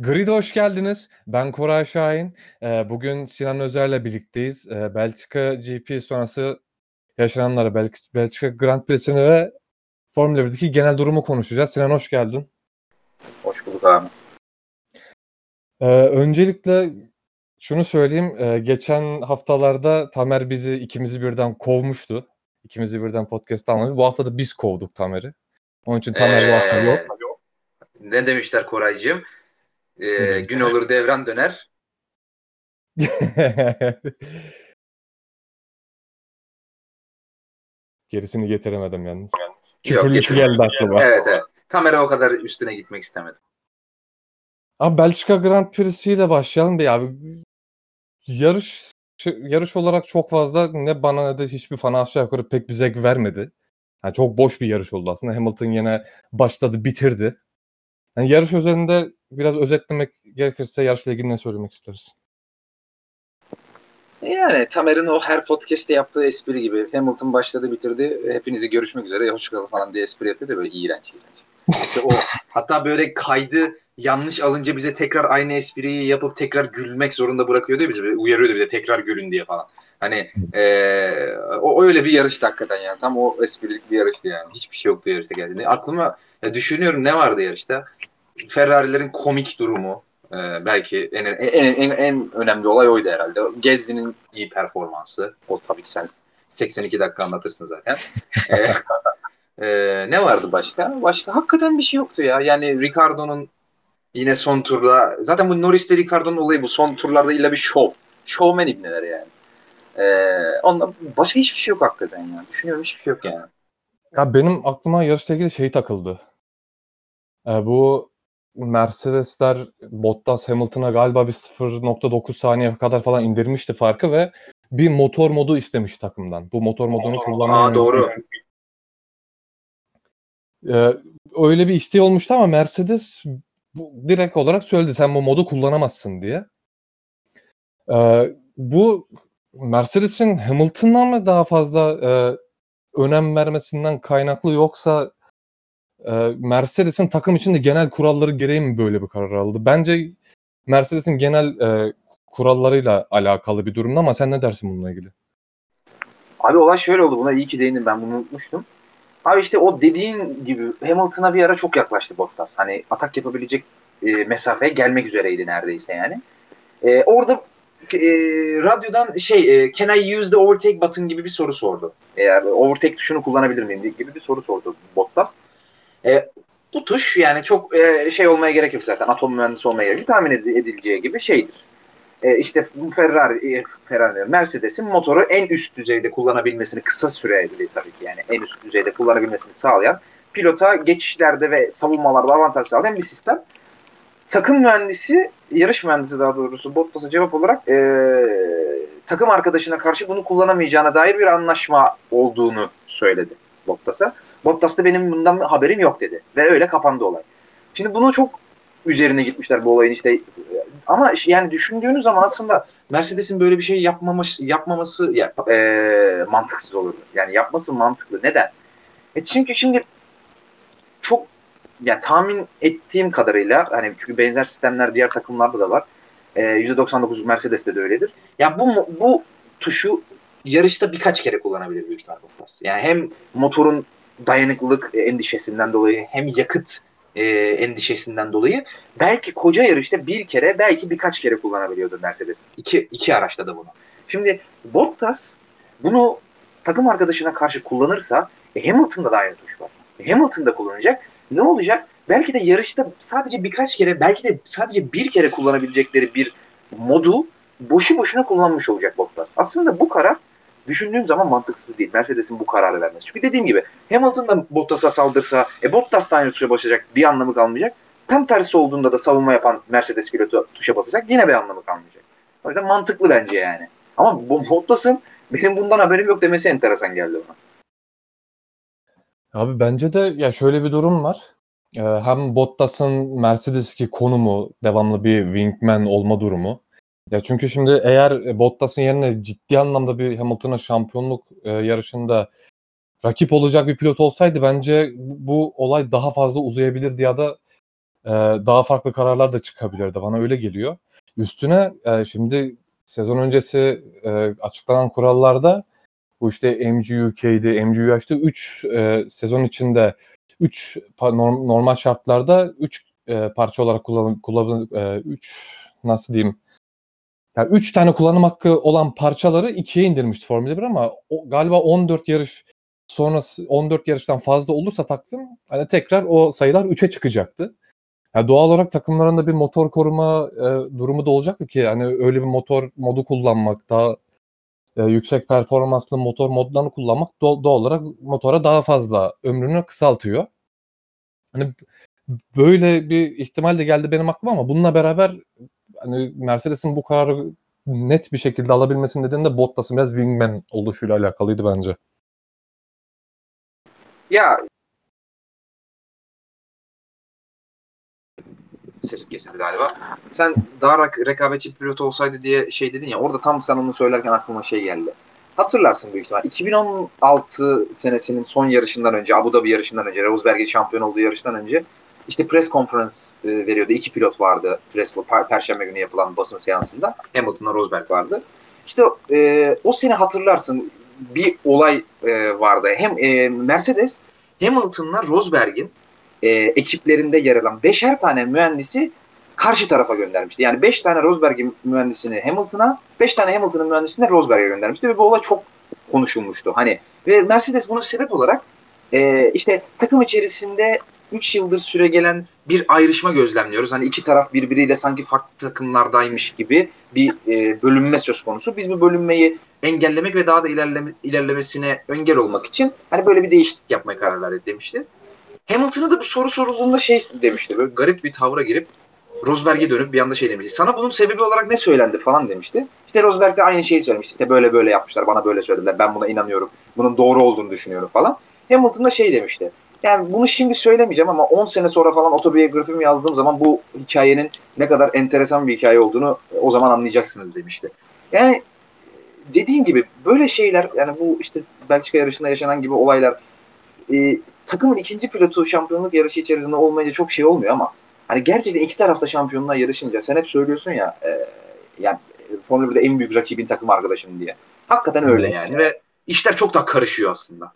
Grid'e hoş geldiniz. Ben Koray Şahin. Ee, bugün Sinan Özer'le birlikteyiz. Ee, Belçika GP sonrası yaşananları, Bel Belçika Grand Prix'sini ve Formula 1'deki genel durumu konuşacağız. Sinan hoş geldin. Hoş bulduk abi. Ee, öncelikle şunu söyleyeyim. Geçen haftalarda Tamer bizi ikimizi birden kovmuştu. İkimizi birden podcast almadı. Bu hafta da biz kovduk Tamer'i. Onun için Tamer ee, bu hafta yok. Ne demişler Koraycığım? Ee, gün olur devran döner. Gerisini getiremedim yalnız. Yok, geldi aklıma. Evet evet. Tamer'e o kadar üstüne gitmek istemedim. Abi Belçika Grand Prix'siyle başlayalım bir abi. Yarış yarış olarak çok fazla ne bana ne de hiçbir fana aşağı yukarı pek bir zevk vermedi. Yani çok boş bir yarış oldu aslında. Hamilton yine başladı bitirdi. Yani yarış üzerinde biraz özetlemek gerekirse yarışla ilgili ne söylemek isteriz? Yani Tamer'in o her podcast'te yaptığı espri gibi Hamilton başladı bitirdi hepinizi görüşmek üzere hoşçakalın falan diye espri yapıyor da böyle iğrenç iğrenç. İşte o hatta böyle kaydı yanlış alınca bize tekrar aynı espriyi yapıp tekrar gülmek zorunda bırakıyordu bizi. Uyarıyordu bir de tekrar gülün diye falan. Hani ee, o öyle bir yarıştı hakikaten yani. Tam o esprilik bir yarıştı yani. Hiçbir şey yoktu yarışta geldiğinde. Aklıma ya düşünüyorum ne vardı yarışta? Ferrari'lerin komik durumu. Ee, belki en, en, en, en önemli olay oydu herhalde. Gezdi'nin iyi performansı. O tabii ki sen 82 dakika anlatırsın zaten. ee, e, ne vardı başka? Başka hakikaten bir şey yoktu ya. Yani Ricardo'nun yine son turda zaten bu Norris'te Ricardo'nun olayı bu. Son turlarda illa bir show. Showman ibneler yani. Ee, ondan başka hiçbir şey yok hakikaten ya. Düşünüyorum hiçbir şey yok yani. Ya benim aklıma yarışla ilgili şey takıldı. Ee, bu Mercedesler Bottas Hamilton'a galiba bir 0.9 saniye kadar falan indirmişti farkı ve bir motor modu istemiş takımdan. Bu motor modunu kullanmayı. Aa doğru. Ee, öyle bir isteği olmuştu ama Mercedes bu, direkt olarak söyledi sen bu modu kullanamazsın diye. Ee, bu Mercedes'in Hamilton'dan mı daha fazla e, önem vermesinden kaynaklı yoksa e, Mercedes'in takım içinde genel kuralları gereği mi böyle bir karar aldı? Bence Mercedes'in genel e, kurallarıyla alakalı bir durumda ama sen ne dersin bununla ilgili? Abi olay şöyle oldu. Buna iyi ki değindin. Ben bunu unutmuştum. Abi işte o dediğin gibi Hamilton'a bir ara çok yaklaştı Bottas. Hani atak yapabilecek e, mesafeye gelmek üzereydi neredeyse yani. E, orada e, radyodan şey e, can I use the overtake button gibi bir soru sordu. Eğer overtake tuşunu kullanabilir miyim gibi bir soru sordu Bottas. E, bu tuş yani çok e, şey olmaya gerek yok zaten. Atom mühendisi olmaya gerek yok. Tahmin edileceği gibi şeydir. E, işte Ferrari, e, Ferrari Mercedes'in motoru en üst düzeyde kullanabilmesini kısa süreli tabii ki yani en üst düzeyde kullanabilmesini sağlayan pilota geçişlerde ve savunmalarda avantaj sağlayan bir sistem. Takım mühendisi, yarış mühendisi daha doğrusu Bottas'a cevap olarak e, takım arkadaşına karşı bunu kullanamayacağına dair bir anlaşma olduğunu söyledi Bottas'a. Bottas da benim bundan haberim yok dedi. Ve öyle kapandı olay. Şimdi bunu çok üzerine gitmişler bu olayın işte. Ama yani düşündüğünüz zaman aslında Mercedes'in böyle bir şey yapmaması, yapmaması ya, e, mantıksız olurdu. Yani yapması mantıklı. Neden? E çünkü şimdi çok yani tahmin ettiğim kadarıyla hani çünkü benzer sistemler diğer takımlarda da var. E, %99 Mercedes'te de öyledir. Ya bu bu tuşu yarışta birkaç kere kullanabilir büyük ihtimalle Yani hem motorun dayanıklılık endişesinden dolayı hem yakıt e, endişesinden dolayı belki koca yarışta bir kere belki birkaç kere kullanabiliyordu Mercedes. İki, iki araçta da bunu. Şimdi Bottas bunu takım arkadaşına karşı kullanırsa e, Hamilton'da da aynı tuş var. E, Hamilton'da kullanacak. Ne olacak? Belki de yarışta sadece birkaç kere belki de sadece bir kere kullanabilecekleri bir modu boşu boşuna kullanmış olacak Bottas. Aslında bu karar düşündüğüm zaman mantıksız değil. Mercedes'in bu kararı vermesi. Çünkü dediğim gibi Hamilton da Bottas'a saldırsa, e Bottas da aynı tuşa basacak bir anlamı kalmayacak. Tam tersi olduğunda da savunma yapan Mercedes pilotu tuşa basacak yine bir anlamı kalmayacak. O yüzden mantıklı bence yani. Ama bu Bottas'ın benim bundan haberim yok demesi enteresan geldi bana. Abi bence de ya şöyle bir durum var. Ee, hem Bottas'ın Mercedes'ki konumu, devamlı bir wingman olma durumu. Ya çünkü şimdi eğer Bottas'ın yerine ciddi anlamda bir Hamilton'a şampiyonluk e, yarışında rakip olacak bir pilot olsaydı bence bu olay daha fazla uzayabilirdi ya da e, daha farklı kararlar da çıkabilirdi. Bana öyle geliyor. Üstüne e, şimdi sezon öncesi e, açıklanan kurallarda bu işte MGUK'di, MGUH'di 3 e, sezon içinde 3 normal şartlarda 3 e, parça olarak kullan kullan 3 e, nasıl diyeyim yani 3 tane kullanım hakkı olan parçaları 2'ye indirmişti Formula 1 ama o, galiba 14 yarış sonrası 14 yarıştan fazla olursa takvim hani tekrar o sayılar 3'e çıkacaktı. Yani doğal olarak takımlarında bir motor koruma e, durumu da olacaktı ki hani öyle bir motor modu kullanmak daha e, yüksek performanslı motor modlarını kullanmak doğal, doğal olarak motora daha fazla ömrünü kısaltıyor. Hani böyle bir ihtimal de geldi benim aklıma ama bununla beraber hani Mercedes'in bu kararı net bir şekilde alabilmesinin nedeni de Bottas'ın biraz wingman oluşuyla alakalıydı bence. Ya sesim kesildi galiba. Sen daha rekabetçi pilot olsaydı diye şey dedin ya orada tam sen onu söylerken aklıma şey geldi. Hatırlarsın büyük ihtimal. 2016 senesinin son yarışından önce, Abu Dhabi yarışından önce, Rosberg'in şampiyon olduğu yarıştan önce işte press conference e, veriyordu. İki pilot vardı press per, perşembe günü yapılan basın seansında. Hamilton'la Rosberg vardı. İşte e, o sene hatırlarsın bir olay e, vardı. Hem e, Mercedes Hamilton'la Rosberg'in e, ekiplerinde yer alan beşer tane mühendisi karşı tarafa göndermişti. Yani beş tane Rosberg'in mühendisini Hamilton'a, beş tane Hamilton'ın mühendisini Rosberg'e göndermişti ve bu olay çok konuşulmuştu. Hani ve Mercedes bunu sebep olarak e, işte takım içerisinde 3 yıldır süre gelen bir ayrışma gözlemliyoruz. Hani iki taraf birbiriyle sanki farklı takımlardaymış gibi bir e, bölünme söz konusu. Biz bu bölünmeyi engellemek ve daha da ilerleme, ilerlemesine engel olmak için hani böyle bir değişiklik yapmaya karar verdik demişti. Hamilton'a da bu soru sorulduğunda şey demişti. Böyle garip bir tavra girip Rosberg'e dönüp bir anda şey demişti. Sana bunun sebebi olarak ne söylendi falan demişti. İşte Rosberg de aynı şeyi söylemişti. İşte böyle böyle yapmışlar. Bana böyle söylediler. Ben buna inanıyorum. Bunun doğru olduğunu düşünüyorum falan. Hamilton da şey demişti. Yani bunu şimdi söylemeyeceğim ama 10 sene sonra falan otobiyografimi yazdığım zaman bu hikayenin ne kadar enteresan bir hikaye olduğunu o zaman anlayacaksınız demişti. Yani dediğim gibi böyle şeyler yani bu işte Belçika yarışında yaşanan gibi olaylar e, takımın ikinci pilotu şampiyonluk yarışı içerisinde olmayınca çok şey olmuyor ama hani gerçekten iki tarafta şampiyonluğa yarışınca sen hep söylüyorsun ya e, yani Formula 1'de en büyük rakibin takım arkadaşın diye. Hakikaten öyle yani ve işler çok daha karışıyor aslında.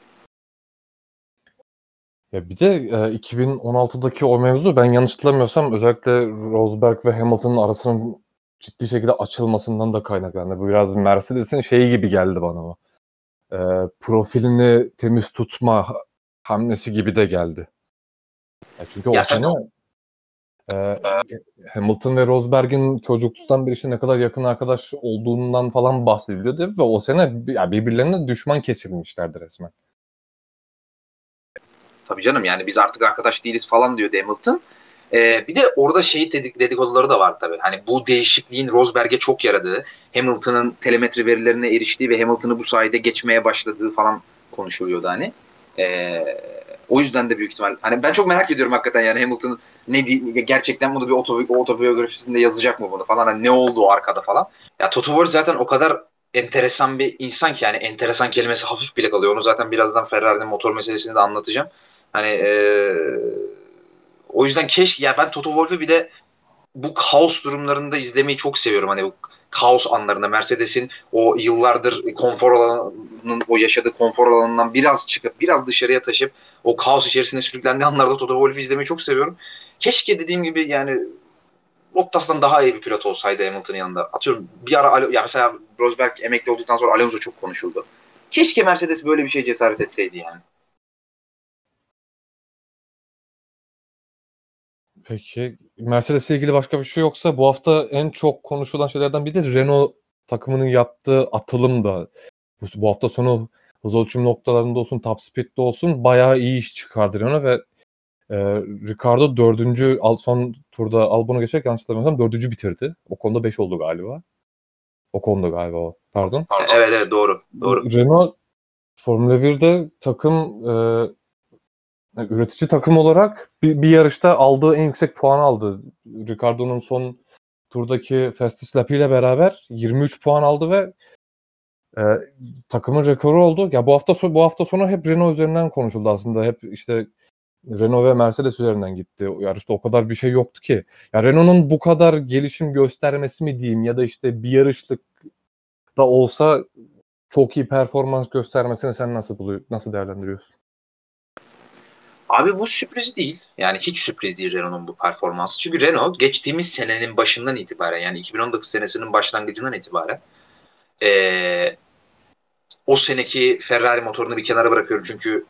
Ya bir de e, 2016'daki o mevzu ben yanlış hatırlamıyorsam özellikle Rosberg ve Hamilton'ın arasının ciddi şekilde açılmasından da kaynaklandı. Bu biraz Mercedes'in şeyi gibi geldi bana o. E, profilini temiz tutma hamlesi gibi de geldi. Ya çünkü o sene e, Hamilton ve Rosberg'in çocukluktan beri işte ne kadar yakın arkadaş olduğundan falan bahsediliyordu ve o sene ya birbirlerine düşman kesilmişlerdi resmen. Tabii canım yani biz artık arkadaş değiliz falan diyor Hamilton. Ee, bir de orada şey dedik, dedikoduları da var tabii. Hani bu değişikliğin Rosberg'e çok yaradığı, Hamilton'ın telemetri verilerine eriştiği ve Hamilton'ı bu sayede geçmeye başladığı falan konuşuluyordu hani. Ee, o yüzden de büyük ihtimal. Hani ben çok merak ediyorum hakikaten yani Hamilton ne gerçekten bunu bir otobi otobiyografisinde yazacak mı bunu falan. Hani ne oldu arkada falan. Ya Toto Wolff zaten o kadar enteresan bir insan ki yani enteresan kelimesi hafif bile kalıyor. Onu zaten birazdan Ferrari'nin motor meselesini de anlatacağım. Hani e, o yüzden keşke ya ben Toto Wolff'u bir de bu kaos durumlarında izlemeyi çok seviyorum. Hani bu kaos anlarında Mercedes'in o yıllardır konfor alanının o yaşadığı konfor alanından biraz çıkıp biraz dışarıya taşıp o kaos içerisinde sürüklendiği anlarda Toto Wolff'u izlemeyi çok seviyorum. Keşke dediğim gibi yani Bottas'tan daha iyi bir pilot olsaydı Hamilton'ın yanında. Atıyorum bir ara ya mesela Rosberg emekli olduktan sonra Alonso çok konuşuldu. Keşke Mercedes böyle bir şey cesaret etseydi yani. Peki Mercedes'le ilgili başka bir şey yoksa bu hafta en çok konuşulan şeylerden biri de Renault takımının yaptığı atılım da bu, bu hafta sonu hız ölçüm noktalarında olsun, top speed'de olsun bayağı iyi iş çıkardı Renault ve e, Ricardo dördüncü son turda Albon'a geçerek yanlış hatırlamıyorsam dördüncü bitirdi. O konuda beş oldu galiba. O konuda galiba o. Pardon. Evet evet doğru. doğru. Renault Formula 1'de takım e, üretici takım olarak bir, bir yarışta aldığı en yüksek puan aldı. Ricardo'nun son turdaki Festus Lap ile beraber 23 puan aldı ve e, takımın rekoru oldu. Ya bu hafta bu hafta sonu hep Renault üzerinden konuşuldu aslında. Hep işte Renault ve Mercedes üzerinden gitti. Yarışta o kadar bir şey yoktu ki. Ya Renault'un bu kadar gelişim göstermesi mi diyeyim ya da işte bir yarışlık da olsa çok iyi performans göstermesini sen nasıl buluyor, nasıl değerlendiriyorsun? Abi bu sürpriz değil. Yani hiç sürpriz değil Renault'un bu performansı. Çünkü Renault geçtiğimiz senenin başından itibaren yani 2019 senesinin başlangıcından itibaren ee, o seneki Ferrari motorunu bir kenara bırakıyorum. Çünkü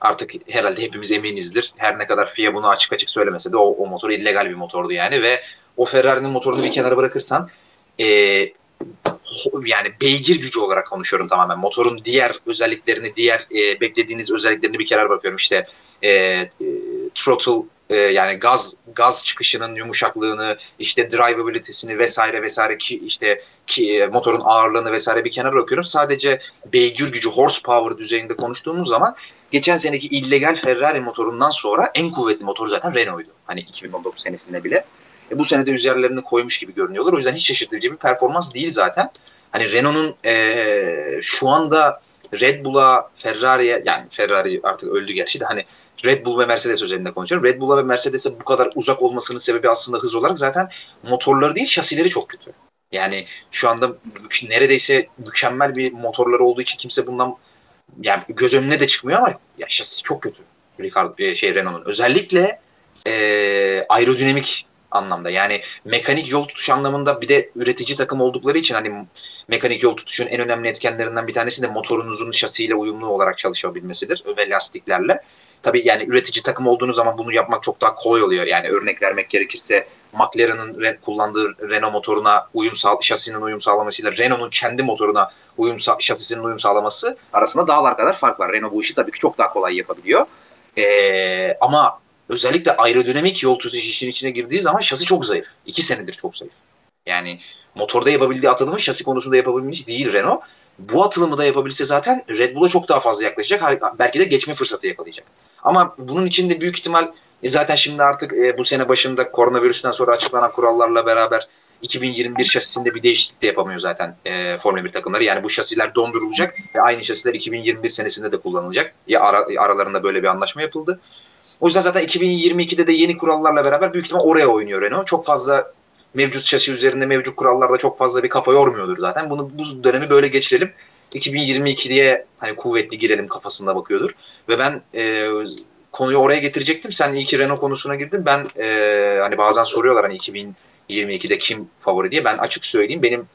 artık herhalde hepimiz eminizdir. Her ne kadar FIA bunu açık açık söylemese de o, o motor illegal bir motordu yani ve o Ferrari'nin motorunu bir kenara bırakırsan e, yani beygir gücü olarak konuşuyorum tamamen. Motorun diğer özelliklerini, diğer e, beklediğiniz özelliklerini bir kenara bırakıyorum. İşte e, throttle e, yani gaz gaz çıkışının yumuşaklığını, işte drivability'sini vesaire vesaire ki işte ki e, motorun ağırlığını vesaire bir kenara bırakıyorum. Sadece beygir gücü, horsepower düzeyinde konuştuğumuz zaman geçen seneki illegal Ferrari motorundan sonra en kuvvetli motor zaten Renault'uydu. Hani 2019 senesinde bile. E, bu senede üzerlerini koymuş gibi görünüyorlar. O yüzden hiç şaşırtıcı bir performans değil zaten. Hani Renault'un e, şu anda Red Bull'a, Ferrari'ye yani Ferrari artık öldü gerçi de hani Red Bull ve Mercedes üzerinde konuşuyorum. Red Bull'a ve Mercedes'e bu kadar uzak olmasının sebebi aslında hız olarak zaten motorları değil şasileri çok kötü. Yani şu anda neredeyse mükemmel bir motorları olduğu için kimse bundan yani göz önüne de çıkmıyor ama ya şasisi çok kötü. Ricardo e, şey Renault'un. Özellikle e, aerodinamik anlamda. Yani mekanik yol tutuş anlamında bir de üretici takım oldukları için hani mekanik yol tutuşun en önemli etkenlerinden bir tanesi de motorunuzun şasiyle uyumlu olarak çalışabilmesidir ve lastiklerle. Tabii yani üretici takım olduğunuz zaman bunu yapmak çok daha kolay oluyor. Yani örnek vermek gerekirse McLaren'ın kullandığı Renault motoruna uyum sağ, şasinin uyum sağlamasıyla Renault'un kendi motoruna uyum şasisinin uyum sağlaması arasında dağlar kadar fark var. Renault bu işi tabii ki çok daha kolay yapabiliyor. Ee, ama özellikle aerodinamik yol tutuş işin içine girdiği zaman şasi çok zayıf. İki senedir çok zayıf. Yani motorda yapabildiği atılımı şasi konusunda yapabilmiş değil Renault. Bu atılımı da yapabilse zaten Red Bull'a çok daha fazla yaklaşacak. Belki de geçme fırsatı yakalayacak. Ama bunun için de büyük ihtimal e zaten şimdi artık e, bu sene başında koronavirüsten sonra açıklanan kurallarla beraber 2021 şasisinde bir değişiklik de yapamıyor zaten e, Formula 1 takımları. Yani bu şasiler dondurulacak ve aynı şasiler 2021 senesinde de kullanılacak. Ya ara, aralarında böyle bir anlaşma yapıldı. O yüzden zaten 2022'de de yeni kurallarla beraber büyük ihtimal oraya oynuyor Renault. Çok fazla mevcut şasi üzerinde mevcut kurallarda çok fazla bir kafa yormuyordur zaten. Bunu bu dönemi böyle geçirelim. 2022'ye hani kuvvetli girelim kafasında bakıyordur. Ve ben e, konuyu oraya getirecektim. Sen iyi ki Renault konusuna girdin. Ben e, hani bazen soruyorlar hani 2022'de kim favori diye. Ben açık söyleyeyim. Benim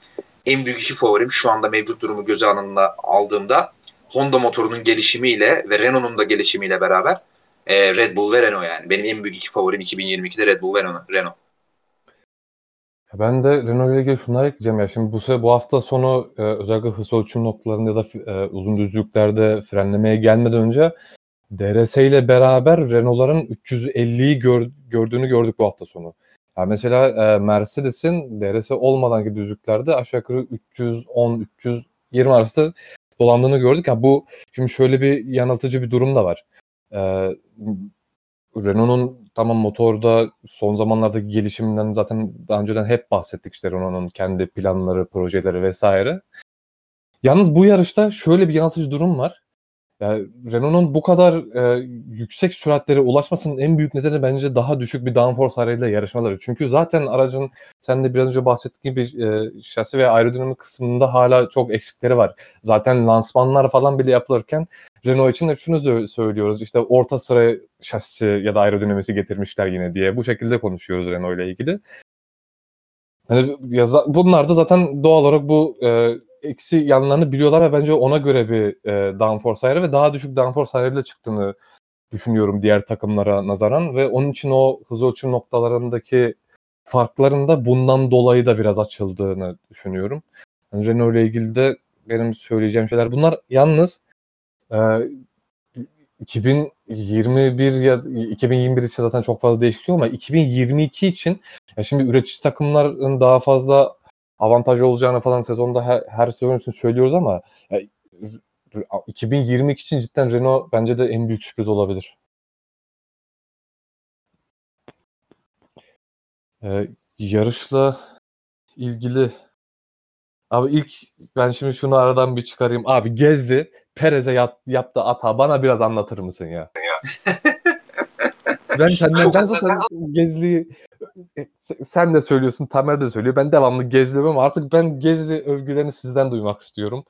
en büyük iki favorim şu anda mevcut durumu göze alınına aldığımda Honda motorunun gelişimiyle ve Renault'un da gelişimiyle beraber e, Red Bull ve Renault yani. Benim en büyük iki favorim 2022'de Red Bull ve Renault. Ben de Renault ile ilgili şunları ekleyeceğim ya. Şimdi bu, bu hafta sonu e, özellikle hız ölçüm noktalarında ya da e, uzun düzlüklerde frenlemeye gelmeden önce DRS ile beraber Renault'ların 350'yi gör, gördüğünü gördük bu hafta sonu. Yani mesela e, Mercedes'in DRS olmadan düzlüklerde aşağı yukarı 310-320 arası dolandığını gördük. Yani bu şimdi şöyle bir yanıltıcı bir durum da var. E, Renault'un tamam motorda son zamanlardaki gelişiminden zaten daha önceden hep bahsettik işte Renault'un kendi planları, projeleri vesaire. Yalnız bu yarışta şöyle bir yanıltıcı durum var. Yani Renault'un bu kadar e, yüksek süratlere ulaşmasının en büyük nedeni bence daha düşük bir downforce arayla yarışmaları. Çünkü zaten aracın sen de biraz önce bahsettiğin gibi e, şasi ve aerodinamik kısmında hala çok eksikleri var. Zaten lansmanlar falan bile yapılırken Renault için hep şunu söylüyoruz. İşte orta sıra şasisi ya da aerodinamisi getirmişler yine diye. Bu şekilde konuşuyoruz Renault ile ilgili. Yani bunlar da zaten doğal olarak bu e, eksi yanlarını biliyorlar ve bence ona göre bir e, downforce ayarı ve daha düşük downforce ayarıyla çıktığını düşünüyorum diğer takımlara nazaran ve onun için o hız ölçüm noktalarındaki farkların da bundan dolayı da biraz açıldığını düşünüyorum. Yani Renault ile ilgili de benim söyleyeceğim şeyler bunlar. Yalnız e, 2021 ya 2021 için zaten çok fazla değişiyor ama 2022 için ya şimdi üretici takımların daha fazla avantajı olacağını falan sezonda her, her sezon için söylüyoruz ama ya, 2022 için cidden Renault bence de en büyük sürpriz olabilir. Ee, yarışla ilgili abi ilk ben şimdi şunu aradan bir çıkarayım. Abi Gezdi Perez'e yap, yaptı ata bana biraz anlatır mısın ya? ben senden ben zaten Gezli'yi sen de söylüyorsun, Tamer de söylüyor. Ben devamlı Gezli'yorum ama artık ben Gezli övgülerini sizden duymak istiyorum.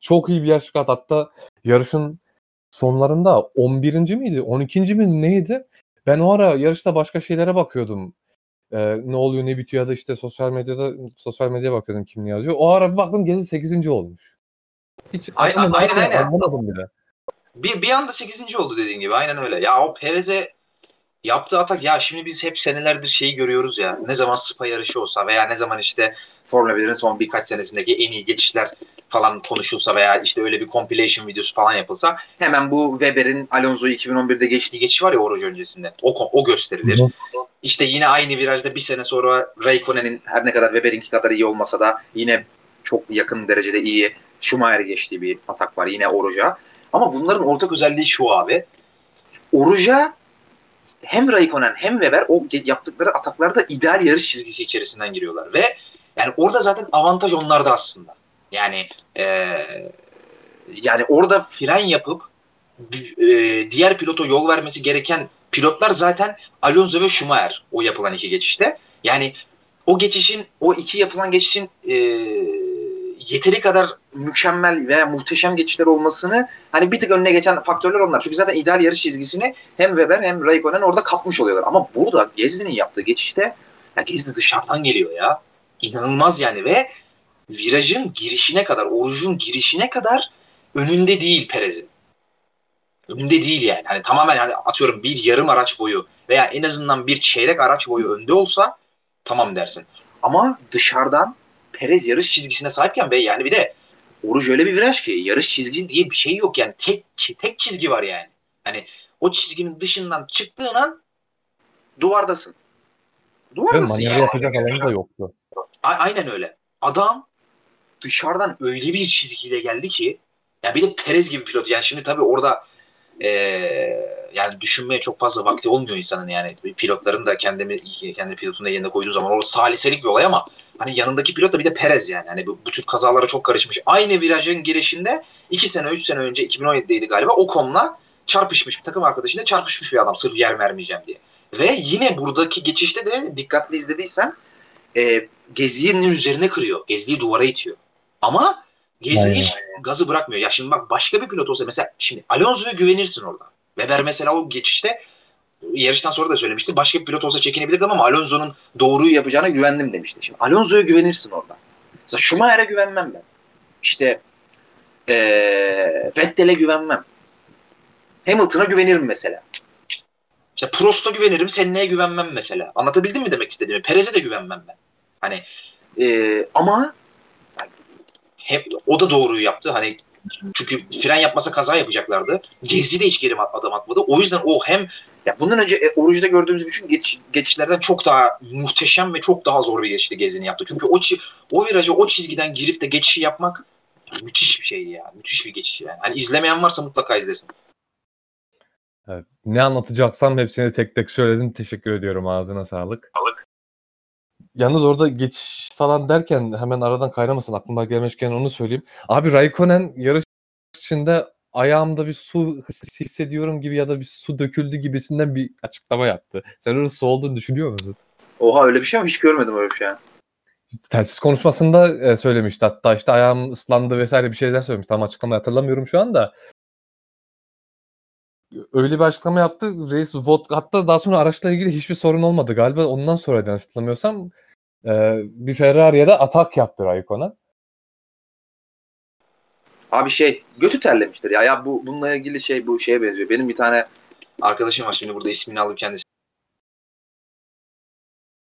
Çok iyi bir yarış kat. Hatta yarışın sonlarında 11. miydi? 12. mi neydi? Ben o ara yarışta başka şeylere bakıyordum. Ee, ne oluyor ne bitiyor ya da işte sosyal medyada sosyal medyaya bakıyordum kim ne yazıyor. O ara bir baktım Gezi 8. olmuş. Hiç aynen aynen. aynen. Anlamadım bile. Bir, bir anda 8. oldu dediğin gibi. Aynen öyle. Ya o Perez'e yaptığı atak ya şimdi biz hep senelerdir şeyi görüyoruz ya. Ne zaman Spa yarışı olsa veya ne zaman işte Formula 1'in son birkaç senesindeki en iyi geçişler falan konuşulsa veya işte öyle bir compilation videosu falan yapılsa hemen bu Weber'in Alonso'yu 2011'de geçtiği geçiş var ya oruç öncesinde. O, o gösterilir. Hı hı. İşte yine aynı virajda bir sene sonra Raikkonen'in her ne kadar Weber'inki kadar iyi olmasa da yine çok yakın derecede iyi Schumacher geçtiği bir atak var yine Oruç'a. Ama bunların ortak özelliği şu abi. Oruç'a hem Raikkonen hem Weber o yaptıkları ataklarda ideal yarış çizgisi içerisinden giriyorlar ve yani orada zaten avantaj onlarda aslında. Yani e, yani orada fren yapıp e, diğer pilota yol vermesi gereken pilotlar zaten Alonso ve Schumacher o yapılan iki geçişte. Yani o geçişin o iki yapılan geçişin e, yeteri kadar mükemmel veya muhteşem geçişler olmasını hani bir tık önüne geçen faktörler onlar. Çünkü zaten ideal yarış çizgisini hem Weber hem Raikkonen orada kapmış oluyorlar. Ama burada Gezdi'nin yaptığı geçişte ya Gezdi dışarıdan geliyor ya. İnanılmaz yani ve virajın girişine kadar, orucun girişine kadar önünde değil Perez'in. Önünde değil yani. Hani tamamen hani atıyorum bir yarım araç boyu veya en azından bir çeyrek araç boyu önde olsa tamam dersin. Ama dışarıdan Perez yarış çizgisine sahipken ve yani bir de Oruç öyle bir viraj ki yarış çizgisi diye bir şey yok yani tek tek çizgi var yani. Hani o çizginin dışından çıktığın an duvardasın. Duvardasın yani. yapacak alanı da yoktu. A- aynen öyle. Adam dışarıdan öyle bir çizgiyle geldi ki ya bir de Perez gibi pilot. Yani şimdi tabii orada e, yani düşünmeye çok fazla vakti olmuyor insanın yani pilotların da kendimi kendi pilotunu yerine koyduğu zaman o saliselik bir olay ama hani yanındaki pilot da bir de Perez yani. Hani bu, bu tür kazalara çok karışmış. Aynı virajın girişinde 2 sene 3 sene önce 2017'deydi galiba o konuda çarpışmış bir takım arkadaşıyla çarpışmış bir adam sırf yer vermeyeceğim diye. Ve yine buradaki geçişte de dikkatli izlediysen e, Gezi'nin üzerine kırıyor. Gezi'yi duvara itiyor. Ama Gezi hiç gazı bırakmıyor. Ya şimdi bak başka bir pilot olsa mesela şimdi Alonso'ya güvenirsin orada. Weber mesela o geçişte yarıştan sonra da söylemişti. Başka bir pilot olsa çekinebilirdim ama Alonso'nun doğruyu yapacağına güvendim demişti. Şimdi Alonso'ya güvenirsin orada. Mesela Schumacher'e güvenmem ben. İşte ee, Vettel'e güvenmem. Hamilton'a güvenirim mesela. İşte Prost'a güvenirim, Senne'ye güvenmem mesela. Anlatabildim mi demek istediğimi? Perez'e de güvenmem ben. Hani e, ama hep o da doğruyu yaptı. Hani çünkü fren yapmasa kaza yapacaklardı. Gezi de hiç geri adım atmadı. O yüzden o hem ya bundan önce e, Orucu'da gördüğümüz bütün geçiş, geçişlerden çok daha muhteşem ve çok daha zor bir geçişti Gezi'nin yaptı. Çünkü o o virajı o çizgiden girip de geçişi yapmak müthiş bir şeydi ya. Müthiş bir geçiş yani. Hani izlemeyen varsa mutlaka izlesin. Evet. Ne anlatacaksam hepsini tek tek söyledin. Teşekkür ediyorum. Ağzına sağlık. Sağlık. Yalnız orada geç falan derken hemen aradan kaynamasın aklıma gelmişken onu söyleyeyim. Abi Raikkonen yarış içinde ayağımda bir su hissediyorum gibi ya da bir su döküldü gibisinden bir açıklama yaptı. Sen orada su olduğunu düşünüyor musun? Oha öyle bir şey mi? Hiç görmedim öyle bir şey. Telsiz konuşmasında e, söylemişti. Hatta işte ayağım ıslandı vesaire bir şeyler söylemiş. Tam açıklama hatırlamıyorum şu anda öyle bir açıklama yaptı. Reis Vot hatta daha sonra araçla ilgili hiçbir sorun olmadı galiba. Ondan sonra yanlış hatırlamıyorsam e, bir Ferrari'ye de atak yaptı Raikkonen. Abi şey götü terlemiştir ya. Ya bu bununla ilgili şey bu şeye benziyor. Benim bir tane arkadaşım var şimdi burada ismini alıp kendisi.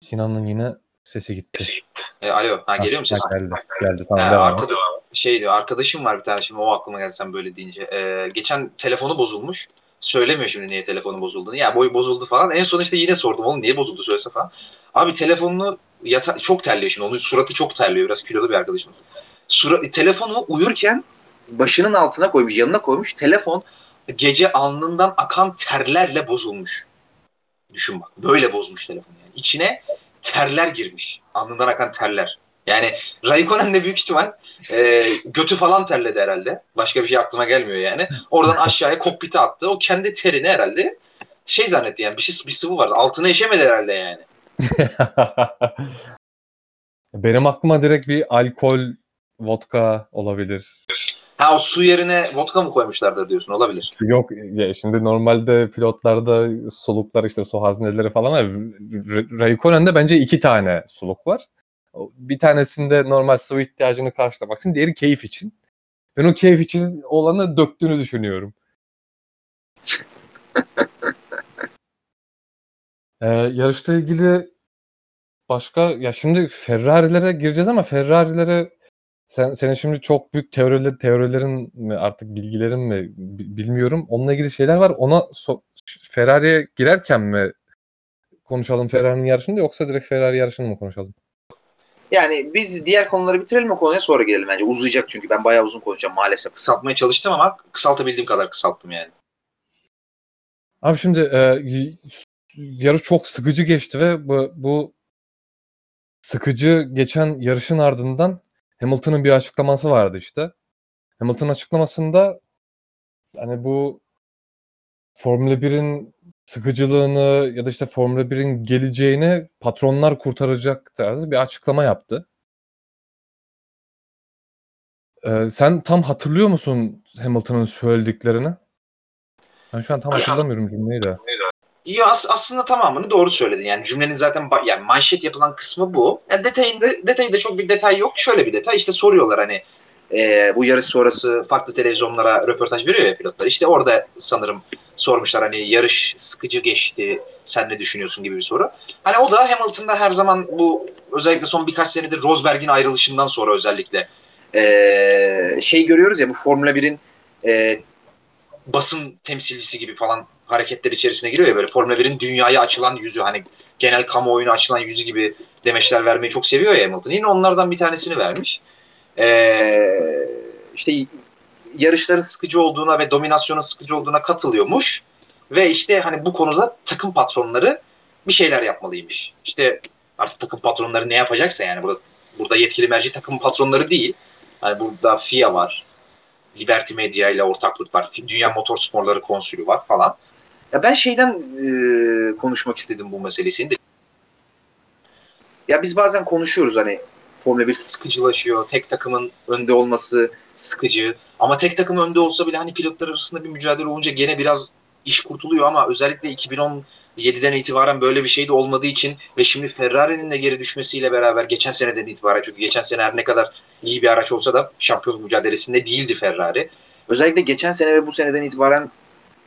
Sinan'ın yine sesi gitti. Sesi gitti. E, alo, ha, geliyor mu ses? Geldi, geldi. Tamam, yani arkada, şey diyor, arkadaşım var bir tane şimdi o aklıma geldi sen böyle deyince. E, geçen telefonu bozulmuş söylemiyor şimdi niye telefonu bozulduğunu. Ya boy bozuldu falan. En son işte yine sordum oğlum niye bozuldu söylese falan. Abi telefonunu yata çok terliyor şimdi. Onun suratı çok terliyor. Biraz kilolu bir arkadaşımız. Sura, telefonu uyurken başının altına koymuş, yanına koymuş. Telefon gece alnından akan terlerle bozulmuş. Düşün bak. Böyle bozmuş telefonu yani. İçine terler girmiş. Alnından akan terler. Yani Raikkonen de büyük ihtimal e, götü falan terledi herhalde. Başka bir şey aklıma gelmiyor yani. Oradan aşağıya kokpite attı. O kendi terini herhalde şey zannetti yani bir şey bir sıvı vardı. Altına işemedi herhalde yani. Benim aklıma direkt bir alkol, vodka olabilir. Ha o su yerine vodka mı koymuşlardır diyorsun olabilir. Yok ya şimdi normalde pilotlarda soluklar işte su hazneleri falan var. Raikkonen'de bence iki tane soluk var. Bir tanesinde normal sıvı ihtiyacını karşılamak için, diğeri keyif için. Ben o keyif için olanı döktüğünü düşünüyorum. ee, yarışla ilgili başka ya şimdi Ferrari'lere gireceğiz ama Ferrari'lere sen senin şimdi çok büyük teoriler teorilerin mi artık bilgilerin mi bilmiyorum. Onunla ilgili şeyler var. Ona so, Ferrari'ye girerken mi konuşalım Ferrari'nin yarışını yoksa direkt Ferrari yarışını mı konuşalım? Yani biz diğer konuları bitirelim o konuya sonra gelelim bence. Uzayacak çünkü ben bayağı uzun konuşacağım maalesef. Kısaltmaya çalıştım ama kısaltabildiğim kadar kısalttım yani. Abi şimdi e, yarış çok sıkıcı geçti ve bu, bu sıkıcı geçen yarışın ardından Hamilton'ın bir açıklaması vardı işte. Hamilton açıklamasında hani bu Formula 1'in sıkıcılığını ya da işte Formula 1'in geleceğini patronlar kurtaracak tarzı bir açıklama yaptı. Ee, sen tam hatırlıyor musun Hamilton'ın söylediklerini? Ben şu an tam hatırlamıyorum cümleyi de. İyi as- aslında tamamını doğru söyledin. Yani cümlenin zaten ba- yani manşet yapılan kısmı bu. Yani detayında detayda çok bir detay yok. Şöyle bir detay işte soruyorlar hani e, bu yarış sonrası farklı televizyonlara röportaj veriyor ya pilotlar. İşte orada sanırım sormuşlar hani yarış sıkıcı geçti. Sen ne düşünüyorsun gibi bir soru. Hani o da Hamilton'da her zaman bu özellikle son birkaç senedir Rosberg'in ayrılışından sonra özellikle e, şey görüyoruz ya bu Formula 1'in e, basın temsilcisi gibi falan hareketler içerisine giriyor ya böyle Formula 1'in dünyaya açılan yüzü hani genel kamuoyuna açılan yüzü gibi demeçler vermeyi çok seviyor ya Hamilton. Yine onlardan bir tanesini vermiş. Ee, işte yarışların sıkıcı olduğuna ve dominasyonun sıkıcı olduğuna katılıyormuş. Ve işte hani bu konuda takım patronları bir şeyler yapmalıymış. İşte artık takım patronları ne yapacaksa yani burada burada yetkili merci takım patronları değil. Hani burada FIA var. Liberty Media ile ortaklık var. Dünya Motorsporları Konsülü var falan. Ya ben şeyden e, konuşmak istedim bu meselesini de. Ya biz bazen konuşuyoruz hani Formula 1 sıkıcılaşıyor. Tek takımın önde olması sıkıcı. Ama tek takım önde olsa bile hani pilotlar arasında bir mücadele olunca gene biraz iş kurtuluyor ama özellikle 2017'den itibaren böyle bir şey de olmadığı için ve şimdi Ferrari'nin de geri düşmesiyle beraber geçen seneden itibaren çünkü geçen sene her ne kadar iyi bir araç olsa da şampiyonluk mücadelesinde değildi Ferrari. Özellikle geçen sene ve bu seneden itibaren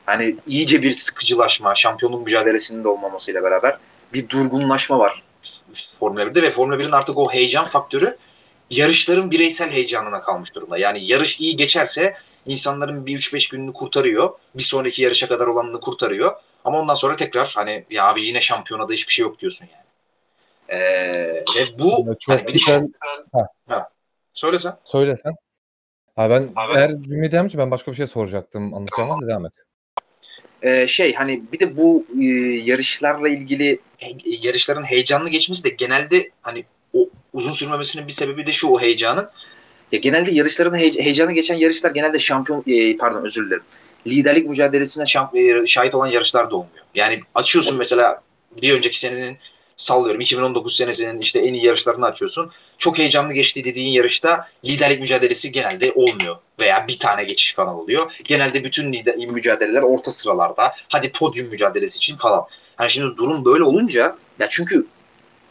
hani iyice bir sıkıcılaşma, şampiyonluk mücadelesinin de olmamasıyla beraber bir durgunlaşma var Formula 1'de ve Formula 1'in artık o heyecan faktörü yarışların bireysel heyecanına kalmış durumda. Yani yarış iyi geçerse insanların bir 3-5 gününü kurtarıyor. Bir sonraki yarışa kadar olanını kurtarıyor. Ama ondan sonra tekrar hani ya abi yine şampiyonada hiçbir şey yok diyorsun yani. Ee, ve bu çok hani bir güzel. De, ha. Ha. Söylesen. Söylesen. Ha ben Abi. eğer cümle devam ben başka bir şey soracaktım. Anlaşılmaz tamam. devam et e, şey hani bir de bu e, yarışlarla ilgili yarışların heyecanlı geçmesi de genelde hani o uzun sürmemesinin bir sebebi de şu o heyecanın. Ya genelde yarışların heye- heyecanı geçen yarışlar genelde şampiyon e, pardon özür dilerim. Liderlik mücadelesine şamp- e, şahit olan yarışlar da olmuyor. Yani açıyorsun mesela bir önceki senenin sallıyorum 2019 senesinin işte en iyi yarışlarını açıyorsun. Çok heyecanlı geçti dediğin yarışta liderlik mücadelesi genelde olmuyor. Veya bir tane geçiş falan oluyor. Genelde bütün lider mücadeleler orta sıralarda. Hadi podyum mücadelesi için falan. Hani şimdi durum böyle olunca ya çünkü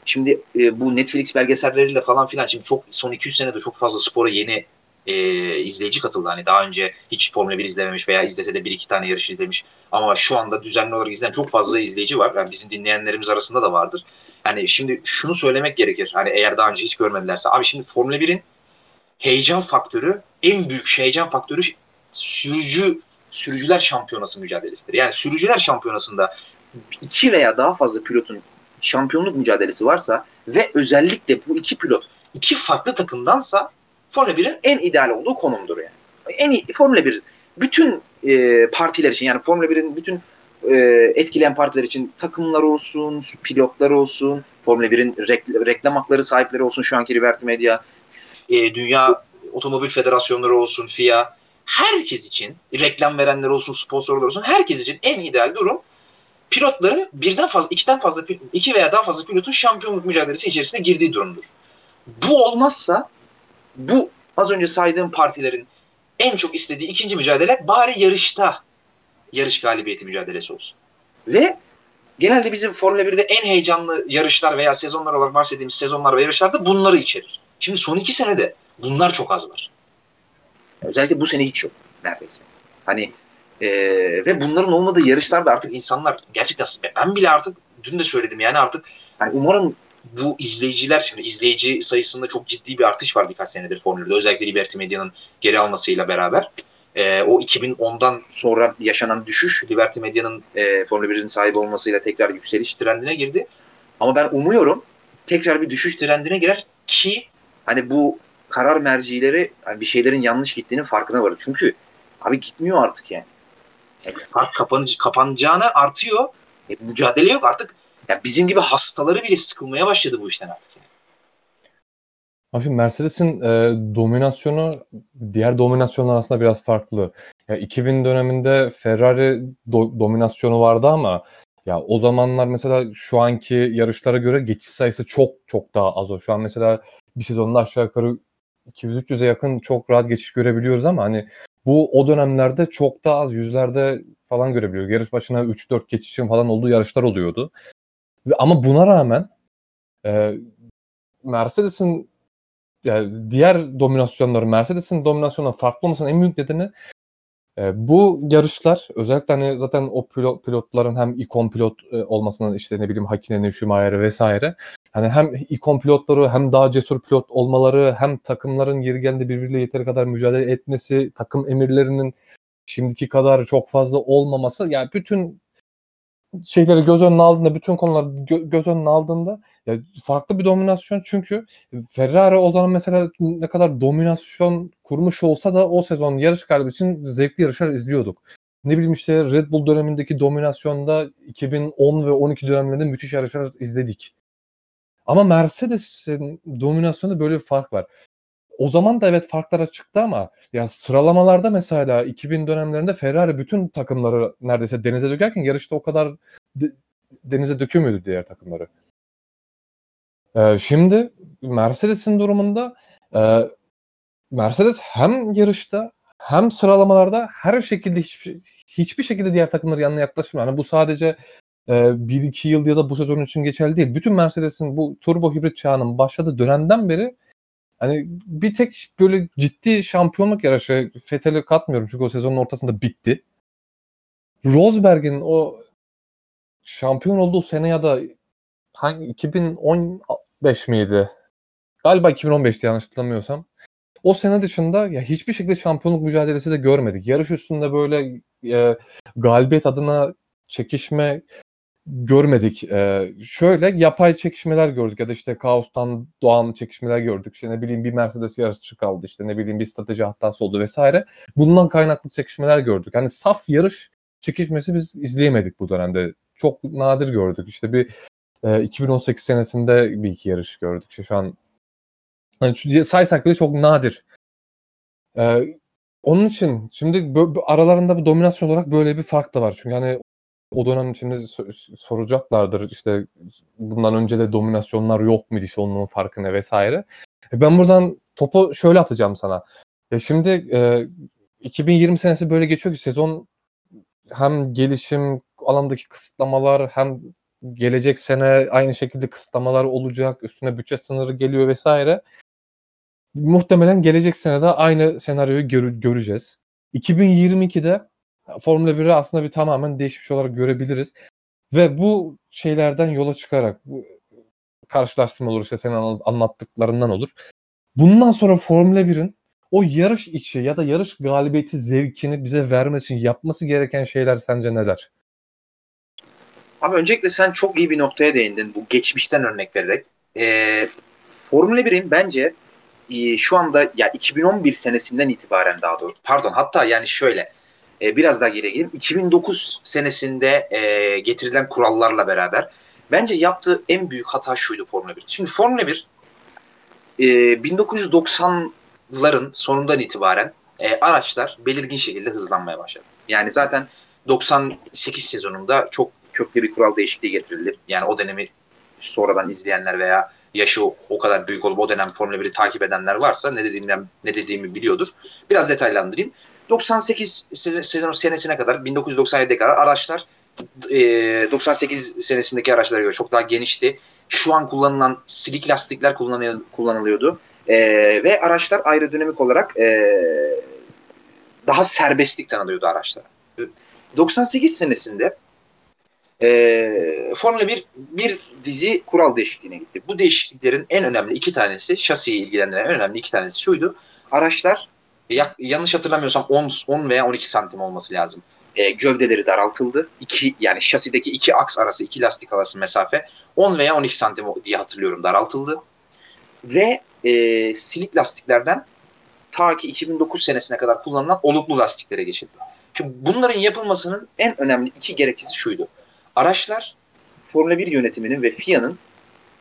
şimdi e, bu Netflix belgeselleriyle falan filan şimdi çok son 200 senede çok fazla spora yeni e, izleyici katıldı. Hani daha önce hiç Formula 1 izlememiş veya izlese de bir iki tane yarış izlemiş. Ama şu anda düzenli olarak izleyen çok fazla izleyici var. Yani bizim dinleyenlerimiz arasında da vardır. Hani şimdi şunu söylemek gerekir. Hani eğer daha önce hiç görmedilerse. Abi şimdi Formula 1'in heyecan faktörü, en büyük heyecan faktörü sürücü sürücüler şampiyonası mücadelesidir. Yani sürücüler şampiyonasında iki veya daha fazla pilotun şampiyonluk mücadelesi varsa ve özellikle bu iki pilot iki farklı takımdansa Formula 1'in en ideal olduğu konumdur yani. En iyi, Formula 1 bütün e, partiler için yani Formula 1'in bütün e, etkileyen partiler için takımlar olsun, pilotlar olsun, Formula 1'in rekl- reklam hakları sahipleri olsun şu anki Liberty Media, e, Dünya Otomobil Federasyonları olsun, FIA, herkes için, reklam verenler olsun, sponsorlar olsun, herkes için en ideal durum pilotları birden fazla, ikiden fazla, iki veya daha fazla pilotun şampiyonluk mücadelesi içerisinde girdiği durumdur. Bu olmazsa bu az önce saydığım partilerin en çok istediği ikinci mücadele bari yarışta yarış galibiyeti mücadelesi olsun. Ve genelde bizim Formula 1'de en heyecanlı yarışlar veya sezonlar olarak bahsettiğimiz sezonlar ve yarışlarda bunları içerir. Şimdi son iki senede bunlar çok az var. Özellikle bu sene hiç yok neredeyse. Hani e, ve bunların olmadığı yarışlarda artık insanlar gerçekten ben bile artık dün de söyledim yani artık yani umarım bu izleyiciler şimdi izleyici sayısında çok ciddi bir artış var birkaç senedir Formula Özellikle Liberty Media'nın geri almasıyla beraber. E, o 2010'dan sonra yaşanan düşüş Liberty Media'nın e, Formula 1'in sahibi olmasıyla tekrar yükseliş trendine girdi. Ama ben umuyorum tekrar bir düşüş trendine girer ki hani bu karar mercileri yani bir şeylerin yanlış gittiğinin farkına varır. Çünkü abi gitmiyor artık yani. yani fark kapanıcı, kapanacağına artıyor. E, mücadele yok artık. Yani bizim gibi hastaları bile sıkılmaya başladı bu işten artık. Yani. Abi şimdi Mercedes'in e, dominasyonu diğer dominasyonlar aslında biraz farklı. Ya 2000 döneminde Ferrari do, dominasyonu vardı ama ya o zamanlar mesela şu anki yarışlara göre geçiş sayısı çok çok daha az o. Şu an mesela bir sezonda aşağı yukarı 200-300'e yakın çok rahat geçiş görebiliyoruz ama hani bu o dönemlerde çok daha az yüzlerde falan görebiliyoruz. Yarış başına 3-4 geçişin falan olduğu yarışlar oluyordu. Ama buna rağmen e, Mercedes'in yani diğer dominasyonları Mercedes'in dominasyonundan farklı olmasının en büyük nedeni e, bu yarışlar özellikle hani zaten o pilot, pilotların hem ikon pilot e, olmasından işte ne bileyim Hakinen'in, Schumacher'ı vesaire hani hem ikon pilotları hem daha cesur pilot olmaları hem takımların yeri geldiğinde birbiriyle yeteri kadar mücadele etmesi takım emirlerinin şimdiki kadar çok fazla olmaması yani bütün şeyleri göz önüne aldığında bütün konular gö- göz önüne aldığında ya farklı bir dominasyon çünkü Ferrari o zaman mesela ne kadar dominasyon kurmuş olsa da o sezon yarış galibi için zevkli yarışlar izliyorduk. Ne bileyim işte Red Bull dönemindeki dominasyonda 2010 ve 12 dönemlerinde müthiş yarışlar izledik. Ama Mercedes'in dominasyonunda böyle bir fark var. O zaman da evet farklar çıktı ama ya sıralamalarda mesela 2000 dönemlerinde Ferrari bütün takımları neredeyse denize dökerken yarışta o kadar de, denize dökemiyordu diğer takımları. Ee, şimdi Mercedes'in durumunda e, Mercedes hem yarışta hem sıralamalarda her şekilde hiçbir, hiçbir şekilde diğer takımları yanına yaklaşmıyor. Yani bu sadece e, bir iki yıl ya da bu sezon için geçerli değil. Bütün Mercedes'in bu turbo hibrit çağının başladığı dönemden beri Hani bir tek böyle ciddi şampiyonluk yarışı Fethel'i katmıyorum çünkü o sezonun ortasında bitti. Rosberg'in o şampiyon olduğu sene ya da hangi 2015 miydi? Galiba 2015'ti yanlış hatırlamıyorsam. O sene dışında ya hiçbir şekilde şampiyonluk mücadelesi de görmedik. Yarış üstünde böyle e, galibiyet adına çekişme görmedik. Ee, şöyle yapay çekişmeler gördük ya da işte kaostan doğan çekişmeler gördük. İşte ne bileyim bir Mercedes yarışçı kaldı işte ne bileyim bir strateji hatası oldu vesaire. Bundan kaynaklı çekişmeler gördük. Hani saf yarış çekişmesi biz izleyemedik bu dönemde. Çok nadir gördük. İşte bir e, 2018 senesinde bir iki yarış gördük. İşte şu an hani saysak bile çok nadir. Ee, onun için şimdi aralarında bir dominasyon olarak böyle bir fark da var. Çünkü hani o dönem şimdi soracaklardır işte bundan önce de dominasyonlar yok muydu işte onun farkına vesaire. E, ben buradan topu şöyle atacağım sana. Ya şimdi e, 2020 senesi böyle geçiyor ki sezon hem gelişim alandaki kısıtlamalar hem gelecek sene aynı şekilde kısıtlamalar olacak. Üstüne bütçe sınırı geliyor vesaire. Muhtemelen gelecek sene de aynı senaryoyu gör- göreceğiz. 2022'de Formula 1'i aslında bir tamamen değişmiş olarak görebiliriz. Ve bu şeylerden yola çıkarak bu karşılaştırma olur işte senin anlattıklarından olur. Bundan sonra Formula 1'in o yarış içi ya da yarış galibiyeti zevkini bize vermesi yapması gereken şeyler sence neler? Abi öncelikle sen çok iyi bir noktaya değindin bu geçmişten örnek vererek. Ee, Formula 1'in bence e, şu anda ya 2011 senesinden itibaren daha doğru pardon hatta yani şöyle e, biraz daha geriye gidelim. 2009 senesinde e, getirilen kurallarla beraber bence yaptığı en büyük hata şuydu Formula 1. Şimdi Formula 1 e, 1990'ların sonundan itibaren e, araçlar belirgin şekilde hızlanmaya başladı. Yani zaten 98 sezonunda çok köklü bir kural değişikliği getirildi. Yani o dönemi sonradan izleyenler veya yaşı o, kadar büyük olup o dönem Formula 1'i takip edenler varsa ne dediğimden ne dediğimi biliyordur. Biraz detaylandırayım. 98 sezon senesine kadar 1997'ye kadar araçlar e, 98 senesindeki araçlara göre çok daha genişti. Şu an kullanılan silik lastikler kullanıyor, kullanılıyordu. E, ve araçlar aerodinamik olarak e, daha serbestlik tanınıyordu araçlara. 98 senesinde e, Formula 1 bir dizi kural değişikliğine gitti. Bu değişikliklerin en önemli iki tanesi, şasiyi ilgilendiren en önemli iki tanesi şuydu. Araçlar ya, yanlış hatırlamıyorsam 10, 10 veya 12 santim olması lazım. E, gövdeleri daraltıldı. İki, yani şasideki iki aks arası, iki lastik arası mesafe 10 veya 12 santim diye hatırlıyorum daraltıldı. Ve e, silik lastiklerden ta ki 2009 senesine kadar kullanılan oluklu lastiklere geçildi. Şimdi bunların yapılmasının en önemli iki gerekçesi şuydu. Araçlar Formula 1 yönetiminin ve FIA'nın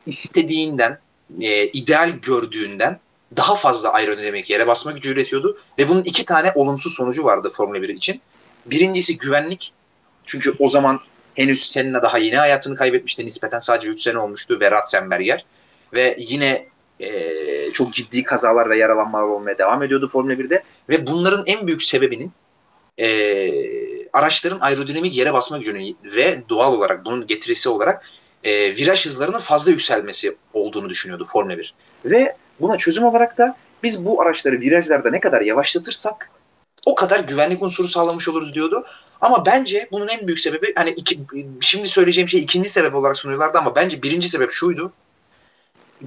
istediğinden, e, ideal gördüğünden daha fazla aerodinamik yere basma gücü üretiyordu ve bunun iki tane olumsuz sonucu vardı Formula 1 için. Birincisi güvenlik. Çünkü o zaman henüz Senna daha yeni hayatını kaybetmişti. Nispeten sadece 3 sene olmuştu ve Ratzenberger. Ve yine e, çok ciddi kazalar ve yaralanmalar olmaya devam ediyordu Formula 1'de. Ve bunların en büyük sebebinin e, araçların aerodinamik yere basma gücünü ve doğal olarak bunun getirisi olarak e, viraj hızlarının fazla yükselmesi olduğunu düşünüyordu Formula 1. Ve buna çözüm olarak da biz bu araçları virajlarda ne kadar yavaşlatırsak o kadar güvenlik unsuru sağlamış oluruz diyordu. Ama bence bunun en büyük sebebi hani iki, şimdi söyleyeceğim şey ikinci sebep olarak sunuyorlardı ama bence birinci sebep şuydu.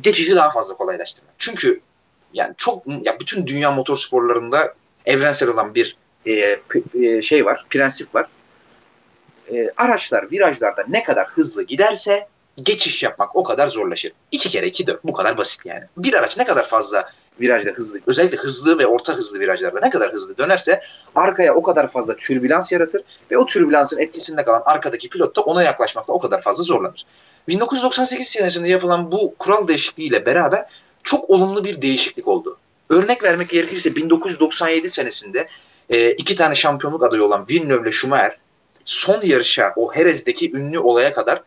Geçişi daha fazla kolaylaştırmak. Çünkü yani çok ya bütün dünya motor sporlarında evrensel olan bir e, e, şey var, prensip var. E, araçlar virajlarda ne kadar hızlı giderse geçiş yapmak o kadar zorlaşır. İki kere iki dört bu kadar basit yani. Bir araç ne kadar fazla virajda hızlı, özellikle hızlı ve orta hızlı virajlarda ne kadar hızlı dönerse arkaya o kadar fazla türbülans yaratır ve o türbülansın etkisinde kalan arkadaki pilot da ona yaklaşmakla o kadar fazla zorlanır. 1998 senesinde yapılan bu kural değişikliğiyle beraber çok olumlu bir değişiklik oldu. Örnek vermek gerekirse 1997 senesinde e, iki tane şampiyonluk adayı olan Villeneuve ile Schumacher son yarışa o Herez'deki ünlü olaya kadar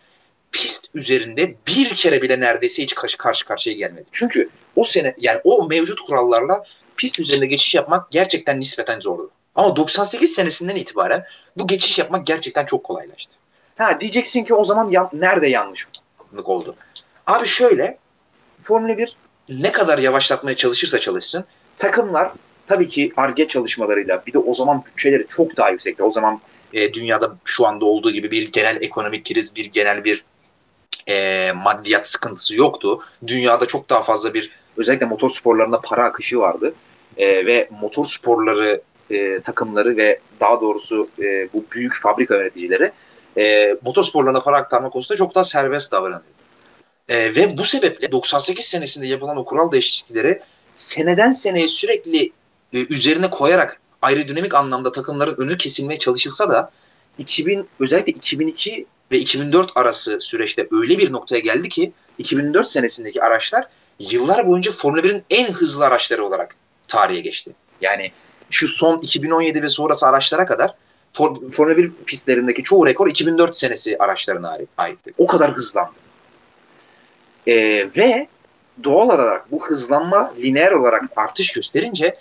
pist üzerinde bir kere bile neredeyse hiç karşı, karşı karşıya gelmedi. Çünkü o sene yani o mevcut kurallarla pist üzerinde geçiş yapmak gerçekten nispeten zordu. Ama 98 senesinden itibaren bu geçiş yapmak gerçekten çok kolaylaştı. Ha diyeceksin ki o zaman ya, nerede yanlışlık oldu? Abi şöyle Formula 1 ne kadar yavaşlatmaya çalışırsa çalışsın takımlar tabii ki ARGE çalışmalarıyla bir de o zaman bütçeleri çok daha yüksekti. O zaman e, dünyada şu anda olduğu gibi bir genel ekonomik kriz, bir genel bir e, maddiyat sıkıntısı yoktu. Dünyada çok daha fazla bir özellikle motor sporlarında para akışı vardı. E, ve motor sporları e, takımları ve daha doğrusu e, bu büyük fabrika yöneticileri e, motor sporlarına para aktarma konusunda çok daha serbest davranıyor. E, ve bu sebeple 98 senesinde yapılan o kural değişiklikleri seneden seneye sürekli e, üzerine koyarak aerodinamik anlamda takımların önü kesilmeye çalışılsa da 2000 özellikle 2002 ve 2004 arası süreçte öyle bir noktaya geldi ki 2004 senesindeki araçlar yıllar boyunca Formula 1'in en hızlı araçları olarak tarihe geçti. Yani şu son 2017 ve sonrası araçlara kadar Formula 1 pistlerindeki çoğu rekor 2004 senesi araçlarına aitti. O kadar hızlandı. Ee, ve doğal olarak bu hızlanma lineer olarak artış gösterince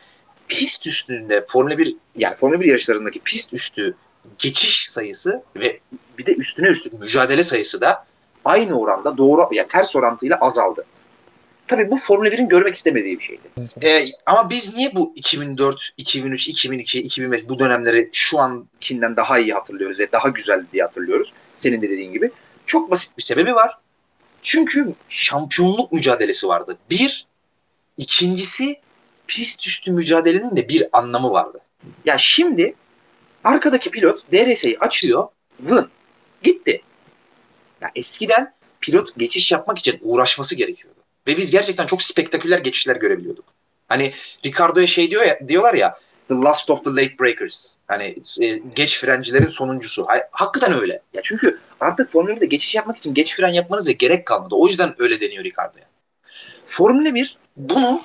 pist üstünde Formula 1 yani Formula 1 yarışlarındaki pist üstü geçiş sayısı ve bir de üstüne üstlük mücadele sayısı da aynı oranda doğru yani ters orantıyla azaldı. Tabii bu Formula 1'in görmek istemediği bir şeydi. Ee, ama biz niye bu 2004, 2003, 2002, 2005 bu dönemleri şu ankinden daha iyi hatırlıyoruz ve daha güzel diye hatırlıyoruz. Senin de dediğin gibi. Çok basit bir sebebi var. Çünkü şampiyonluk mücadelesi vardı. Bir, ikincisi pist üstü mücadelenin de bir anlamı vardı. Ya şimdi arkadaki pilot DRS'yi açıyor, vın, gitti. Ya eskiden pilot geçiş yapmak için uğraşması gerekiyordu. Ve biz gerçekten çok spektaküler geçişler görebiliyorduk. Hani Ricardo'ya şey diyor ya, diyorlar ya the last of the late breakers. Hani e, geç frencilerin sonuncusu. Hakikaten öyle. Ya çünkü artık Formula 1'de geçiş yapmak için geç fren yapmanıza gerek kalmadı. O yüzden öyle deniyor Ricardo'ya. Formula 1 bunu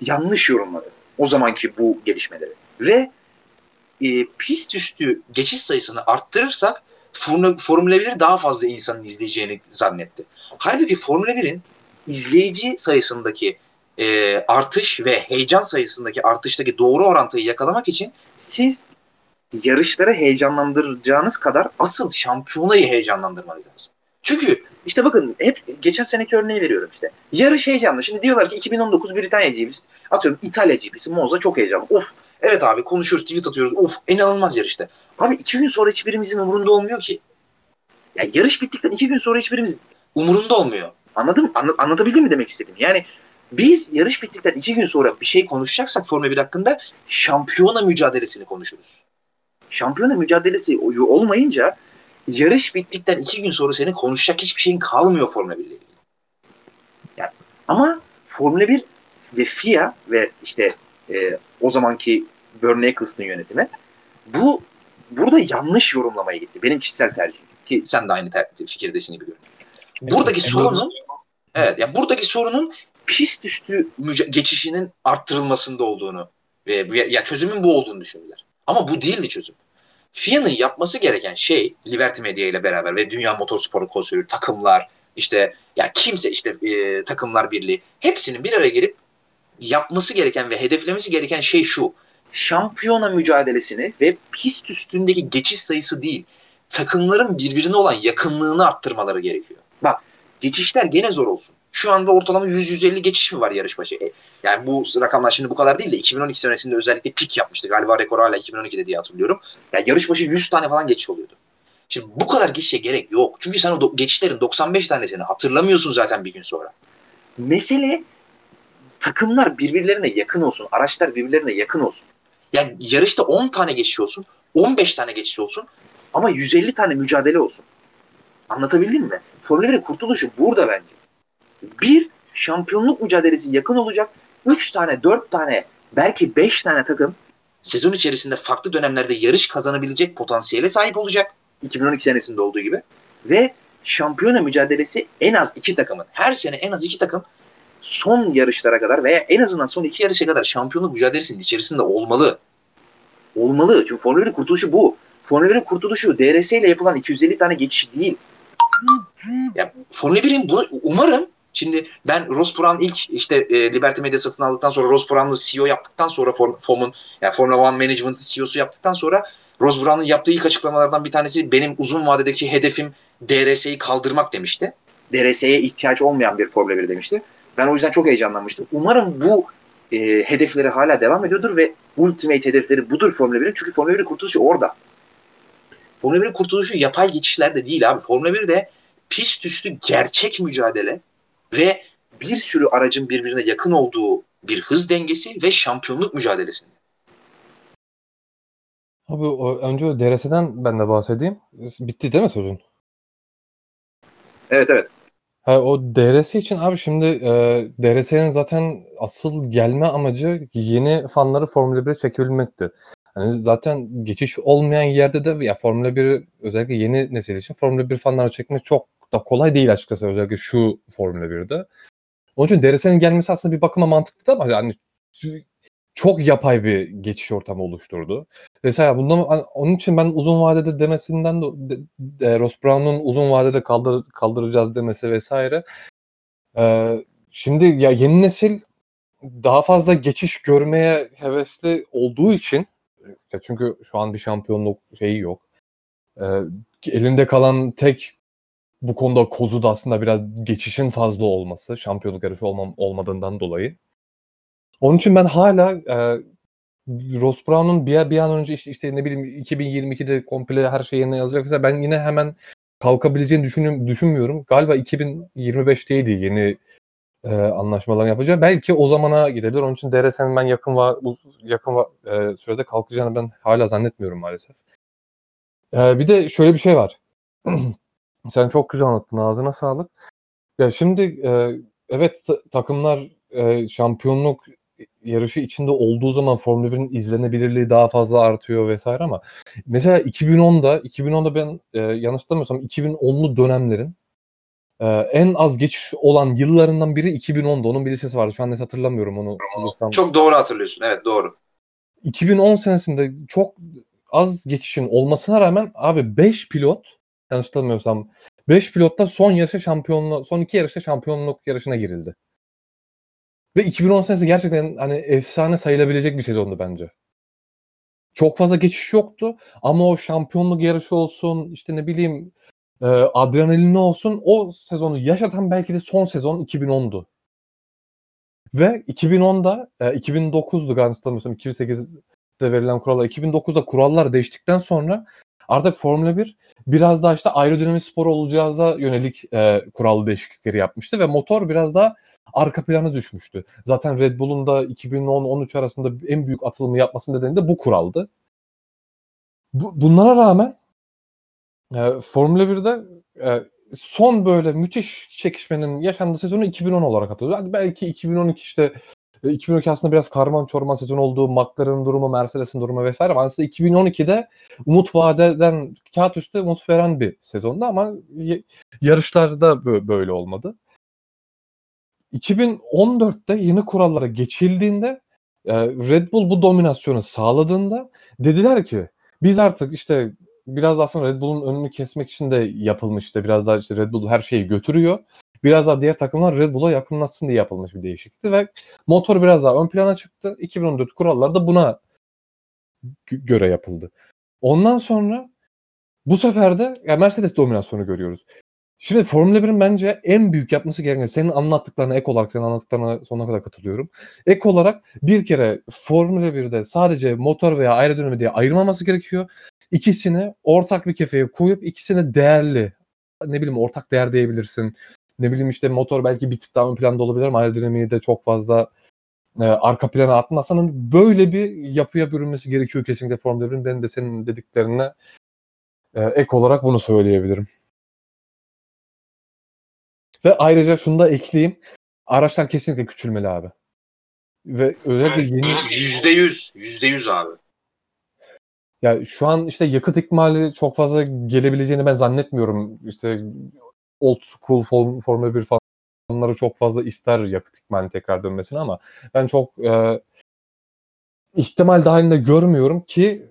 yanlış yorumladı. O zamanki bu gelişmeleri. Ve e, pist üstü geçiş sayısını arttırırsak Formula 1'i daha fazla insanın izleyeceğini zannetti. Halbuki Formula 1'in izleyici sayısındaki e, artış ve heyecan sayısındaki artıştaki doğru orantıyı yakalamak için siz yarışları heyecanlandıracağınız kadar asıl şampiyonayı heyecanlandırmanız lazım. Çünkü işte bakın hep geçen seneki örneği veriyorum işte. Yarış heyecanlı. Şimdi diyorlar ki 2019 Britanya GP'si. Atıyorum İtalya GP'si. Monza çok heyecanlı. Of. Evet abi konuşuyoruz, tweet atıyoruz. Of inanılmaz yarışta. Abi iki gün sonra hiçbirimizin umurunda olmuyor ki. Ya yarış bittikten iki gün sonra hiçbirimiz umurunda olmuyor. Anladın mı? Anla, anlatabildim mi demek istedim? Yani biz yarış bittikten iki gün sonra bir şey konuşacaksak Formula 1 hakkında şampiyona mücadelesini konuşuruz. Şampiyona mücadelesi olmayınca yarış bittikten iki gün sonra senin konuşacak hiçbir şeyin kalmıyor Formula 1 ile ilgili. Yani, ama Formula 1 ve FIA ve işte e, o zamanki Bernie Eccleston yönetimi bu burada yanlış yorumlamaya gitti. Benim kişisel tercihim. Ki sen de aynı ter- fikirdesin gibi görünüyor. Buradaki evet, sorunun evet ya buradaki sorunun pist üstü geçişinin arttırılmasında olduğunu ve ya çözümün bu olduğunu düşündüler. Ama bu değildi çözüm. FIA'nın yapması gereken şey Liberty Media ile beraber ve Dünya Motorsporu Konsülü takımlar işte ya kimse işte e, takımlar birliği hepsinin bir araya gelip yapması gereken ve hedeflemesi gereken şey şu. Şampiyona mücadelesini ve pist üstündeki geçiş sayısı değil takımların birbirine olan yakınlığını arttırmaları gerekiyor. Bak geçişler gene zor olsun. Şu anda ortalama 100-150 geçiş mi var yarış başı? E, yani bu rakamlar şimdi bu kadar değil de 2012 senesinde özellikle pik yapmıştı. Galiba rekor hala 2012'de diye hatırlıyorum. Yani yarış başı 100 tane falan geçiş oluyordu. Şimdi bu kadar geçişe gerek yok. Çünkü sen o geçişlerin 95 tanesini hatırlamıyorsun zaten bir gün sonra. Mesele takımlar birbirlerine yakın olsun. Araçlar birbirlerine yakın olsun. Yani yarışta 10 tane geçiş olsun. 15 tane geçiş olsun. Ama 150 tane mücadele olsun. Anlatabildim mi? Formula 1'in kurtuluşu burada bence. Bir, şampiyonluk mücadelesi yakın olacak. Üç tane, dört tane, belki beş tane takım sezon içerisinde farklı dönemlerde yarış kazanabilecek potansiyele sahip olacak. 2012 senesinde olduğu gibi. Ve şampiyona mücadelesi en az iki takımın. Her sene en az iki takım son yarışlara kadar veya en azından son iki yarışa kadar şampiyonluk mücadelesinin içerisinde olmalı. Olmalı. Çünkü Formula 1'in kurtuluşu bu. Formula 1'in kurtuluşu DRS ile yapılan 250 tane geçiş değil. Ya, Formula 1'in bunu umarım Şimdi ben Ross Brown ilk işte e, Liberty Media satın aldıktan sonra Ross Brown'u CEO yaptıktan sonra FOM'un yani Formula One Management'ın CEO'su yaptıktan sonra Ross Brown'un yaptığı ilk açıklamalardan bir tanesi benim uzun vadedeki hedefim DRS'yi kaldırmak demişti. DRS'ye ihtiyaç olmayan bir Formula 1 demişti. Ben o yüzden çok heyecanlanmıştım. Umarım bu e, hedefleri hala devam ediyordur ve ultimate hedefleri budur Formula 1'in. Çünkü Formula 1'in kurtuluşu orada. Formula 1'in kurtuluşu yapay geçişlerde değil abi. Formula 1'de pist üstü gerçek mücadele ve bir sürü aracın birbirine yakın olduğu bir hız dengesi ve şampiyonluk mücadelesinde. Abi o, önce DRS'den ben de bahsedeyim. Bitti değil mi sözün? Evet evet. Ha, o DRS için abi şimdi e, DRS'nin zaten asıl gelme amacı yeni fanları Formula 1'e çekebilmekti. Yani zaten geçiş olmayan yerde de ya Formula 1 özellikle yeni nesil için Formula 1 fanları çekmek çok da kolay değil açıkçası özellikle şu Formula 1'de. Onun için DRS'nin gelmesi aslında bir bakıma mantıklı ama yani çok yapay bir geçiş ortamı oluşturdu. Mesela bundan onun için ben uzun vadede demesinden de, de, de Ross Brown'un uzun vadede kaldır, kaldıracağız demesi vesaire. Ee, şimdi ya yeni nesil daha fazla geçiş görmeye hevesli olduğu için ya çünkü şu an bir şampiyonluk şeyi yok. Ee, elinde kalan tek bu konuda kozu da aslında biraz geçişin fazla olması, şampiyonluk yarışı olmam, olmadığından dolayı. Onun için ben hala e, Ross Brown'un bir, bir an önce işte, işte ne bileyim 2022'de komple her şey yerine yazacaksa ben yine hemen kalkabileceğini düşünüm, düşünmüyorum. Galiba 2025'teydi yeni e, anlaşmalar yapacağı. Belki o zamana gidebilir. Onun için DRS'nin ben yakın va, yakın va, e, sürede kalkacağını ben hala zannetmiyorum maalesef. E, bir de şöyle bir şey var. Sen çok güzel anlattın. Ağzına sağlık. Ya şimdi e, evet takımlar e, şampiyonluk yarışı içinde olduğu zaman Formula 1'in izlenebilirliği daha fazla artıyor vesaire ama mesela 2010'da 2010'da ben e, yanlış hatırlamıyorsam 2010'lu dönemlerin e, en az geçiş olan yıllarından biri 2010'da. Onun bir listesi vardı. Şu an net hatırlamıyorum onu. Çok doğru hatırlıyorsun. Evet doğru. 2010 senesinde çok az geçişin olmasına rağmen abi 5 pilot yanlış hatırlamıyorsam 5 pilotta son yarışta şampiyonluk son iki yarışta şampiyonluk yarışına girildi. Ve 2010 senesi gerçekten hani efsane sayılabilecek bir sezondu bence. Çok fazla geçiş yoktu ama o şampiyonluk yarışı olsun işte ne bileyim e, adrenalini olsun o sezonu yaşatan belki de son sezon 2010'du. Ve 2010'da e, 2009'du galiba hatırlamıyorsam 2008'de verilen kurallar 2009'da kurallar değiştikten sonra artık Formula 1 biraz daha işte aerodinamik spor olacağıza yönelik e, kural değişiklikleri yapmıştı ve motor biraz daha arka plana düşmüştü. Zaten Red Bull'un da 2010-13 arasında en büyük atılımı yapması nedeni de bu kuraldı. Bu, bunlara rağmen e, Formula 1'de e, son böyle müthiş çekişmenin yaşandığı sezonu 2010 olarak hatırlıyoruz. Belki 2012 işte 2012 e, aslında biraz karman çorman sezon olduğu McLaren'ın durumu, Mercedes'in durumu vesaire. Ama aslında 2012'de umut vadeden kağıt üstü umut veren bir sezondu ama yarışlarda böyle olmadı. 2014'te yeni kurallara geçildiğinde e, Red Bull bu dominasyonu sağladığında dediler ki biz artık işte biraz aslında Red Bull'un önünü kesmek için de yapılmıştı. Biraz daha işte Red Bull her şeyi götürüyor. Biraz daha diğer takımlar Red Bull'a yakınlaşsın diye yapılmış bir değişiklikti ve motor biraz daha ön plana çıktı. 2014 kuralları da buna göre yapıldı. Ondan sonra bu sefer de ya Mercedes dominasyonu görüyoruz. Şimdi Formula 1'in bence en büyük yapması gereken senin anlattıklarına ek olarak senin anlattıklarına sonuna kadar katılıyorum. Ek olarak bir kere Formula 1'de sadece motor veya aerodinami diye ayırmaması gerekiyor. İkisini ortak bir kefeye koyup ikisini değerli ne bileyim ortak değer diyebilirsin. Ne bileyim işte motor belki bir tık daha ön planda olabilir ama aerodinamiği de çok fazla e, arka plana atmazsan böyle bir yapıya bürünmesi gerekiyor kesinlikle Formula 1'in. Ben de senin dediklerine e, ek olarak bunu söyleyebilirim. Ve ayrıca şunu da ekleyeyim. Araçlar kesinlikle küçülmeli abi. Ve özellikle yeni... Yüzde yüz. Yüzde yüz abi. Ya şu an işte yakıt ikmali çok fazla gelebileceğini ben zannetmiyorum. İşte old school form, Formula 1 fanları çok fazla ister yakıt ikmali tekrar dönmesini ama ben çok e, ihtimal dahilinde görmüyorum ki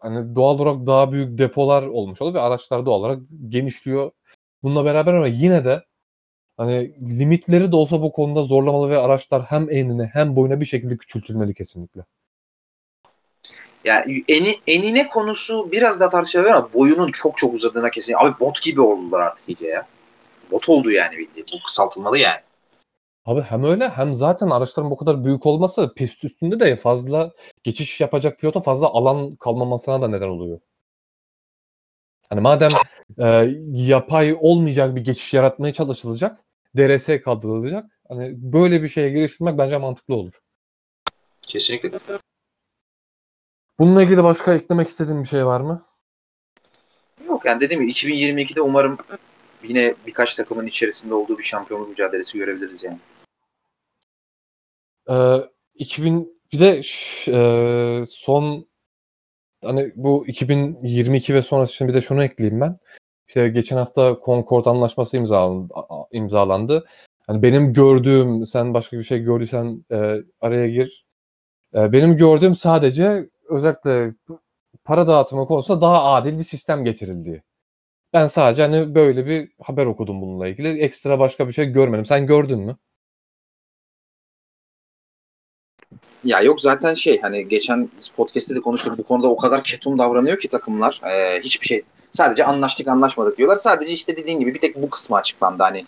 hani doğal olarak daha büyük depolar olmuş oluyor ve araçlar doğal olarak genişliyor. Bununla beraber ama yine de hani limitleri de olsa bu konuda zorlamalı ve araçlar hem enine hem boyuna bir şekilde küçültülmeli kesinlikle. Ya eni, enine konusu biraz da tartışılır ama boyunun çok çok uzadığına kesin. Abi bot gibi oldular artık iyice ya. Bot oldu yani bildiğin. Bu kısaltılmalı yani. Abi hem öyle hem zaten araçların bu kadar büyük olması pist üstünde de fazla geçiş yapacak pilota fazla alan kalmamasına da neden oluyor. Hani madem e, yapay olmayacak bir geçiş yaratmaya çalışılacak, DRS kaldırılacak. Hani böyle bir şeye giriştirmek bence mantıklı olur. Kesinlikle. Bununla ilgili başka eklemek istediğin bir şey var mı? Yok yani dediğim gibi 2022'de umarım yine birkaç takımın içerisinde olduğu bir şampiyonluk mücadelesi görebiliriz yani. Ee, 2000 bir de e, son hani bu 2022 ve sonrası için bir de şunu ekleyeyim ben. İşte geçen hafta Concord anlaşması imzalandı. imzalandı. Hani benim gördüğüm, sen başka bir şey gördüysen e, araya gir. E, benim gördüğüm sadece özellikle para dağıtımı konusunda daha adil bir sistem getirildi. Ben sadece hani böyle bir haber okudum bununla ilgili. Ekstra başka bir şey görmedim. Sen gördün mü? Ya yok zaten şey hani geçen podcast'te de konuştuk bu konuda o kadar ketum davranıyor ki takımlar. Ee, hiçbir şey sadece anlaştık anlaşmadık diyorlar. Sadece işte dediğin gibi bir tek bu kısmı açıklandı. Hani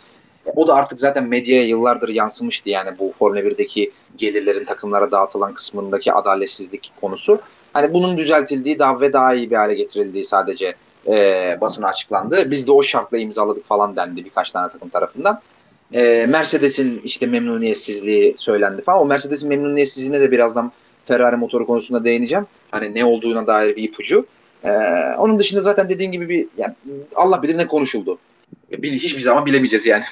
o da artık zaten medyaya yıllardır yansımıştı yani bu Formula 1'deki gelirlerin takımlara dağıtılan kısmındaki adaletsizlik konusu. Hani bunun düzeltildiği daha ve daha iyi bir hale getirildiği sadece e, basına açıklandı. Biz de o şartla imzaladık falan dendi birkaç tane takım tarafından. E, Mercedes'in işte memnuniyetsizliği söylendi falan. O Mercedes'in memnuniyetsizliğine de birazdan Ferrari motoru konusunda değineceğim. Hani ne olduğuna dair bir ipucu. E, onun dışında zaten dediğim gibi bir yani Allah bilir ne konuşuldu. Bil, hiçbir zaman bilemeyeceğiz yani.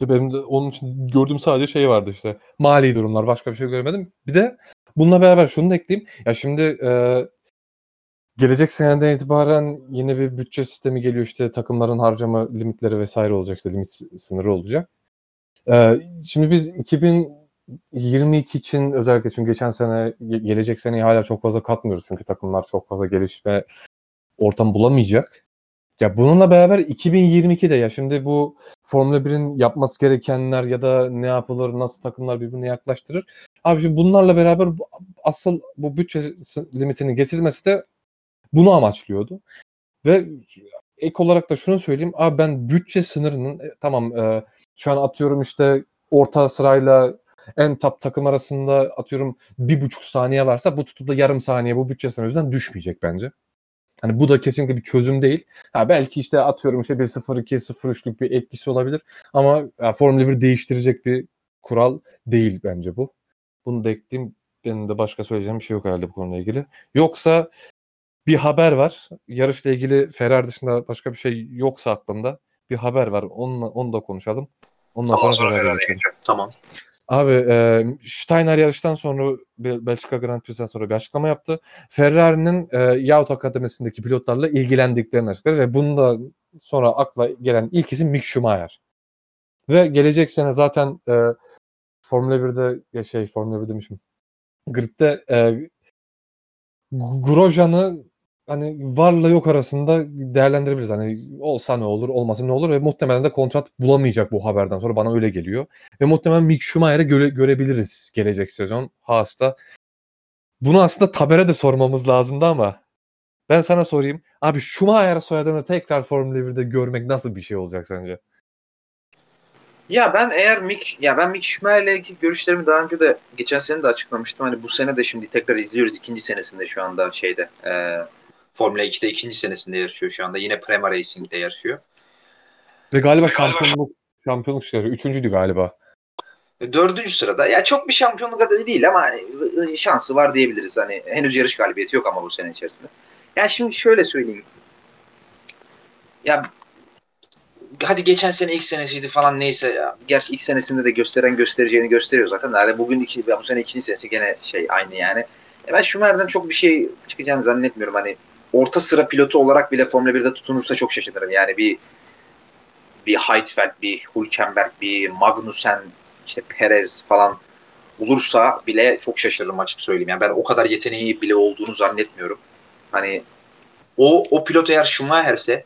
Ya benim de onun için gördüğüm sadece şey vardı işte. Mali durumlar. Başka bir şey görmedim. Bir de bununla beraber şunu da ekleyeyim. Ya şimdi e, gelecek seneden itibaren yeni bir bütçe sistemi geliyor. işte takımların harcama limitleri vesaire olacak. işte limit sınırı olacak. E, şimdi biz 2022 için özellikle çünkü geçen sene gelecek seneyi hala çok fazla katmıyoruz. Çünkü takımlar çok fazla gelişme ortam bulamayacak. Ya bununla beraber 2022'de ya şimdi bu Formula 1'in yapması gerekenler ya da ne yapılır, nasıl takımlar birbirine yaklaştırır. Abi şimdi bunlarla beraber asıl bu bütçe limitini getirilmesi de bunu amaçlıyordu. Ve ek olarak da şunu söyleyeyim. Abi ben bütçe sınırının e, tamam e, şu an atıyorum işte orta sırayla en top takım arasında atıyorum bir buçuk saniye varsa bu tutup da yarım saniye bu bütçe sınırı yüzünden düşmeyecek bence. Hani bu da kesinlikle bir çözüm değil. Ha belki işte atıyorum işte bir 0-2 0-3'lük bir etkisi olabilir ama ya Formula 1 değiştirecek bir kural değil bence bu. Bunu da ekleyeyim. Benim de başka söyleyeceğim bir şey yok herhalde bu konuyla ilgili. Yoksa bir haber var. Yarışla ilgili Ferrari dışında başka bir şey yoksa aklımda. Bir haber var. Onunla, onu da konuşalım. Ondan tamam, sonra, sonra Ferrari'ye geçelim. Tamam. Abi e, Steiner yarıştan sonra Belçika Grand Prix'den sonra bir açıklama yaptı. Ferrari'nin e, Yahut Akademisi'ndeki pilotlarla ilgilendiklerini açıkladı ve bunda sonra akla gelen ilk isim Mick Schumacher. Ve gelecek sene zaten e, Formula 1'de ya şey Formula 1 demişim. Grid'de e, Grosjean'ı hani varla yok arasında değerlendirebiliriz. Hani olsa ne olur, olmasa ne olur ve muhtemelen de kontrat bulamayacak bu haberden sonra bana öyle geliyor. Ve muhtemelen Mick Schumacher'ı göre, görebiliriz gelecek sezon Haas'ta. Bunu aslında Taber'e de sormamız lazımdı ama ben sana sorayım. Abi Schumacher soyadını tekrar Formula 1'de görmek nasıl bir şey olacak sence? Ya ben eğer Mick ya ben Mick Schumacher'le ilgili görüşlerimi daha önce de geçen sene de açıklamıştım. Hani bu sene de şimdi tekrar izliyoruz ikinci senesinde şu anda şeyde. E, Formula 2'de ikinci senesinde yarışıyor şu anda. Yine Prema Racing'de yarışıyor. Ve galiba şampiyonluk şampiyonluk çıkarıyor. Üçüncüydü galiba. E, dördüncü sırada. Ya çok bir şampiyonluk adayı değil ama hani, şansı var diyebiliriz. Hani henüz yarış galibiyeti yok ama bu sene içerisinde. Ya şimdi şöyle söyleyeyim. Ya hadi geçen sene ilk senesiydi falan neyse ya. Gerçi ilk senesinde de gösteren göstereceğini gösteriyor zaten. Yani bugün iki, bu sene ikinci senesi gene şey aynı yani. E ben Schumacher'den çok bir şey çıkacağını zannetmiyorum. Hani orta sıra pilotu olarak bile Formula 1'de tutunursa çok şaşırırım. Yani bir bir Heidfeld, bir Hülkenberg, bir Magnussen, işte Perez falan olursa bile çok şaşırırım açık söyleyeyim. Yani ben o kadar yeteneği bile olduğunu zannetmiyorum. Hani o o pilot eğer Schumacher'se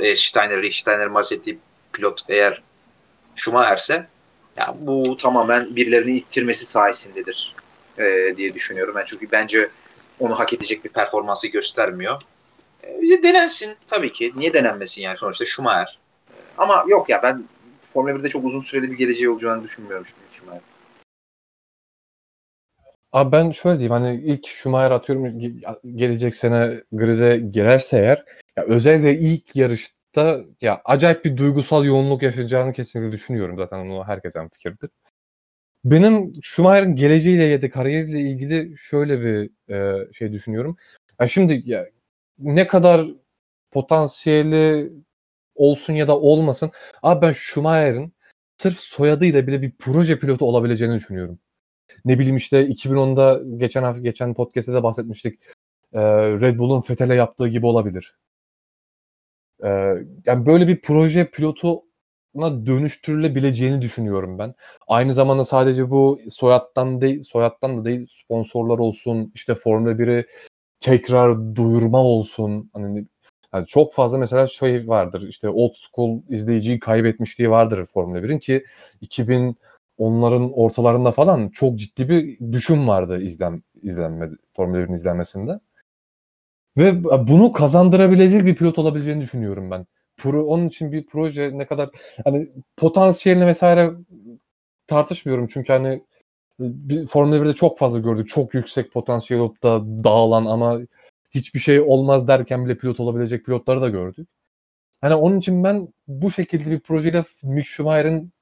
e, Steiner, Steiner bahsettiği pilot eğer Schumacher'se ya bu tamamen birilerini ittirmesi sayesindedir e, diye düşünüyorum. Ben çünkü bence onu hak edecek bir performansı göstermiyor. E, denensin tabii ki. Niye denenmesin yani sonuçta Schumacher. E, ama yok ya ben Formula 1'de çok uzun süreli bir geleceği olacağını düşünmüyorum Schumacher. Abi ben şöyle diyeyim hani ilk Schumacher atıyorum gelecek sene grid'e girerse eğer ya özellikle ilk yarışta ya acayip bir duygusal yoğunluk yaşayacağını kesinlikle düşünüyorum zaten onu herkes en fikirdir. Benim Schumacher'ın geleceğiyle ya da kariyeriyle ilgili şöyle bir e, şey düşünüyorum. Ya şimdi ya ne kadar potansiyeli olsun ya da olmasın. Abi ben Schumacher'ın sırf soyadıyla bile bir proje pilotu olabileceğini düşünüyorum. Ne bileyim işte 2010'da geçen hafta geçen podcast'te de bahsetmiştik. E, Red Bull'un Fethel'e yaptığı gibi olabilir. E, yani böyle bir proje pilotu dönüştürülebileceğini düşünüyorum ben. Aynı zamanda sadece bu soyattan değil, soyattan da değil sponsorlar olsun, işte Formula 1'i tekrar duyurma olsun. Hani yani çok fazla mesela şey vardır. işte old school izleyiciyi kaybetmişliği vardır Formula 1'in ki 2000 onların ortalarında falan çok ciddi bir düşüm vardı izlen izlenme Formula 1'in izlenmesinde. Ve bunu kazandırabilecek bir pilot olabileceğini düşünüyorum ben pro, onun için bir proje ne kadar hani potansiyelini vesaire tartışmıyorum çünkü hani bir Formula 1'de çok fazla gördük. Çok yüksek potansiyel olup da dağılan ama hiçbir şey olmaz derken bile pilot olabilecek pilotları da gördük. Hani onun için ben bu şekilde bir projeyle Mick Schumacher'ın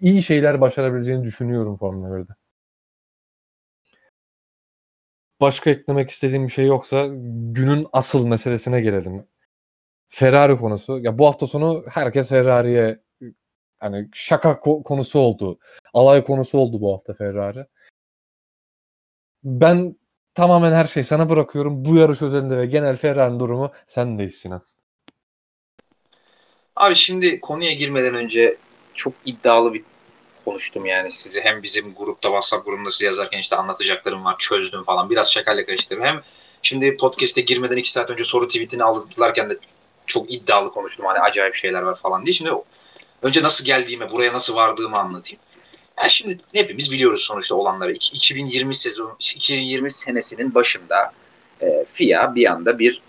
iyi şeyler başarabileceğini düşünüyorum Formula 1'de. Başka eklemek istediğim bir şey yoksa günün asıl meselesine gelelim. Ferrari konusu. Ya bu hafta sonu herkes Ferrari'ye hani şaka konusu oldu. Alay konusu oldu bu hafta Ferrari. Ben tamamen her şeyi sana bırakıyorum. Bu yarış özelinde ve genel Ferrari'nin durumu sendeyiz Sinan. Abi şimdi konuya girmeden önce çok iddialı bir konuştum yani sizi hem bizim grupta WhatsApp grubunda size yazarken işte anlatacaklarım var çözdüm falan biraz şakayla karıştırdım. Hem şimdi podcast'e girmeden iki saat önce soru tweetini aldılarken de çok iddialı konuştum hani acayip şeyler var falan diye. Şimdi önce nasıl geldiğime, buraya nasıl vardığımı anlatayım. Yani şimdi hepimiz biliyoruz sonuçta olanları. 2020 sezon 2020 senesinin başında e, FIA bir anda bir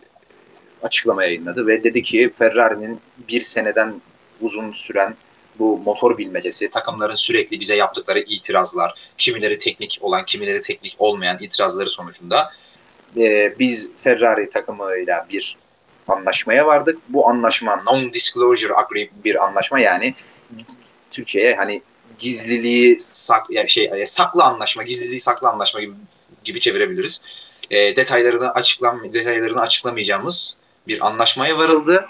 açıklama yayınladı ve dedi ki Ferrari'nin bir seneden uzun süren bu motor bilmecesi, takımların sürekli bize yaptıkları itirazlar, kimileri teknik olan, kimileri teknik olmayan itirazları sonucunda e, biz Ferrari takımıyla bir anlaşmaya vardık. Bu anlaşma non-disclosure agree bir anlaşma yani Türkiye'ye hani gizliliği sak yani şey e, saklı anlaşma, gizliliği saklı anlaşma gibi gibi çevirebiliriz. E, detaylarını açıklam detaylarını açıklamayacağımız bir anlaşmaya varıldı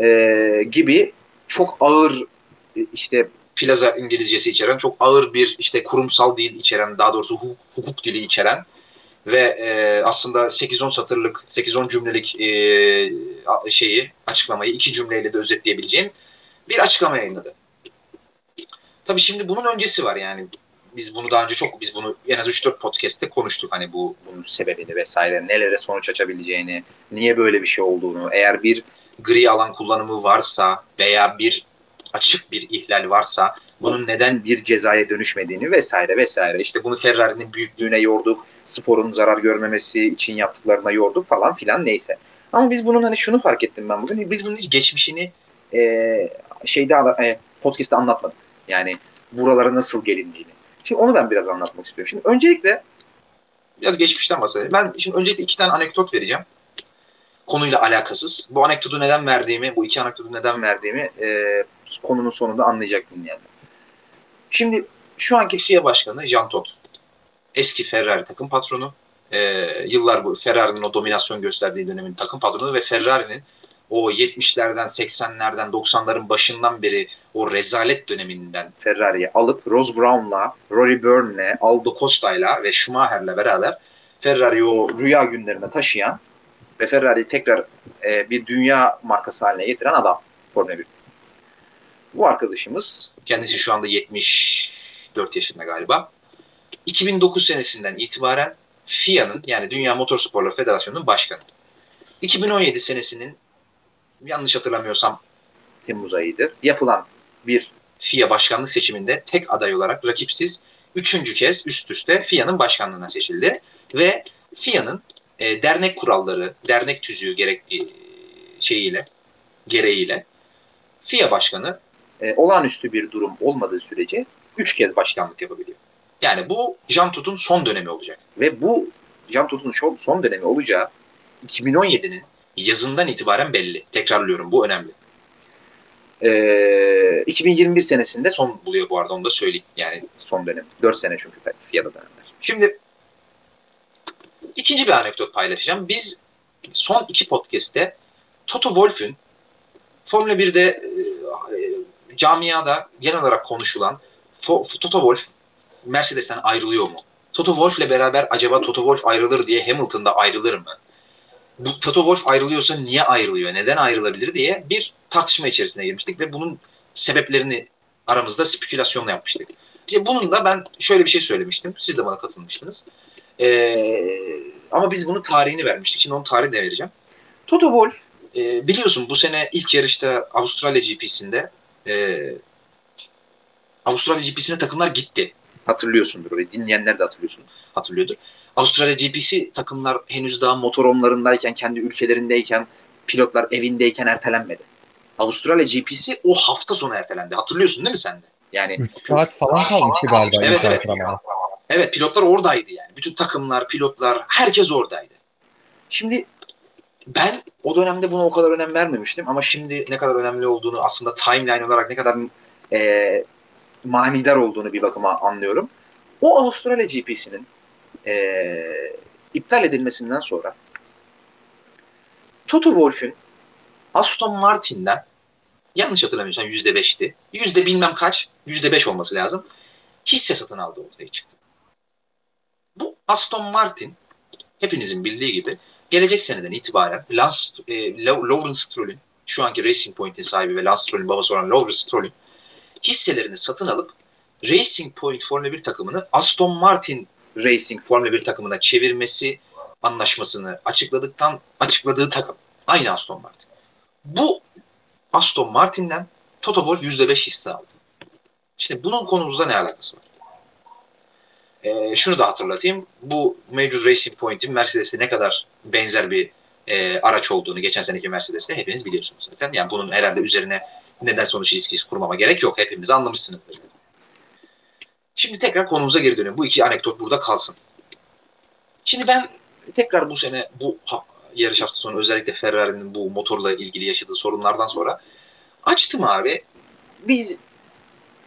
e, gibi çok ağır e, işte plaza İngilizcesi içeren çok ağır bir işte kurumsal dil içeren daha doğrusu hukuk, hukuk dili içeren ve e, aslında 8-10 satırlık 8-10 cümlelik e, şeyi açıklamayı iki cümleyle de özetleyebileceğim bir açıklama yayınladı. Tabii şimdi bunun öncesi var yani. Biz bunu daha önce çok biz bunu en az 3-4 podcast'te konuştuk. Hani bu bunun sebebini vesaire nelere sonuç açabileceğini niye böyle bir şey olduğunu. Eğer bir gri alan kullanımı varsa veya bir açık bir ihlal varsa bunun neden bir cezaya dönüşmediğini vesaire vesaire. İşte bunu Ferrari'nin büyüklüğüne yorduk, sporun zarar görmemesi için yaptıklarına yorduk falan filan neyse. Ama biz bunun hani şunu fark ettim ben bugün. Biz bunun hiç geçmişini e, şeyde e, podcast'te anlatmadık. Yani buralara nasıl gelindiğini. Şimdi onu ben biraz anlatmak istiyorum. Şimdi öncelikle biraz geçmişten bahsedelim. Ben şimdi öncelikle iki tane anekdot vereceğim konuyla alakasız. Bu anekdotu neden verdiğimi, bu iki anekdotu neden verdiğimi e, konunun sonunda anlayacak dinleyenler. Şimdi şu anki FIA başkanı Jean Todt. Eski Ferrari takım patronu. E, yıllar bu Ferrari'nin o dominasyon gösterdiği dönemin takım patronu ve Ferrari'nin o 70'lerden, 80'lerden, 90'ların başından beri o rezalet döneminden Ferrari'yi alıp Ross Brown'la, Rory Byrne'le, Aldo Costa'yla ve Schumacher'le beraber Ferrari'yi o rüya günlerine taşıyan ve Ferrari'yi tekrar e, bir dünya markası haline getiren adam Formula 1. Bu arkadaşımız kendisi şu anda 74 yaşında galiba. 2009 senesinden itibaren FIA'nın yani Dünya Motorsporları Federasyonu'nun başkanı. 2017 senesinin yanlış hatırlamıyorsam Temmuz ayıydı. Yapılan bir FIA başkanlık seçiminde tek aday olarak rakipsiz üçüncü kez üst üste FIA'nın başkanlığına seçildi ve FIA'nın e, dernek kuralları, dernek tüzüğü gerek e, şeyiyle, gereğiyle FIA başkanı e, olağanüstü bir durum olmadığı sürece üç kez başkanlık yapabiliyor. Yani bu Jean Tut'un son dönemi olacak. Ve bu Jean Tut'un son dönemi olacağı 2017'nin yazından itibaren belli. Tekrarlıyorum bu önemli. Ee, 2021 senesinde son buluyor bu arada onu da söyleyeyim. Yani son dönem. 4 sene çünkü fiyata dönemler. Şimdi ikinci bir anekdot paylaşacağım. Biz son iki podcast'te Toto Wolff'ün Formula 1'de e, camiada genel olarak konuşulan Toto Wolff Mercedes'ten ayrılıyor mu? Toto Wolff'le beraber acaba Toto Wolff ayrılır diye Hamilton'da ayrılır mı? Bu Toto Wolff ayrılıyorsa niye ayrılıyor? Neden ayrılabilir diye bir tartışma içerisine girmiştik ve bunun sebeplerini aramızda spekülasyonla yapmıştık. İşte bunun da ben şöyle bir şey söylemiştim. Siz de bana katılmıştınız. Ee, ama biz bunun tarihini vermiştik. Şimdi onun tarihini de vereceğim. Toto Wolff e, biliyorsun bu sene ilk yarışta Avustralya GP'sinde e, Avustralya GP'sine takımlar gitti. Hatırlıyorsundur orayı. Dinleyenler de hatırlıyorsun. Hatırlıyordur. Avustralya GP'si takımlar henüz daha motoromlarındayken, kendi ülkelerindeyken, pilotlar evindeyken ertelenmedi. Avustralya GP'si o hafta sonu ertelendi. Hatırlıyorsun değil mi sen de? Yani 3 saat falan kalmıştı galiba. Evet evet. Evet pilotlar oradaydı yani. Bütün takımlar, pilotlar, herkes oradaydı. Şimdi ben o dönemde buna o kadar önem vermemiştim ama şimdi ne kadar önemli olduğunu aslında timeline olarak ne kadar e, manidar olduğunu bir bakıma anlıyorum. O Avustralya GP'sinin e, iptal edilmesinden sonra Toto Wolff'ün Aston Martin'den yanlış hatırlamıyorsam yüzde beşti. Yüzde bilmem kaç, yüzde beş olması lazım. Hisse satın aldı ortaya çıktı. Bu Aston Martin hepinizin bildiği gibi gelecek seneden itibaren Lance, e, Lawrence Stroll'ün şu anki Racing Point'in sahibi ve Lance Stroll'ün babası olan Lawrence Stroll'ün hisselerini satın alıp Racing Point Formula 1 takımını Aston Martin Racing Formula 1 takımına çevirmesi anlaşmasını açıkladıktan açıkladığı takım aynı Aston Martin. Bu Aston Martin'den Toto Wolff %5 hisse aldı. Şimdi bunun konumuzda ne alakası var? Ee, şunu da hatırlatayım. Bu mevcut Racing Point'in Mercedes'e ne kadar benzer bir e, araç olduğunu geçen seneki Mercedes'te hepiniz biliyorsunuz zaten. Yani bunun herhalde üzerine neden sonuç ilişkisi kurmama gerek yok. Hepimiz anlamışsınızdır. Şimdi tekrar konumuza geri dönüyorum. Bu iki anekdot burada kalsın. Şimdi ben tekrar bu sene bu yarış hafta sonu özellikle Ferrari'nin bu motorla ilgili yaşadığı sorunlardan sonra açtım abi. Biz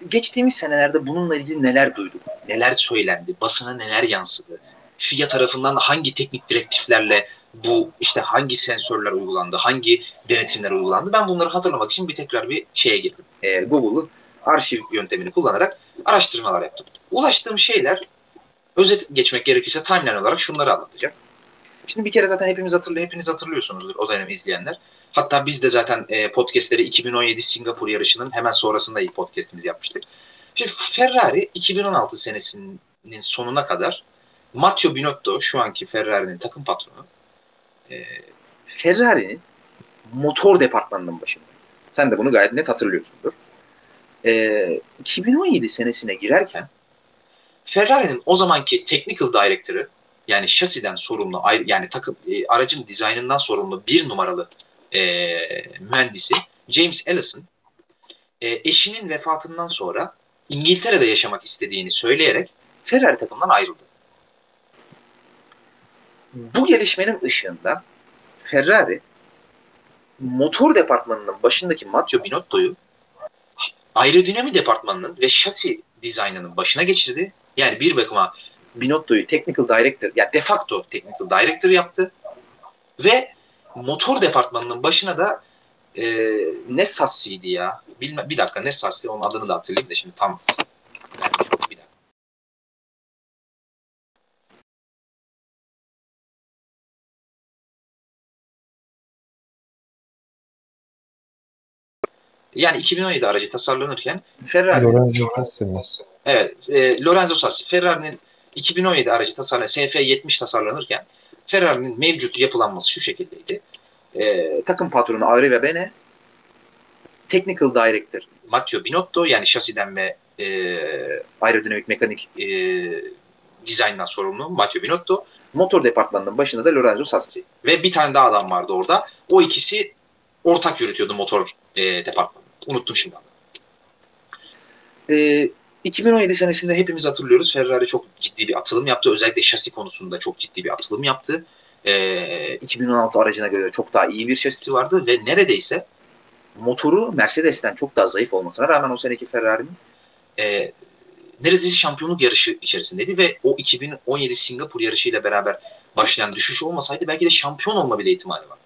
geçtiğimiz senelerde bununla ilgili neler duyduk? Neler söylendi? Basına neler yansıdı? FIA tarafından hangi teknik direktiflerle bu işte hangi sensörler uygulandı, hangi denetimler uygulandı? Ben bunları hatırlamak için bir tekrar bir şeye girdim. E, Google'un arşiv yöntemini kullanarak araştırmalar yaptım. Ulaştığım şeyler özet geçmek gerekirse timeline olarak şunları anlatacak. Şimdi bir kere zaten hepimiz hatırlıyor, hepiniz hatırlıyorsunuzdur o dönem izleyenler. Hatta biz de zaten e, podcastleri 2017 Singapur yarışının hemen sonrasında ilk podcastimizi yapmıştık. Şimdi Ferrari 2016 senesinin sonuna kadar Matteo Binotto şu anki Ferrari'nin takım patronu e, Ferrari'nin motor departmanının başında. Sen de bunu gayet net hatırlıyorsundur. E, 2017 senesine girerken Ferrari'nin o zamanki technical director'ı yani şasiden sorumlu yani takım e, aracın dizaynından sorumlu bir numaralı e, mühendisi James Ellison e, eşinin vefatından sonra İngiltere'de yaşamak istediğini söyleyerek Ferrari takımından ayrıldı. Bu gelişmenin ışığında Ferrari motor departmanının başındaki Matteo Binotto'yu aerodinami departmanının ve şasi dizaynının başına geçirdi. Yani bir bakıma Binotto'yu technical director, yani de facto technical director yaptı. Ve motor departmanının başına da e, ne sassiydi ya? Bilme, bir dakika ne sassi onun adını da hatırlayayım da şimdi tam yani çok bir dakika. Yani 2017 aracı tasarlanırken Ferrari Lorenzo Sassi? Evet, e, Lorenzo Sassi Ferrari'nin 2017 aracı tasarlanan SF70 tasarlanırken Ferrari'nin mevcut yapılanması şu şekildeydi. E, takım patronu Aure ve Bene Technical Director Matteo Binotto yani şasiden ve e, aerodinamik mekanik e, dizayndan sorumlu Matteo Binotto. Motor departmanının başında da Lorenzo Sassi. Ve bir tane daha adam vardı orada. O ikisi ortak yürütüyordu motor e, departmanı. Unuttum şimdi adını. E, 2017 senesinde hepimiz hatırlıyoruz. Ferrari çok ciddi bir atılım yaptı. Özellikle şasi konusunda çok ciddi bir atılım yaptı. E, 2016 aracına göre çok daha iyi bir şasisi vardı ve neredeyse motoru Mercedes'ten çok daha zayıf olmasına rağmen o seneki Ferrari'nin e, neredeyse şampiyonluk yarışı içerisindeydi ve o 2017 Singapur yarışıyla beraber başlayan düşüş olmasaydı belki de şampiyon olma bile ihtimali var.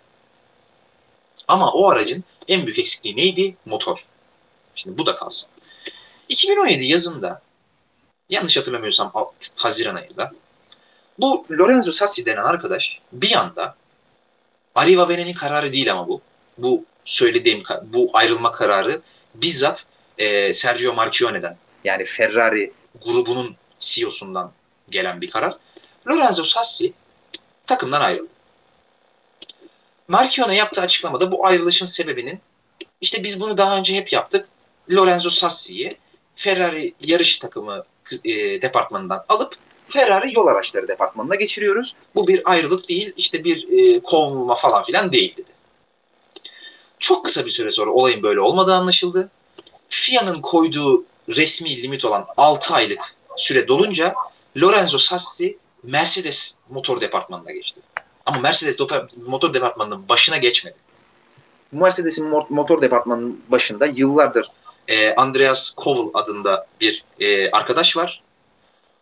Ama o aracın en büyük eksikliği neydi? Motor. Şimdi bu da kalsın. 2017 yazında yanlış hatırlamıyorsam Haziran ayında bu Lorenzo Sassi denen arkadaş bir anda Arriva Bene'nin kararı değil ama bu. Bu söylediğim bu ayrılma kararı bizzat e, Sergio Marchione'den yani Ferrari grubunun CEO'sundan gelen bir karar. Lorenzo Sassi takımdan ayrıldı. Marchione yaptığı açıklamada bu ayrılışın sebebinin işte biz bunu daha önce hep yaptık. Lorenzo Sassi'yi Ferrari yarış takımı e, departmanından alıp Ferrari yol araçları departmanına geçiriyoruz. Bu bir ayrılık değil, işte bir e, kovulma falan filan değil dedi. Çok kısa bir süre sonra olayın böyle olmadığı anlaşıldı. FIA'nın koyduğu resmi limit olan 6 aylık süre dolunca Lorenzo Sassi Mercedes motor departmanına geçti. Ama Mercedes motor departmanının başına geçmedi. Mercedes'in motor departmanının başında yıllardır e, Andreas Koval adında bir e, arkadaş var.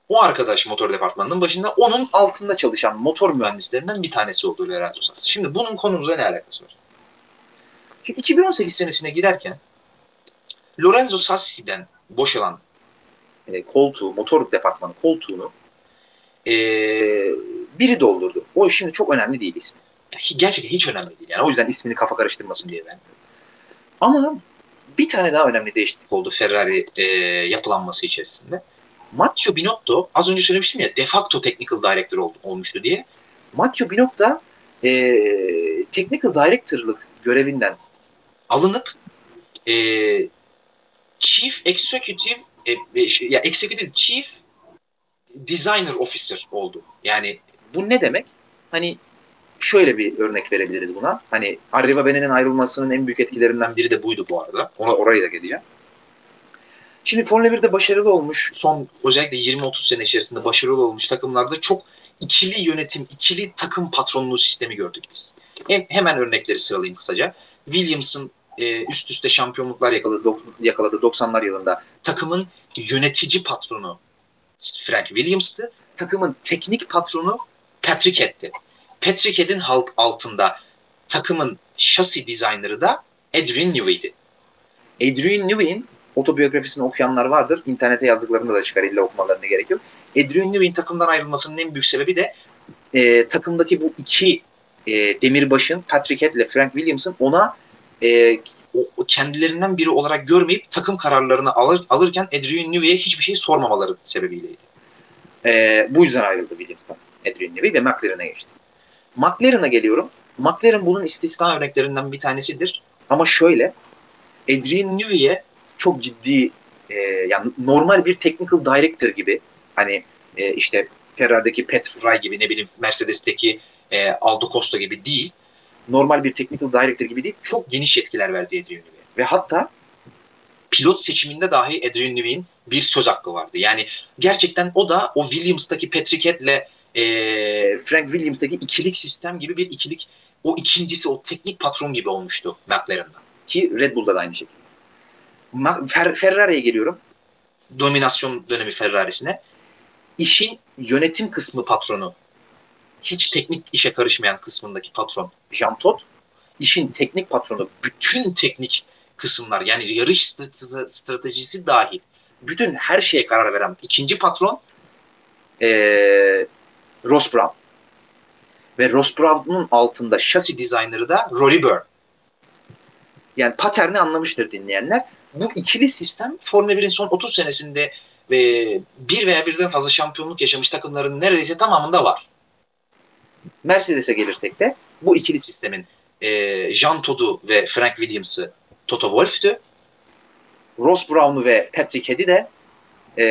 O arkadaş motor departmanının başında onun altında çalışan motor mühendislerinden bir tanesi oldu Lorenzo Sassi. Şimdi bunun konumuzla ne alakası var? Şimdi 2018 senesine girerken Lorenzo Sassi'den boşalan e, koltuğu, motor departmanı koltuğunu e, biri doldurdu. O şimdi çok önemli değil ismi. Yani gerçekten hiç önemli değil. Yani o yüzden ismini kafa karıştırmasın diye ben. Ama bir tane daha önemli değişiklik oldu Ferrari e, yapılanması içerisinde. Matteo Binotto az önce söylemiştim ya de facto technical director oldu, olmuştu diye. Matteo Binotto e, technical director'lık görevinden alınıp e, Chief Executive e, e, ya Executive Chief Designer Officer oldu. Yani bu ne demek? Hani şöyle bir örnek verebiliriz buna. Hani Arriva Bene'nin ayrılmasının en büyük etkilerinden biri de buydu bu arada. Ona orayı da geleceğim. Şimdi Formula 1'de başarılı olmuş, son özellikle 20-30 sene içerisinde başarılı olmuş takımlarda çok ikili yönetim, ikili takım patronluğu sistemi gördük biz. Hem, hemen örnekleri sıralayayım kısaca. Williams'ın e, üst üste şampiyonluklar yakaladı, yakaladı 90'lar yılında. Takımın yönetici patronu Frank Williams'tı. Takımın teknik patronu Patrick Head'ti. Patrick Head'in altında takımın şasi dizaynerı da Adrian Newey'di. Adrian Newey'in otobiyografisini okuyanlar vardır. İnternete yazdıklarında da çıkar. illa okumalarına gerek yok. Adrian Newey'in takımdan ayrılmasının en büyük sebebi de e, takımdaki bu iki e, demirbaşın Patrick Head ile Frank Williams'ın ona e, o, kendilerinden biri olarak görmeyip takım kararlarını alır, alırken Adrian Newey'e hiçbir şey sormamaları sebebiyleydi. E, bu yüzden ayrıldı Williams'tan Adrian Newey ve McLaren'a geçti. McLaren'a geliyorum. McLaren bunun istisna örneklerinden bir tanesidir. Ama şöyle Adrian Newey'e çok ciddi e, yani normal bir technical director gibi hani e, işte Ferrari'deki Pat Fry gibi ne bileyim Mercedes'teki e, Aldo Costa gibi değil. Normal bir technical director gibi değil. Çok geniş yetkiler verdi Adrian Newey'e. Ve hatta pilot seçiminde dahi Adrian Newey'in bir söz hakkı vardı. Yani gerçekten o da o Williams'taki Patrick Head'le e, Frank Williams'taki ikilik sistem gibi bir ikilik o ikincisi o teknik patron gibi olmuştu McLaren'da. Ki Red Bull'da da aynı şekilde. Fer Ferrari'ye geliyorum. Dominasyon dönemi Ferrari'sine. İşin yönetim kısmı patronu. Hiç teknik işe karışmayan kısmındaki patron Jean Todt. İşin teknik patronu bütün teknik kısımlar yani yarış stratejisi dahil bütün her şeye karar veren ikinci patron ee, Ross Brown. Ve Ross Brown'un altında şasi designer'ı da Rory Byrne. Yani paterni anlamıştır dinleyenler bu ikili sistem Formula 1'in son 30 senesinde ve bir veya birden fazla şampiyonluk yaşamış takımların neredeyse tamamında var. Mercedes'e gelirsek de bu ikili sistemin e, Jean Todt'u ve Frank Williams'ı Toto Wolff'tü. Ross Brown'u ve Patrick Head'i de e,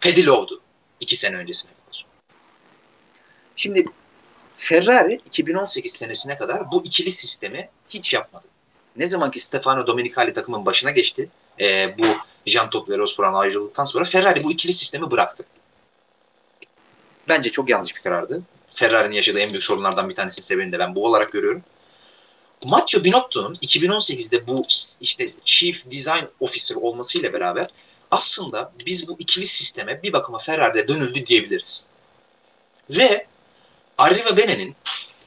Paddy Lowe'du iki sene öncesine. Şimdi Ferrari 2018 senesine kadar bu ikili sistemi hiç yapmadı ne zaman ki Stefano Domenicali takımın başına geçti e, bu Jean Todt ve Ross Brown ayrıldıktan sonra Ferrari bu ikili sistemi bıraktı. Bence çok yanlış bir karardı. Ferrari'nin yaşadığı en büyük sorunlardan bir tanesinin sebebini de ben bu olarak görüyorum. Matteo Binotto'nun 2018'de bu işte Chief Design Officer olmasıyla beraber aslında biz bu ikili sisteme bir bakıma Ferrari'de dönüldü diyebiliriz. Ve Arriva Bene'nin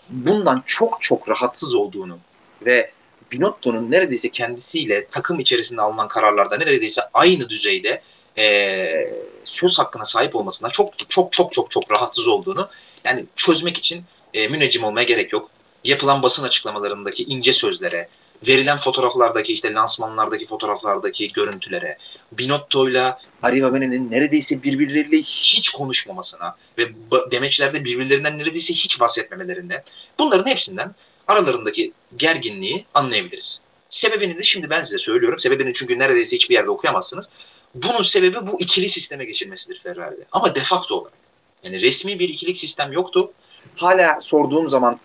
bundan çok çok rahatsız olduğunu ve Binotto'nun neredeyse kendisiyle takım içerisinde alınan kararlarda neredeyse aynı düzeyde e, söz hakkına sahip olmasına çok çok çok çok çok rahatsız olduğunu yani çözmek için e, müneccim olmaya gerek yok. Yapılan basın açıklamalarındaki ince sözlere, verilen fotoğraflardaki işte lansmanlardaki fotoğraflardaki görüntülere, Binotto'yla Arriva Bene'nin neredeyse birbirleriyle hiç konuşmamasına ve demeçlerde birbirlerinden neredeyse hiç bahsetmemelerine bunların hepsinden aralarındaki gerginliği anlayabiliriz. Sebebini de şimdi ben size söylüyorum. Sebebini çünkü neredeyse hiçbir yerde okuyamazsınız. Bunun sebebi bu ikili sisteme geçilmesidir Ferrari'de. Ama defakto olarak. Yani resmi bir ikilik sistem yoktu. Hala sorduğum zaman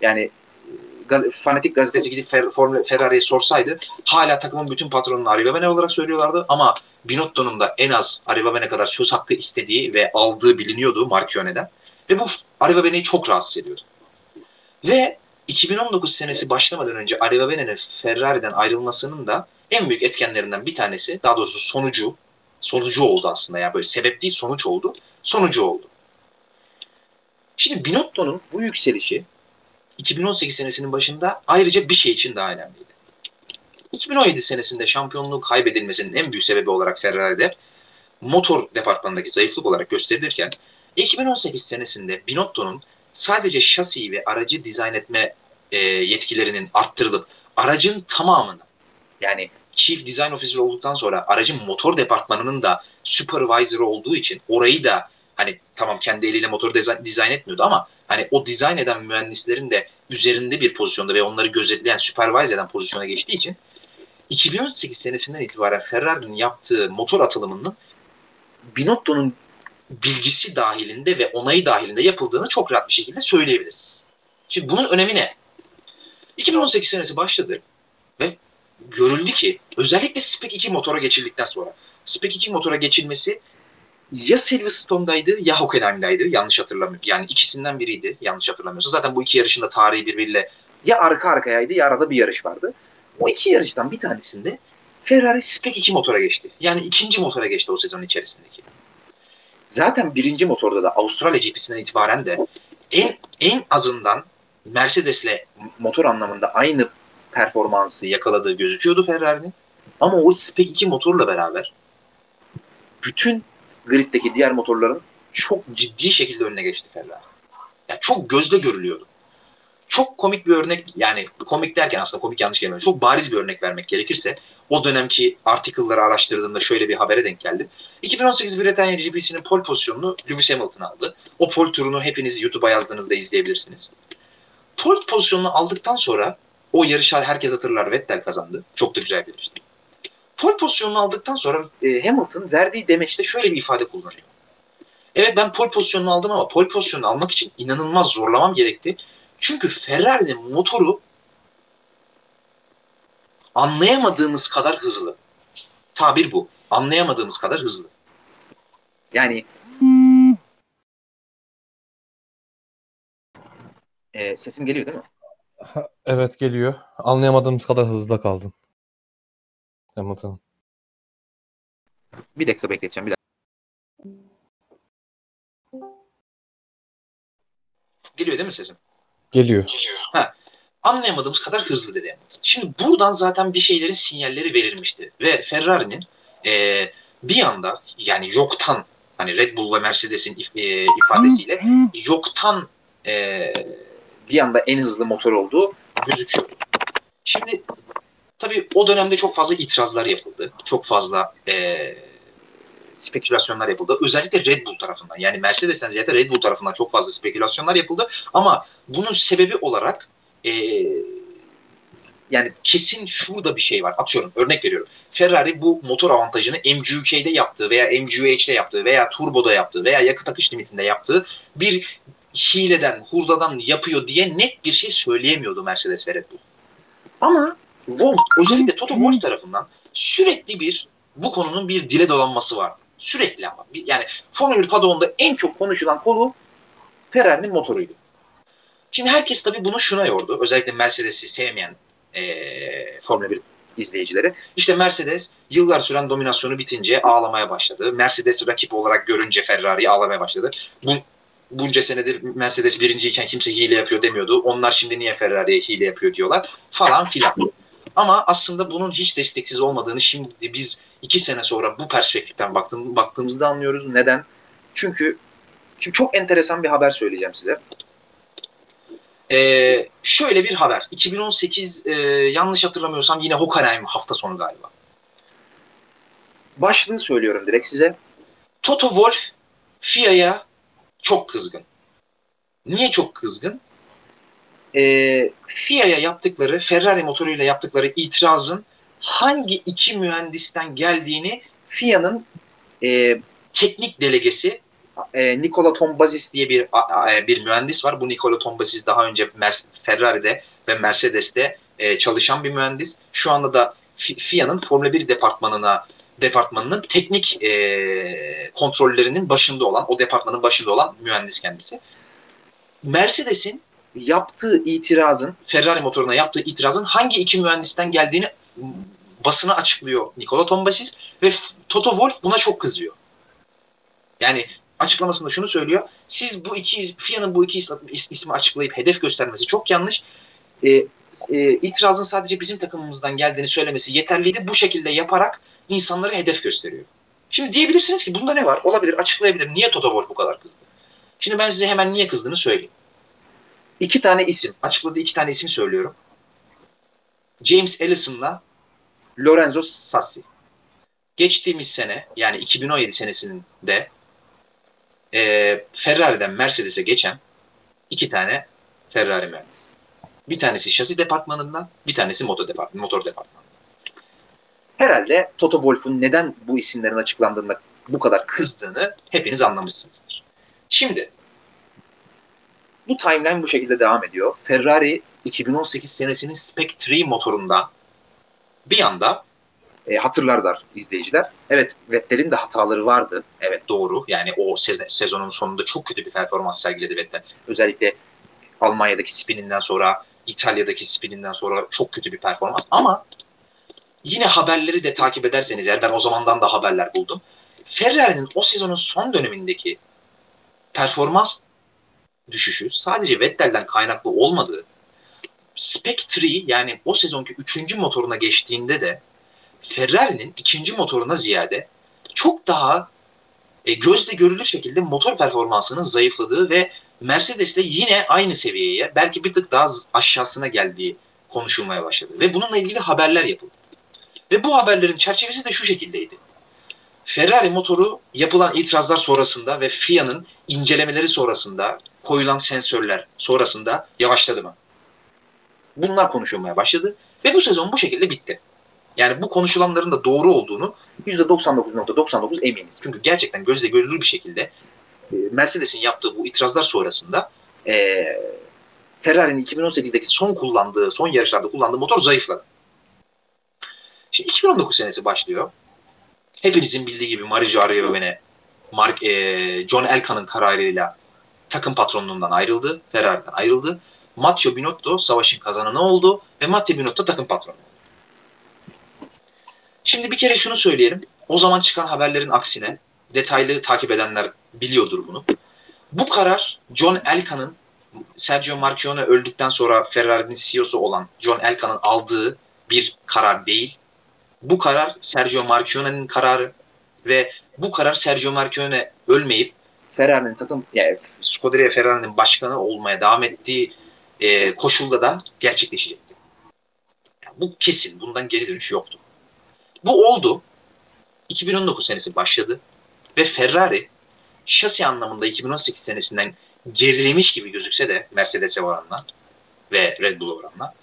yani gaz, fanatik gazetesi gidip Fer, Ferrari'ye sorsaydı hala takımın bütün patronunu Arriva olarak söylüyorlardı ama Binotto'nun da en az Arriva kadar söz hakkı istediği ve aldığı biliniyordu Marchione'den. Ve bu Arriva çok rahatsız ediyordu. Ve 2019 senesi başlamadan önce Arriva Bene'nin Ferrari'den ayrılmasının da en büyük etkenlerinden bir tanesi, daha doğrusu sonucu, sonucu oldu aslında ya böyle sebep değil sonuç oldu, sonucu oldu. Şimdi Binotto'nun bu yükselişi 2018 senesinin başında ayrıca bir şey için daha önemliydi. 2017 senesinde şampiyonluğu kaybedilmesinin en büyük sebebi olarak Ferrari'de motor departmanındaki zayıflık olarak gösterilirken 2018 senesinde Binotto'nun sadece şasi ve aracı dizayn etme e, yetkilerinin arttırılıp aracın tamamını yani Chief Design Officer olduktan sonra aracın motor departmanının da supervisor olduğu için orayı da Hani tamam kendi eliyle motor dizayn, dizayn etmiyordu ama hani o dizayn eden mühendislerin de üzerinde bir pozisyonda ve onları gözetleyen, supervise eden pozisyona geçtiği için 2018 senesinden itibaren Ferrari'nin yaptığı motor atılımının Binotto'nun bilgisi dahilinde ve onayı dahilinde yapıldığını çok rahat bir şekilde söyleyebiliriz. Şimdi bunun önemi ne? 2018 senesi başladı ve görüldü ki özellikle Spec 2 motora geçildikten sonra Spec 2 motora geçilmesi ya Silverstone'daydı ya Hockenheim'daydı. Yanlış hatırlamıyorum. Yani ikisinden biriydi. Yanlış hatırlamıyorsam. Zaten bu iki yarışın da tarihi birbiriyle ya arka arkayaydı ya arada bir yarış vardı. O iki yarıştan bir tanesinde Ferrari Spec 2 motora geçti. Yani ikinci motora geçti o sezon içerisindeki. Zaten birinci motorda da Avustralya GP'sinden itibaren de en en azından Mercedes'le motor anlamında aynı performansı yakaladığı gözüküyordu Ferrari'nin. Ama o Spec 2 motorla beraber bütün griddeki diğer motorların çok ciddi şekilde önüne geçti Ferrari. Yani çok gözle görülüyordu. Çok komik bir örnek yani komik derken aslında komik yanlış kelime. Çok bariz bir örnek vermek gerekirse o dönemki article'ları araştırdığımda şöyle bir habere denk geldim. 2018 Britanya GP'sinin pole pozisyonunu Lewis Hamilton aldı. O pole turunu hepiniz YouTube'a yazdığınızda izleyebilirsiniz. Pole pozisyonunu aldıktan sonra o yarışı herkes hatırlar Vettel kazandı. Çok da güzel bir yarıştı. Pole pozisyonunu aldıktan sonra e, Hamilton verdiği demeçte şöyle bir ifade kullanıyor. Evet ben pole pozisyonunu aldım ama pole pozisyonunu almak için inanılmaz zorlamam gerekti. Çünkü Ferrari'nin motoru anlayamadığımız kadar hızlı. Tabir bu. Anlayamadığımız kadar hızlı. Yani e, sesim geliyor değil mi? Evet geliyor. Anlayamadığımız kadar hızlı kaldım. Hamilton. Bir dakika bekleteceğim. Bir dakika. Geliyor değil mi sesim? Geliyor. Ha, anlayamadığımız kadar hızlı dedi Hamilton. Şimdi buradan zaten bir şeylerin sinyalleri verilmişti. Ve Ferrari'nin e, bir anda yani yoktan hani Red Bull ve Mercedes'in e, ifadesiyle yoktan e, bir anda en hızlı motor olduğu gözüküyor. Şimdi tabii o dönemde çok fazla itirazlar yapıldı. Çok fazla e, spekülasyonlar yapıldı. Özellikle Red Bull tarafından. Yani Mercedes'ten ziyade Red Bull tarafından çok fazla spekülasyonlar yapıldı. Ama bunun sebebi olarak e, yani kesin şurada bir şey var. Atıyorum örnek veriyorum. Ferrari bu motor avantajını MGUK'de yaptığı veya MGUH'de yaptığı veya turboda yaptığı veya yakıt akış limitinde yaptığı bir hileden, hurdadan yapıyor diye net bir şey söyleyemiyordu Mercedes ve Red Bull. Ama Wolf, özellikle Toto Wolff tarafından sürekli bir bu konunun bir dile dolanması var. Sürekli ama. Yani Formula 1 padonunda en çok konuşulan konu Ferrari'nin motoruydu. Şimdi herkes tabii bunu şuna yordu. Özellikle Mercedes'i sevmeyen e, Formula 1 izleyicileri. İşte Mercedes yıllar süren dominasyonu bitince ağlamaya başladı. Mercedes rakip olarak görünce Ferrari'yi ağlamaya başladı. Bu, bunca senedir Mercedes birinciyken kimse hile yapıyor demiyordu. Onlar şimdi niye Ferrari'ye hile yapıyor diyorlar falan filan. Ama aslında bunun hiç desteksiz olmadığını şimdi biz iki sene sonra bu perspektiften baktığım, baktığımızda anlıyoruz. Neden? Çünkü şimdi çok enteresan bir haber söyleyeceğim size. Ee, şöyle bir haber. 2018 e, yanlış hatırlamıyorsam yine Hockenheim hafta sonu galiba. Başlığı söylüyorum direkt size. Toto Wolff FIA'ya çok kızgın. Niye çok kızgın? E, FIA'ya yaptıkları, Ferrari motoruyla yaptıkları itirazın hangi iki mühendisten geldiğini FIA'nın e, teknik delegesi e, Nikola Tombazis diye bir a, bir mühendis var. Bu Nikola Tombazis daha önce Mer- Ferrari'de ve Mercedes'te e, çalışan bir mühendis. Şu anda da FIA'nın Formula 1 departmanına departmanının teknik e, kontrollerinin başında olan, o departmanın başında olan mühendis kendisi. Mercedes'in yaptığı itirazın, Ferrari motoruna yaptığı itirazın hangi iki mühendisten geldiğini basına açıklıyor Nikola Tombasis ve Toto Wolff buna çok kızıyor. Yani açıklamasında şunu söylüyor. Siz bu iki FIA'nın bu iki ismi açıklayıp hedef göstermesi çok yanlış. E, e, itirazın sadece bizim takımımızdan geldiğini söylemesi yeterliydi. Bu şekilde yaparak insanları hedef gösteriyor. Şimdi diyebilirsiniz ki bunda ne var? Olabilir, açıklayabilir. Niye Toto Wolff bu kadar kızdı? Şimdi ben size hemen niye kızdığını söyleyeyim. İki tane isim. Açıkladığı iki tane isim söylüyorum. James Ellison'la Lorenzo Sassi. Geçtiğimiz sene yani 2017 senesinde e, Ferrari'den Mercedes'e geçen iki tane Ferrari mühendisi. Bir tanesi şasi departmanından, bir tanesi motor, depart motor departmanından. Herhalde Toto Wolff'un neden bu isimlerin açıklandığında bu kadar kızdığını hepiniz anlamışsınızdır. Şimdi bu timeline bu şekilde devam ediyor. Ferrari 2018 senesinin Spec 3 motorunda bir anda e, hatırlarlar izleyiciler. Evet Vettel'in de hataları vardı. Evet doğru. Yani o sezonun sonunda çok kötü bir performans sergiledi Vettel. Özellikle Almanya'daki spininden sonra, İtalya'daki spininden sonra çok kötü bir performans. Ama yine haberleri de takip ederseniz eğer ben o zamandan da haberler buldum. Ferrari'nin o sezonun son dönemindeki performans düşüşü sadece Vettel'den kaynaklı olmadığı Spec 3 yani o sezonki 3. motoruna geçtiğinde de Ferrari'nin ikinci motoruna ziyade çok daha e, gözle görülür şekilde motor performansının zayıfladığı ve Mercedes'le yine aynı seviyeye belki bir tık daha aşağısına geldiği konuşulmaya başladı. Ve bununla ilgili haberler yapıldı. Ve bu haberlerin çerçevesi de şu şekildeydi. Ferrari motoru yapılan itirazlar sonrasında ve FIA'nın incelemeleri sonrasında koyulan sensörler sonrasında yavaşladı mı? Bunlar konuşulmaya başladı ve bu sezon bu şekilde bitti. Yani bu konuşulanların da doğru olduğunu %99.99 eminiz. Çünkü gerçekten gözle görülür bir şekilde e, Mercedes'in yaptığı bu itirazlar sonrasında e, Ferrari'nin 2018'deki son kullandığı, son yarışlarda kullandığı motor zayıfladı. Şimdi 2019 senesi başlıyor. Hepinizin bildiği gibi Mario Arrivabene Mark, e, John Elkan'ın kararıyla takım patronluğundan ayrıldı. Ferrari'den ayrıldı. Matteo Binotto savaşın kazananı oldu ve Matteo Binotto takım patronu. Şimdi bir kere şunu söyleyelim. O zaman çıkan haberlerin aksine detaylı takip edenler biliyordur bunu. Bu karar John Elkan'ın Sergio Marchionne öldükten sonra Ferrari'nin CEO'su olan John Elkan'ın aldığı bir karar değil. Bu karar Sergio Marchionne'nin kararı ve bu karar Sergio Marchionne ölmeyip Ferrari'nin takım yani Scuderia Ferrari'nin başkanı olmaya devam ettiği e, koşulda da gerçekleşecekti. Yani bu kesin. Bundan geri dönüş yoktu. Bu oldu. 2019 senesi başladı ve Ferrari şasi anlamında 2018 senesinden gerilemiş gibi gözükse de Mercedes'e oranla ve Red Bull'a oranla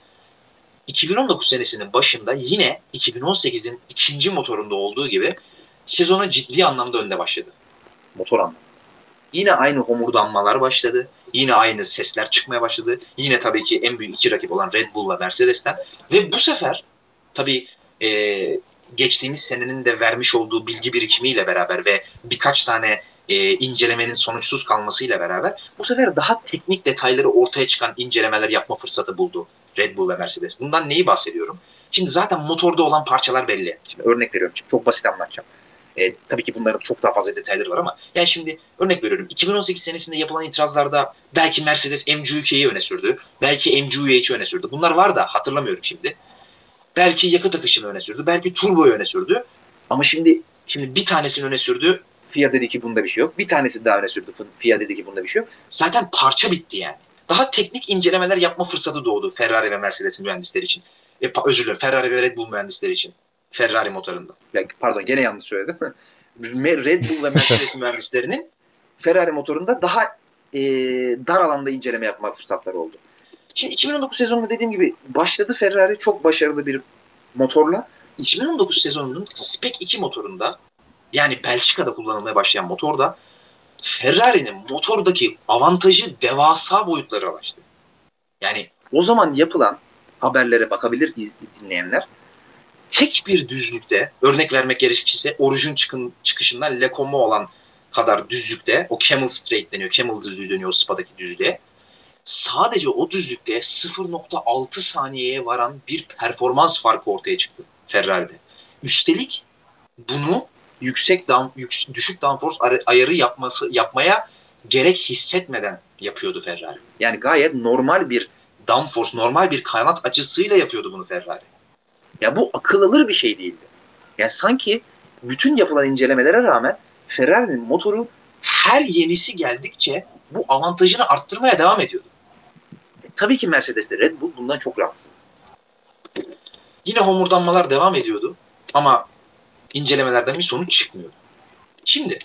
2019 senesinin başında yine 2018'in ikinci motorunda olduğu gibi sezona ciddi anlamda önde başladı. Motor anlamında. Yine aynı homurdanmalar başladı. Yine aynı sesler çıkmaya başladı. Yine tabii ki en büyük iki rakip olan Red Bull ve Mercedes'ten. Ve bu sefer tabii e, geçtiğimiz senenin de vermiş olduğu bilgi birikimiyle beraber ve birkaç tane e, incelemenin sonuçsuz kalmasıyla beraber bu sefer daha teknik detayları ortaya çıkan incelemeler yapma fırsatı buldu Red Bull ve Mercedes. Bundan neyi bahsediyorum? Şimdi zaten motorda olan parçalar belli. Şimdi örnek veriyorum. Şimdi çok basit anlatacağım. E, tabii ki bunların çok daha fazla detayları var ama yani şimdi örnek veriyorum. 2018 senesinde yapılan itirazlarda belki Mercedes MGUK'yi öne sürdü. Belki MGUH'ı öne sürdü. Bunlar var da hatırlamıyorum şimdi. Belki yakıt akışını öne sürdü. Belki turboyu öne sürdü. Ama şimdi şimdi bir tanesini öne sürdü. FIA dedi ki bunda bir şey yok. Bir tanesi daha öne sürdü. FIA dedi ki bunda bir şey yok. Zaten parça bitti yani. Daha teknik incelemeler yapma fırsatı doğdu Ferrari ve Mercedes mühendisleri için. E, özür dilerim Ferrari ve Red Bull mühendisleri için. Ferrari motorunda. Yani, pardon gene yanlış söyledim. Red Bull ve Mercedes mühendislerinin Ferrari motorunda daha e, dar alanda inceleme yapma fırsatları oldu. Şimdi 2019 sezonunda dediğim gibi başladı Ferrari çok başarılı bir motorla. 2019 sezonunun Spec 2 motorunda yani Belçika'da kullanılmaya başlayan motorda Ferrari'nin motordaki avantajı devasa boyutlara ulaştı. Yani o zaman yapılan haberlere bakabilir dinleyenler. Tek bir düzlükte örnek vermek gerekirse orijin çıkın, çıkışından Le Como olan kadar düzlükte o Camel Straight deniyor. Camel düzlüğü dönüyor Spa'daki düzlüğe sadece o düzlükte 0.6 saniyeye varan bir performans farkı ortaya çıktı Ferrari'de. Üstelik bunu yüksek down, yük, düşük downforce ayarı yapması yapmaya gerek hissetmeden yapıyordu Ferrari. Yani gayet normal bir downforce, normal bir kanat açısıyla yapıyordu bunu Ferrari. Ya bu akıl alır bir şey değildi. Yani sanki bütün yapılan incelemelere rağmen Ferrari'nin motoru her yenisi geldikçe bu avantajını arttırmaya devam ediyordu. Tabii ki Mercedes'te Red Bull bundan çok rahatsız. Yine homurdanmalar devam ediyordu ama incelemelerden bir sonuç çıkmıyordu. Şimdi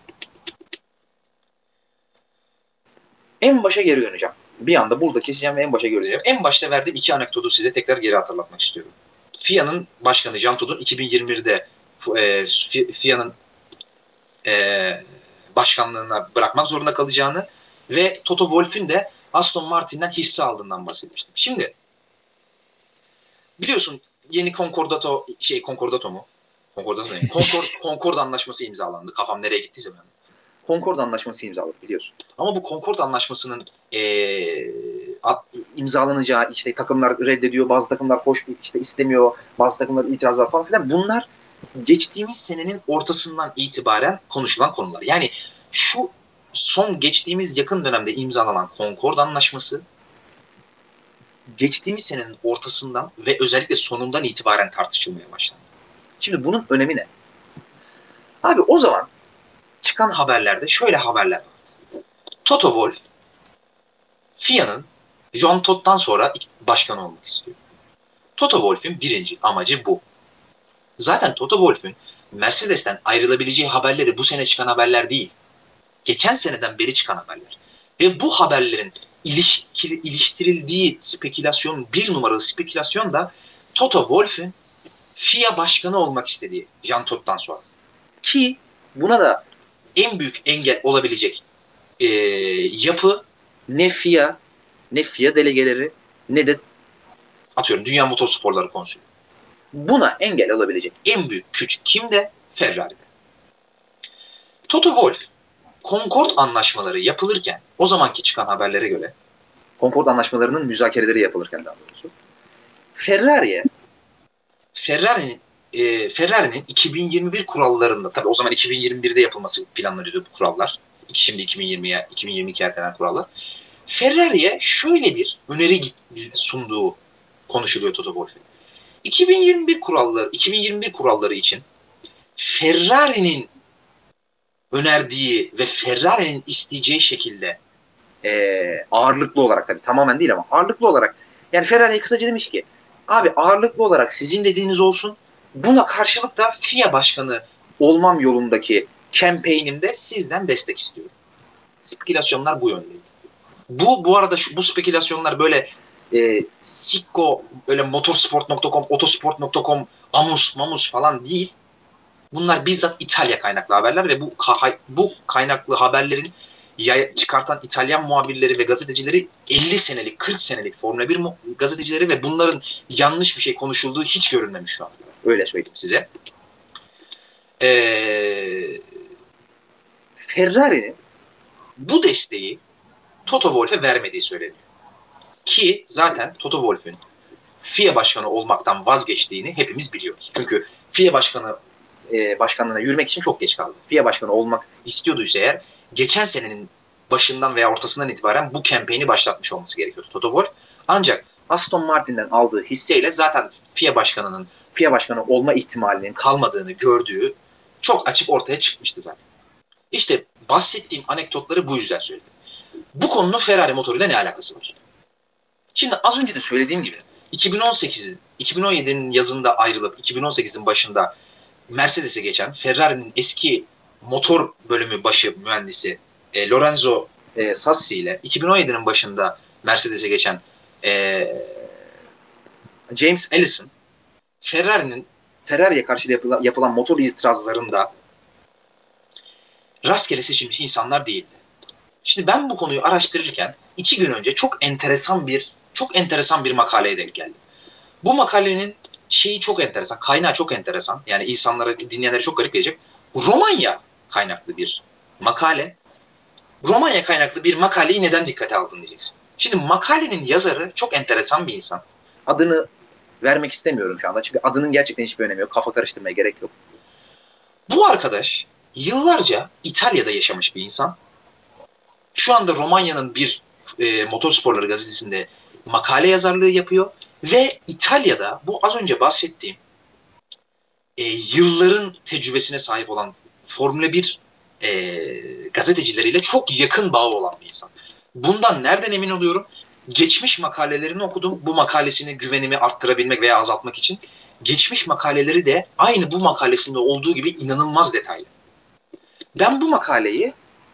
En başa geri döneceğim. Bir anda burada keseceğim ve en başa geri döneceğim. En başta verdiğim iki anekdotu size tekrar geri hatırlatmak istiyorum. FIA'nın başkanı Jean Todt'un 2021'de e, FIA'nın e, başkanlığına bırakmak zorunda kalacağını ve Toto Wolff'ün de Aston Martin'den hisse aldığından bahsetmiştim. Şimdi biliyorsun yeni Concordato şey Concordato mu? Concordato ne? Concord, Concord anlaşması imzalandı. Kafam nereye gittiyse ben. Concord anlaşması imzaladı biliyorsun. Ama bu Concord anlaşmasının ee, at, imzalanacağı işte takımlar reddediyor, bazı takımlar hoş işte istemiyor, bazı takımlar itiraz var falan filan. Bunlar geçtiğimiz senenin ortasından itibaren konuşulan konular. Yani şu son geçtiğimiz yakın dönemde imzalanan Concord Anlaşması geçtiğimiz senenin ortasından ve özellikle sonundan itibaren tartışılmaya başlandı. Şimdi bunun önemi ne? Abi o zaman çıkan haberlerde şöyle haberler vardı. Toto Wolff FIA'nın John Todd'dan sonra başkan olmak istiyor. Toto Wolff'ün birinci amacı bu. Zaten Toto Wolff'ün Mercedes'ten ayrılabileceği haberleri bu sene çıkan haberler değil. Geçen seneden beri çıkan haberler. Ve bu haberlerin ilişkili, iliştirildiği spekülasyon, bir numaralı spekülasyon da Toto Wolff'ün FIA başkanı olmak istediği Jean Todt'tan sonra. Ki buna da en büyük engel olabilecek e, yapı ne FIA, ne FIA delegeleri ne de atıyorum Dünya Motorsporları Konsülü. Buna engel olabilecek en büyük güç kimde? Ferrari'de. Toto Wolff Concord anlaşmaları yapılırken o zamanki çıkan haberlere göre Concord anlaşmalarının müzakereleri yapılırken daha doğrusu Ferrari'ye Ferrari'nin e, Ferrari'nin 2021 kurallarında tabii o zaman 2021'de yapılması planlanıyordu bu kurallar. Şimdi 2020'ye 2022 ertelenen kurallar. Ferrari'ye şöyle bir öneri sunduğu konuşuluyor Toto Wolff'in. 2021 kuralları 2021 kuralları için Ferrari'nin önerdiği ve Ferrari'nin isteyeceği şekilde e, ağırlıklı olarak tabii tamamen değil ama ağırlıklı olarak yani Ferrari'ye kısaca demiş ki abi ağırlıklı olarak sizin dediğiniz olsun buna karşılık da FIA başkanı olmam yolundaki campaign'imde sizden destek istiyorum. Spekülasyonlar bu yöndeydi. Bu bu arada şu, bu spekülasyonlar böyle e, Sikko öyle motorsport.com, otosport.com, Amus, Mamus falan değil. Bunlar bizzat İtalya kaynaklı haberler ve bu bu kaynaklı haberlerin çıkartan İtalyan muhabirleri ve gazetecileri 50 senelik, 40 senelik Formula 1 gazetecileri ve bunların yanlış bir şey konuşulduğu hiç görülmemiş şu an. Öyle söyleyeyim size. Ee, Ferrari'nin bu desteği Toto Wolff'e vermediği söyleniyor. Ki zaten Toto Wolff'ün FIA başkanı olmaktan vazgeçtiğini hepimiz biliyoruz. Çünkü FIA başkanı e, başkanlığına yürümek için çok geç kaldı. FIA başkanı olmak istiyorduysa eğer geçen senenin başından veya ortasından itibaren bu kampanyayı başlatmış olması gerekiyordu Toto Wolff. Ancak Aston Martin'den aldığı hisseyle zaten FIA başkanının FIA başkanı olma ihtimalinin kalmadığını gördüğü çok açık ortaya çıkmıştı zaten. İşte bahsettiğim anekdotları bu yüzden söyledim. Bu konunun Ferrari motoruyla ne alakası var? Şimdi az önce de söylediğim gibi 2018 2017'nin yazında ayrılıp 2018'in başında Mercedes'e geçen Ferrari'nin eski motor bölümü başı mühendisi e, Lorenzo e, Sassi ile 2017'nin başında Mercedes'e geçen e, James Ellison Ferrari'nin Ferrari'ye karşı yapılan, yapılan motor itirazlarında rastgele seçilmiş insanlar değildi. Şimdi ben bu konuyu araştırırken iki gün önce çok enteresan bir çok enteresan bir makaleye denk geldim. Bu makalenin şeyi çok enteresan, kaynağı çok enteresan. Yani insanlara, dinleyenlere çok garip gelecek. Romanya kaynaklı bir makale. Romanya kaynaklı bir makaleyi neden dikkate aldın diyeceksin. Şimdi makalenin yazarı çok enteresan bir insan. Adını vermek istemiyorum şu anda. Çünkü adının gerçekten hiçbir önemi yok. Kafa karıştırmaya gerek yok. Bu arkadaş yıllarca İtalya'da yaşamış bir insan. Şu anda Romanya'nın bir e, motorsporları gazetesinde makale yazarlığı yapıyor ve İtalya'da bu az önce bahsettiğim e, yılların tecrübesine sahip olan Formula 1 e, gazetecileriyle çok yakın bağı olan bir insan. Bundan nereden emin oluyorum? Geçmiş makalelerini okudum. Bu makalesini güvenimi arttırabilmek veya azaltmak için. Geçmiş makaleleri de aynı bu makalesinde olduğu gibi inanılmaz detaylı. Ben bu makaleyi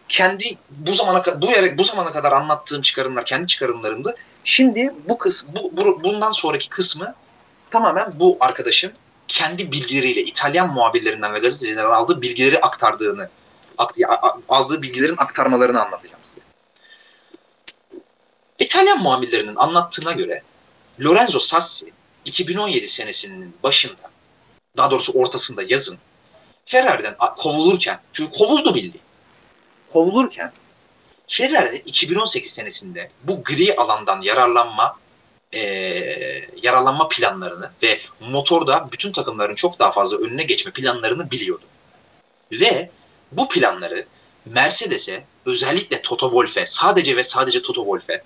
kendi bu zamana bu yere bu zamana kadar anlattığım çıkarımlar kendi çıkarımlarımdı. Şimdi bu kısım bu, bu bundan sonraki kısmı tamamen bu arkadaşın kendi bilgileriyle İtalyan muhabirlerinden ve gazetecilerden aldığı bilgileri aktardığını aldığı bilgilerin aktarmalarını anlatacağım size. İtalyan muhabirlerinin anlattığına göre Lorenzo Sassi 2017 senesinin başında daha doğrusu ortasında yazın Ferrari'den kovulurken çünkü kovuldu bildi. Kovulurken Ferrari 2018 senesinde bu gri alandan yararlanma e, yararlanma planlarını ve motorda bütün takımların çok daha fazla önüne geçme planlarını biliyordu. Ve bu planları Mercedes'e özellikle Toto Wolff'e sadece ve sadece Toto Wolff'e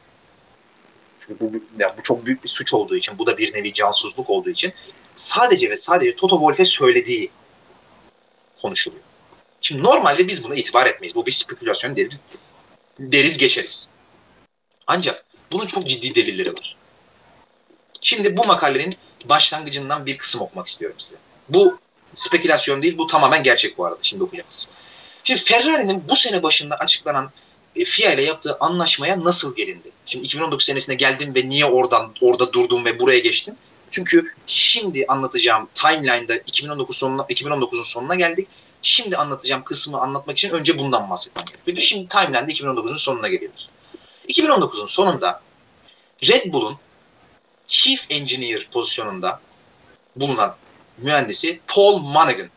çünkü bu, yani bu çok büyük bir suç olduğu için bu da bir nevi cansuzluk olduğu için sadece ve sadece Toto Wolff'e söylediği konuşuluyor. Şimdi normalde biz buna itibar etmeyiz. Bu bir spekülasyon deriz, deriz geçeriz. Ancak bunun çok ciddi delilleri var. Şimdi bu makalenin başlangıcından bir kısım okumak istiyorum size. Bu spekülasyon değil, bu tamamen gerçek bu arada. Şimdi okuyacağız. Şimdi Ferrari'nin bu sene başında açıklanan e, FIA ile yaptığı anlaşmaya nasıl gelindi? Şimdi 2019 senesine geldim ve niye oradan orada durdum ve buraya geçtim? Çünkü şimdi anlatacağım timeline'da 2019 sonuna 2019'un sonuna geldik. Şimdi anlatacağım kısmı anlatmak için önce bundan bahsetmem gerekiyor. Şimdi timeline'da 2019'un sonuna geliyoruz. 2019'un sonunda Red Bull'un Chief Engineer pozisyonunda bulunan mühendisi Paul Monaghan.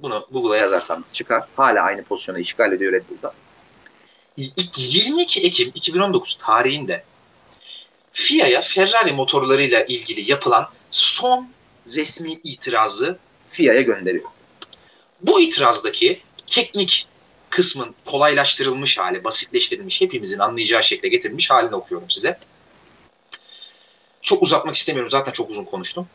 Bunu Google'a yazarsanız çıkar. Hala aynı pozisyonu işgal ediyor Red Bull'da. 22 Ekim 2019 tarihinde FIA'ya Ferrari motorlarıyla ilgili yapılan son resmi itirazı FIA'ya gönderiyor. Bu itirazdaki teknik kısmın kolaylaştırılmış hali, basitleştirilmiş, hepimizin anlayacağı şekilde getirilmiş halini okuyorum size. Çok uzatmak istemiyorum. Zaten çok uzun konuştum.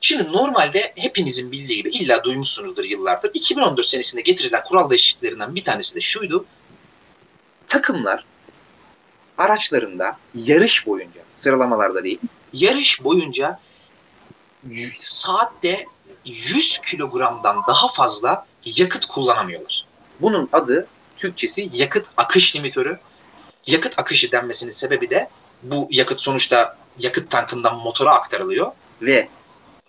Şimdi normalde hepinizin bildiği gibi illa duymuşsunuzdur yıllardır. 2014 senesinde getirilen kural değişikliklerinden bir tanesi de şuydu. Takımlar araçlarında yarış boyunca, sıralamalarda değil, yarış boyunca saatte 100 kilogramdan daha fazla yakıt kullanamıyorlar. Bunun adı Türkçesi yakıt akış limitörü. Yakıt akışı denmesinin sebebi de bu yakıt sonuçta yakıt tankından motora aktarılıyor ve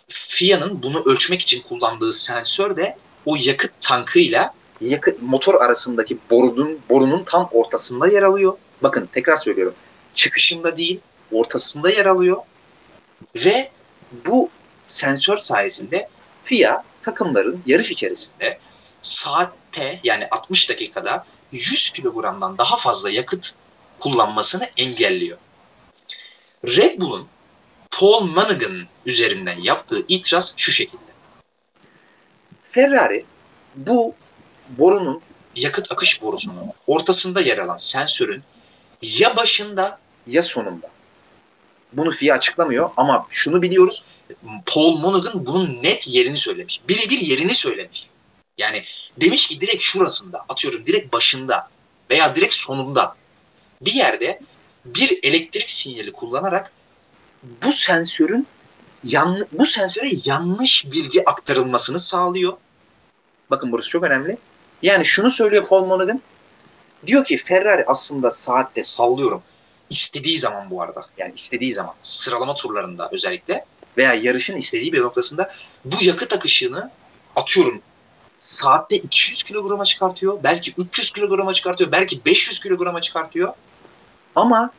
FIA'nın bunu ölçmek için kullandığı sensör de o yakıt tankıyla yakıt motor arasındaki borunun borunun tam ortasında yer alıyor. Bakın tekrar söylüyorum. Çıkışında değil, ortasında yer alıyor. Ve bu sensör sayesinde FIA takımların yarış içerisinde saatte yani 60 dakikada 100 kilogramdan daha fazla yakıt kullanmasını engelliyor. Red Bull'un Paul Monaghan üzerinden yaptığı itiraz şu şekilde. Ferrari bu borunun yakıt akış borusunun ortasında yer alan sensörün ya başında ya sonunda. Bunu FIA açıklamıyor ama şunu biliyoruz. Paul Monaghan bunun net yerini söylemiş. Birebir yerini söylemiş. Yani demiş ki direkt şurasında, atıyorum direkt başında veya direkt sonunda bir yerde bir elektrik sinyali kullanarak bu sensörün yan, bu sensöre yanlış bilgi aktarılmasını sağlıyor. Bakın burası çok önemli. Yani şunu söylüyor Paul Monaghan. Diyor ki Ferrari aslında saatte sallıyorum. İstediği zaman bu arada. Yani istediği zaman sıralama turlarında özellikle veya yarışın istediği bir noktasında bu yakıt akışını atıyorum saatte 200 kilograma çıkartıyor. Belki 300 kilograma çıkartıyor. Belki 500 kilograma çıkartıyor. Ama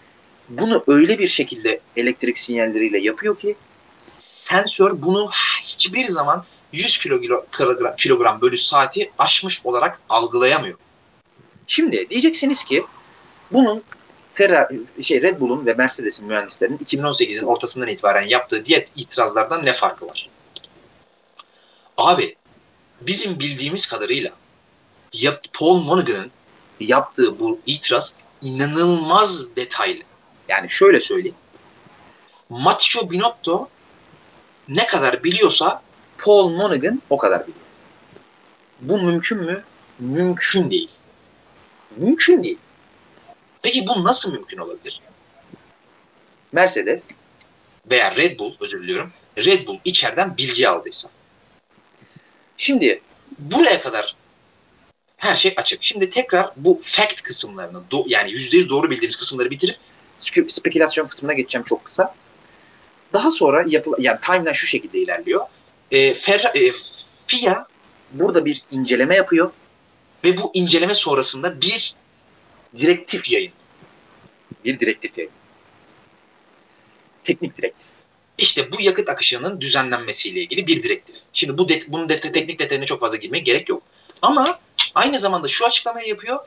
bunu öyle bir şekilde elektrik sinyalleriyle yapıyor ki sensör bunu hiçbir zaman 100 kilogram, kilogram bölü saati aşmış olarak algılayamıyor. Şimdi diyeceksiniz ki bunun Ferrari, şey Red Bull'un ve Mercedes'in mühendislerinin 2018'in ortasından itibaren yaptığı diğer itirazlardan ne farkı var? Abi bizim bildiğimiz kadarıyla yap, Paul Monaghan'ın yaptığı bu itiraz inanılmaz detaylı. Yani şöyle söyleyeyim. Matteo Binotto ne kadar biliyorsa Paul Monaghan o kadar biliyor. Bu mümkün mü? Mümkün değil. Mümkün değil. Peki bu nasıl mümkün olabilir? Mercedes veya Red Bull özür diliyorum. Red Bull içeriden bilgi aldıysa. Şimdi buraya kadar Her şey açık. Şimdi tekrar bu fact kısımlarını do, yani %100 doğru bildiğimiz kısımları bitirip spekülasyon kısmına geçeceğim çok kısa. Daha sonra yapıl yani timeline şu şekilde ilerliyor. E, Ferra, e, FIA burada bir inceleme yapıyor ve bu inceleme sonrasında bir direktif yayın. Bir direktif yayın. Teknik direktif. İşte bu yakıt akışının düzenlenmesiyle ilgili bir direktif. Şimdi bu det bunun det teknik detayına çok fazla girmeye gerek yok. Ama aynı zamanda şu açıklamayı yapıyor.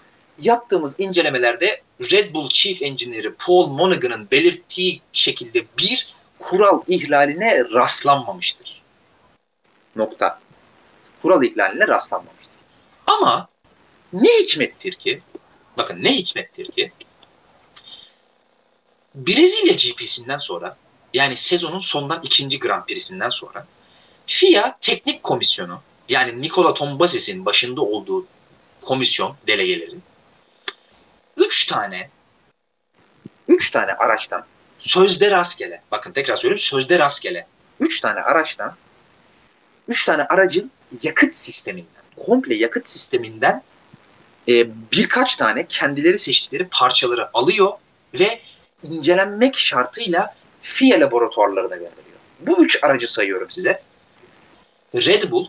Yaptığımız incelemelerde Red Bull Chief Engineer'i Paul Monaghan'ın belirttiği şekilde bir kural ihlaline rastlanmamıştır. Nokta. Kural ihlaline rastlanmamıştır. Ama ne hikmettir ki bakın ne hikmettir ki? Brezilya GP'sinden sonra yani sezonun sondan ikinci Grand Prix'sinden sonra FIA teknik komisyonu yani Nikola Tombazis'in başında olduğu komisyon delegeleri üç tane üç tane araçtan sözde rastgele bakın tekrar söyleyeyim sözde rastgele üç tane araçtan üç tane aracın yakıt sisteminden komple yakıt sisteminden e, birkaç tane kendileri seçtikleri parçaları alıyor ve incelenmek şartıyla FIA laboratuvarlarına gönderiyor. Bu üç aracı sayıyorum size. Red Bull.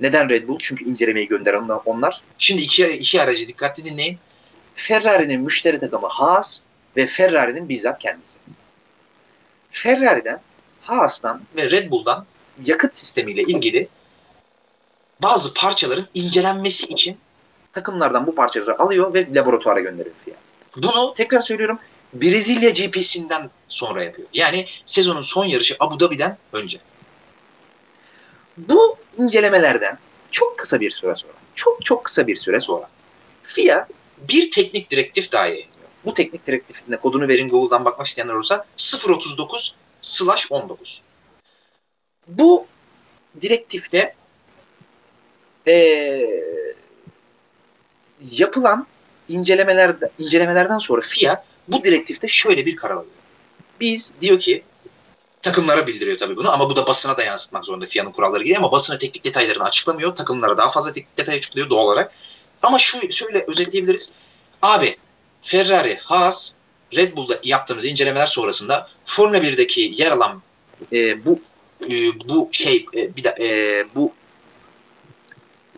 Neden Red Bull? Çünkü incelemeyi gönderen onlar. Şimdi iki, iki aracı dikkatli dinleyin. Ferrari'nin müşteri takımı Haas ve Ferrari'nin bizzat kendisi. Ferrari'den, Haas'tan ve Red Bull'dan yakıt sistemiyle ilgili bazı parçaların incelenmesi için takımlardan bu parçaları alıyor ve laboratuvara gönderiyor FIA. Bunu tekrar söylüyorum Brezilya GP'sinden sonra yapıyor. Yani sezonun son yarışı Abu Dhabi'den önce. Bu incelemelerden çok kısa bir süre sonra, çok çok kısa bir süre sonra FIA bir teknik direktif daha yayınlıyor. Bu teknik direktifinde kodunu verin Google'dan bakmak isteyenler olursa 039 slash 19. Bu direktifte ee, yapılan incelemelerde, incelemelerden sonra FIA bu direktifte şöyle bir karar alıyor. Biz diyor ki takımlara bildiriyor tabii bunu ama bu da basına da yansıtmak zorunda FIA'nın kuralları gibi ama basına teknik detaylarını açıklamıyor. Takımlara daha fazla teknik detay açıklıyor doğal olarak. Ama şu şöyle özetleyebiliriz. Abi Ferrari, Haas, Red Bull'da yaptığımız incelemeler sonrasında Formula 1'deki yer alan e, bu e, bu şey e, bir de, e, bu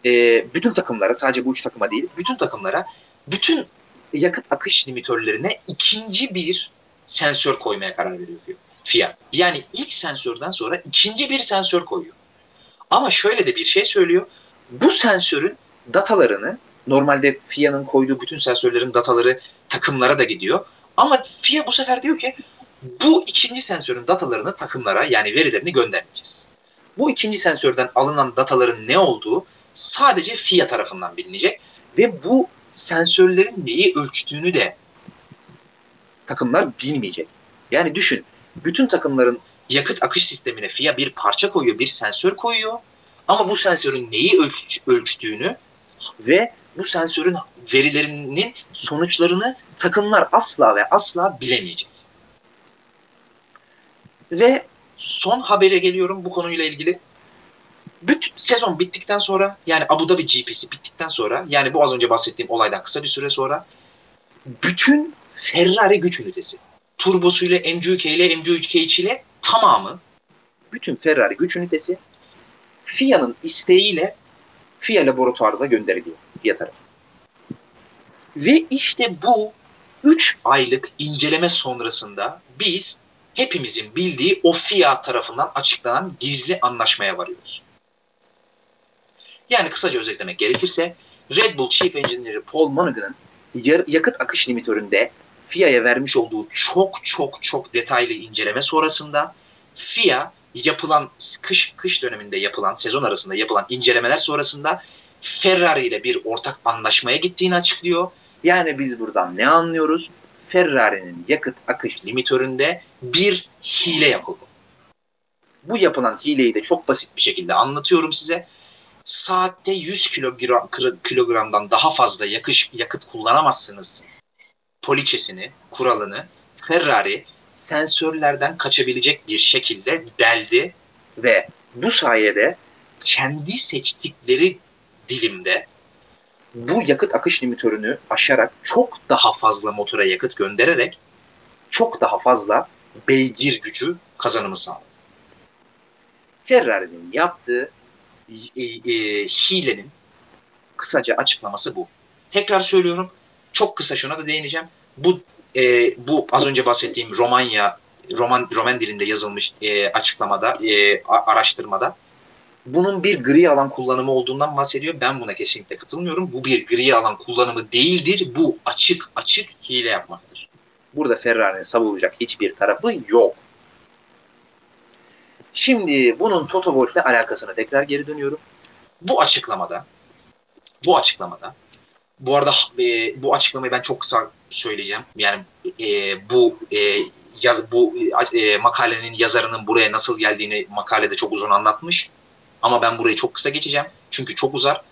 e, bütün takımlara sadece bu üç takıma değil bütün takımlara bütün yakıt akış limitörlerine ikinci bir sensör koymaya karar veriyor FIA. Yani ilk sensörden sonra ikinci bir sensör koyuyor. Ama şöyle de bir şey söylüyor. Bu sensörün datalarını normalde FIA'nın koyduğu bütün sensörlerin dataları takımlara da gidiyor. Ama FIA bu sefer diyor ki bu ikinci sensörün datalarını takımlara yani verilerini göndermeyeceğiz. Bu ikinci sensörden alınan dataların ne olduğu sadece FIA tarafından bilinecek ve bu sensörlerin neyi ölçtüğünü de takımlar bilmeyecek. Yani düşün, bütün takımların yakıt akış sistemine FIA bir parça koyuyor, bir sensör koyuyor. Ama bu sensörün neyi ölç ölçtüğünü ve bu sensörün verilerinin sonuçlarını takımlar asla ve asla bilemeyecek. Ve son habere geliyorum bu konuyla ilgili bütün sezon bittikten sonra yani Abu Dhabi GP'si bittikten sonra yani bu az önce bahsettiğim olaydan kısa bir süre sonra bütün Ferrari güç ünitesi turbosuyla MGUK ile MGUK ile tamamı bütün Ferrari güç ünitesi FIA'nın isteğiyle FIA laboratuvarına gönderiliyor FIA tarafı. Ve işte bu 3 aylık inceleme sonrasında biz hepimizin bildiği o FIA tarafından açıklanan gizli anlaşmaya varıyoruz. Yani kısaca özetlemek gerekirse Red Bull Chief Engineer Paul Monaghan'ın yakıt akış limitöründe FIA'ya vermiş olduğu çok çok çok detaylı inceleme sonrasında FIA yapılan kış kış döneminde yapılan sezon arasında yapılan incelemeler sonrasında Ferrari ile bir ortak anlaşmaya gittiğini açıklıyor. Yani biz buradan ne anlıyoruz? Ferrari'nin yakıt akış limitöründe bir hile yapıldı. Bu yapılan hileyi de çok basit bir şekilde anlatıyorum size saatte 100 kilogram, kilogramdan daha fazla yakış, yakıt kullanamazsınız poliçesini, kuralını Ferrari sensörlerden kaçabilecek bir şekilde deldi ve bu sayede kendi seçtikleri dilimde bu yakıt akış limitörünü aşarak çok daha fazla motora yakıt göndererek çok daha fazla beygir gücü kazanımı sağladı. Ferrari'nin yaptığı e, e, hilenin kısaca açıklaması bu. Tekrar söylüyorum. Çok kısa şuna da değineceğim. Bu e, bu az önce bahsettiğim Romanya Roman Roman dilinde yazılmış e, açıklamada, e, araştırmada bunun bir gri alan kullanımı olduğundan bahsediyor. Ben buna kesinlikle katılmıyorum. Bu bir gri alan kullanımı değildir. Bu açık açık hile yapmaktır. Burada Ferrari'nin savunacak hiçbir tarafı yok. Şimdi bunun Toto Wolff'le alakasına tekrar geri dönüyorum. Bu açıklamada bu açıklamada bu arada e, bu açıklamayı ben çok kısa söyleyeceğim. Yani e, bu e, yaz, bu e, makalenin yazarının buraya nasıl geldiğini makalede çok uzun anlatmış. Ama ben burayı çok kısa geçeceğim. Çünkü çok uzar.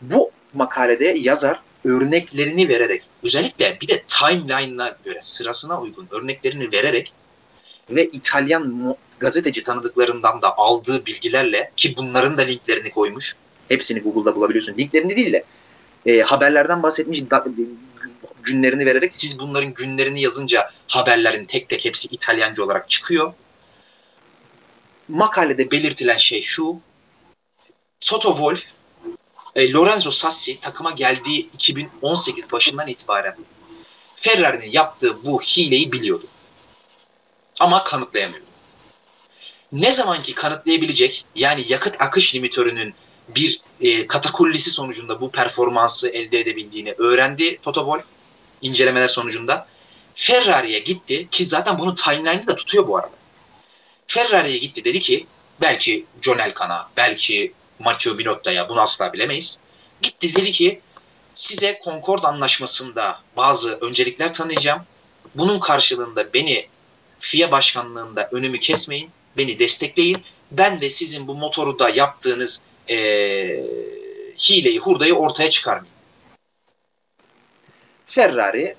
Bu makalede yazar örneklerini vererek özellikle bir de timeline'ına göre sırasına uygun örneklerini vererek ve İtalyan gazeteci tanıdıklarından da aldığı bilgilerle ki bunların da linklerini koymuş. Hepsini Google'da bulabiliyorsun. Linklerini değil de e, haberlerden bahsetmiş da, günlerini vererek siz bunların günlerini yazınca haberlerin tek tek hepsi İtalyanca olarak çıkıyor. Makalede belirtilen şey şu. Toto Wolff e, Lorenzo Sassi takıma geldiği 2018 başından itibaren Ferrari'nin yaptığı bu hileyi biliyordu. Ama kanıtlayamıyordu. Ne zamanki kanıtlayabilecek yani yakıt akış limitörünün bir e, katakullisi sonucunda bu performansı elde edebildiğini öğrendi Toto Wolff incelemeler sonucunda. Ferrari'ye gitti ki zaten bunun timeline'ı da tutuyor bu arada. Ferrari'ye gitti dedi ki belki John Elkan'a, belki Matteo Binotta'ya bunu asla bilemeyiz. Gitti dedi ki size Concord anlaşmasında bazı öncelikler tanıyacağım. Bunun karşılığında beni FIA başkanlığında önümü kesmeyin, beni destekleyin. Ben de sizin bu motoru da yaptığınız e, hileyi, hurdayı ortaya çıkarmayayım. Ferrari,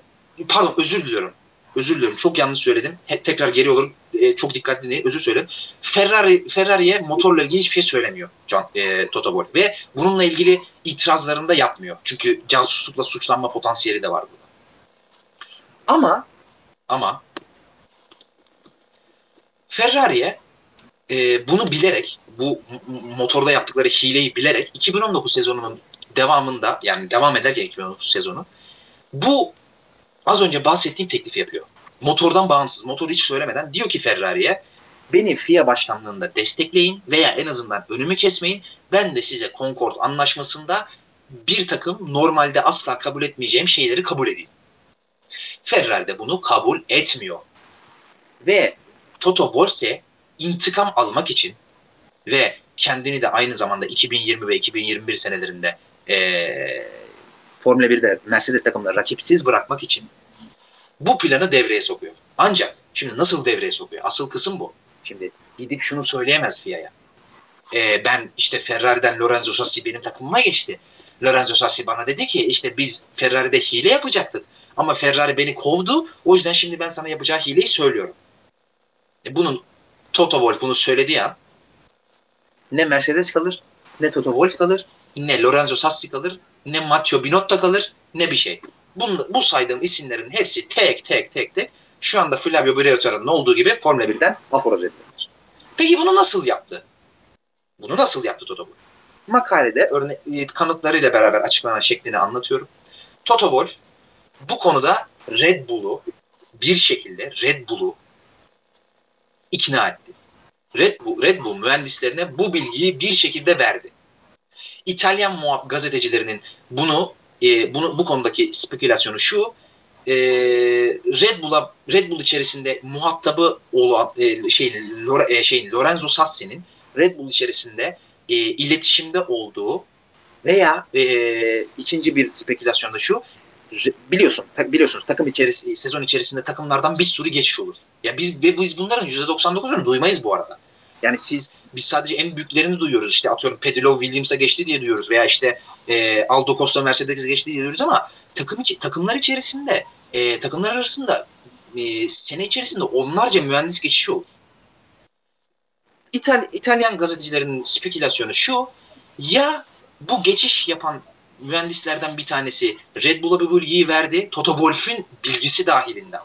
pardon özür diliyorum. Özür diliyorum. Çok yanlış söyledim. He, tekrar geri olur. E, çok dikkatli dinleyin. Özür söyledim. Ferrari Ferrari'ye motorla ilgili hiçbir şey söylemiyor John, e, Toto Wolff. Ve bununla ilgili itirazlarını da yapmıyor. Çünkü casuslukla suçlanma potansiyeli de var burada. Ama ama Ferrari'ye e, bunu bilerek bu motorda yaptıkları hileyi bilerek 2019 sezonunun devamında yani devam ederken 2019 sezonu bu az önce bahsettiğim teklifi yapıyor. Motordan bağımsız, motoru hiç söylemeden diyor ki Ferrari'ye beni FIA başkanlığında destekleyin veya en azından önümü kesmeyin. Ben de size Concord anlaşmasında bir takım normalde asla kabul etmeyeceğim şeyleri kabul edeyim. Ferrari de bunu kabul etmiyor. Ve Toto Wolff de intikam almak için ve kendini de aynı zamanda 2020 ve 2021 senelerinde ee, Formula 1'de Mercedes takımları rakipsiz bırakmak için bu planı devreye sokuyor. Ancak şimdi nasıl devreye sokuyor? Asıl kısım bu. Şimdi gidip şunu söyleyemez FIA'ya. Ee, ben işte Ferrari'den Lorenzo Sassi benim takımıma geçti. Lorenzo Sassi bana dedi ki işte biz Ferrari'de hile yapacaktık. Ama Ferrari beni kovdu. O yüzden şimdi ben sana yapacağı hileyi söylüyorum. E bunun Toto Wolff bunu söylediği an ne Mercedes kalır, ne Toto Wolff kalır, ne Lorenzo Sassi kalır, ne Matteo Binotto kalır, ne bir şey. Bu, bu saydığım isimlerin hepsi tek tek tek tek şu anda Flavio Briatore'nin olduğu gibi Formula 1'den aforoz ediyorlar. Peki bunu nasıl yaptı? Bunu nasıl yaptı Toto Wolff? Makalede örne e, kanıtlarıyla beraber açıklanan şeklini anlatıyorum. Toto Wolff bu konuda Red Bull'u bir şekilde Red Bull'u ikna etti. Red Bull, Red Bull mühendislerine bu bilgiyi bir şekilde verdi. İtalyan muhab gazetecilerinin bunu e, bunu bu konudaki spekülasyonu şu e, Red Bull'a Red Bull içerisinde muhatabı olan e, şeyin, Lore, e, şeyin Lorenzo Sassi'nin Red Bull içerisinde e, iletişimde olduğu veya e, ikinci bir spekülasyon da şu biliyorsun ta, biliyorsunuz takım içerisinde sezon içerisinde takımlardan bir sürü geçiş olur. Ya biz ve biz bunların %99'unu duymayız bu arada. Yani siz biz sadece en büyüklerini duyuyoruz. İşte atıyorum Pedilov Williams'a geçti diye duyuyoruz veya işte e, Aldo Costa Mercedes'e geçti diye duyuyoruz ama takım içi, takımlar içerisinde e, takımlar arasında e, sene içerisinde onlarca mühendis geçişi olur. İtal, İtalyan gazetecilerinin spekülasyonu şu ya bu geçiş yapan mühendislerden bir tanesi Red Bull'a bu bilgiyi verdi. Toto Wolff'ün bilgisi dahilinde.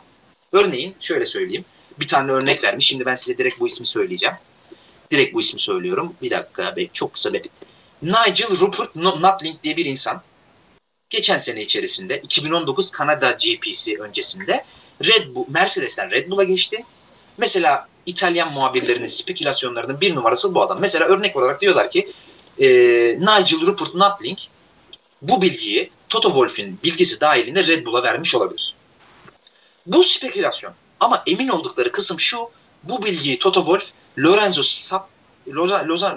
Örneğin şöyle söyleyeyim. Bir tane örnek vermiş. Şimdi ben size direkt bu ismi söyleyeceğim. Direkt bu ismi söylüyorum. Bir dakika be, çok kısa bir. Nigel Rupert Nutling diye bir insan. Geçen sene içerisinde 2019 Kanada GP'si öncesinde Red Bull, Mercedes'ten Red Bull'a geçti. Mesela İtalyan muhabirlerinin spekülasyonlarının bir numarası bu adam. Mesela örnek olarak diyorlar ki e, Nigel Rupert Nutling bu bilgiyi Toto Wolff'in bilgisi dahilinde Red Bull'a vermiş olabilir. Bu spekülasyon. Ama emin oldukları kısım şu. Bu bilgiyi Toto Wolff Lorenzo, Sa